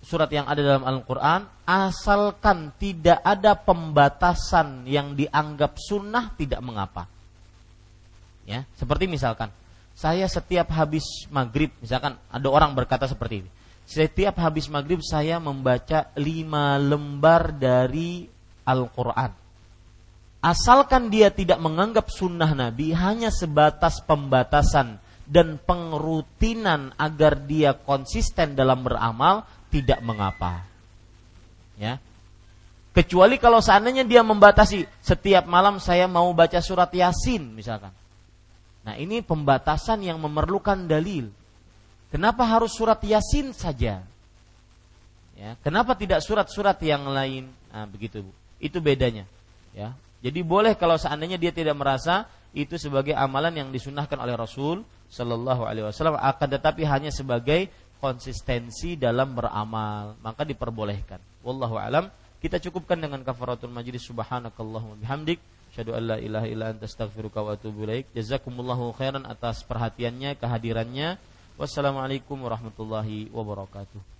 surat yang ada dalam Al-Quran, asalkan tidak ada pembatasan yang dianggap sunnah tidak mengapa. Ya, seperti misalkan saya setiap habis maghrib, misalkan ada orang berkata seperti ini, setiap habis maghrib saya membaca lima lembar dari Al-Quran asalkan dia tidak menganggap sunnah Nabi hanya sebatas pembatasan dan pengrutinan agar dia konsisten dalam beramal tidak mengapa. Ya. Kecuali kalau seandainya dia membatasi setiap malam saya mau baca surat Yasin misalkan. Nah, ini pembatasan yang memerlukan dalil. Kenapa harus surat Yasin saja? Ya, kenapa tidak surat-surat yang lain? Nah, begitu, Bu. Itu bedanya, ya. Jadi boleh kalau seandainya dia tidak merasa itu sebagai amalan yang disunahkan oleh Rasul Shallallahu Alaihi Wasallam akan tetapi hanya sebagai konsistensi dalam beramal maka diperbolehkan. Wallahu alam. Kita cukupkan dengan kafaratul majlis subhanakallahumma bihamdik Asyhadu an la ilaha illa anta astaghfiruka wa atubu ilaik. Jazakumullahu khairan atas perhatiannya, kehadirannya. Wassalamualaikum warahmatullahi wabarakatuh.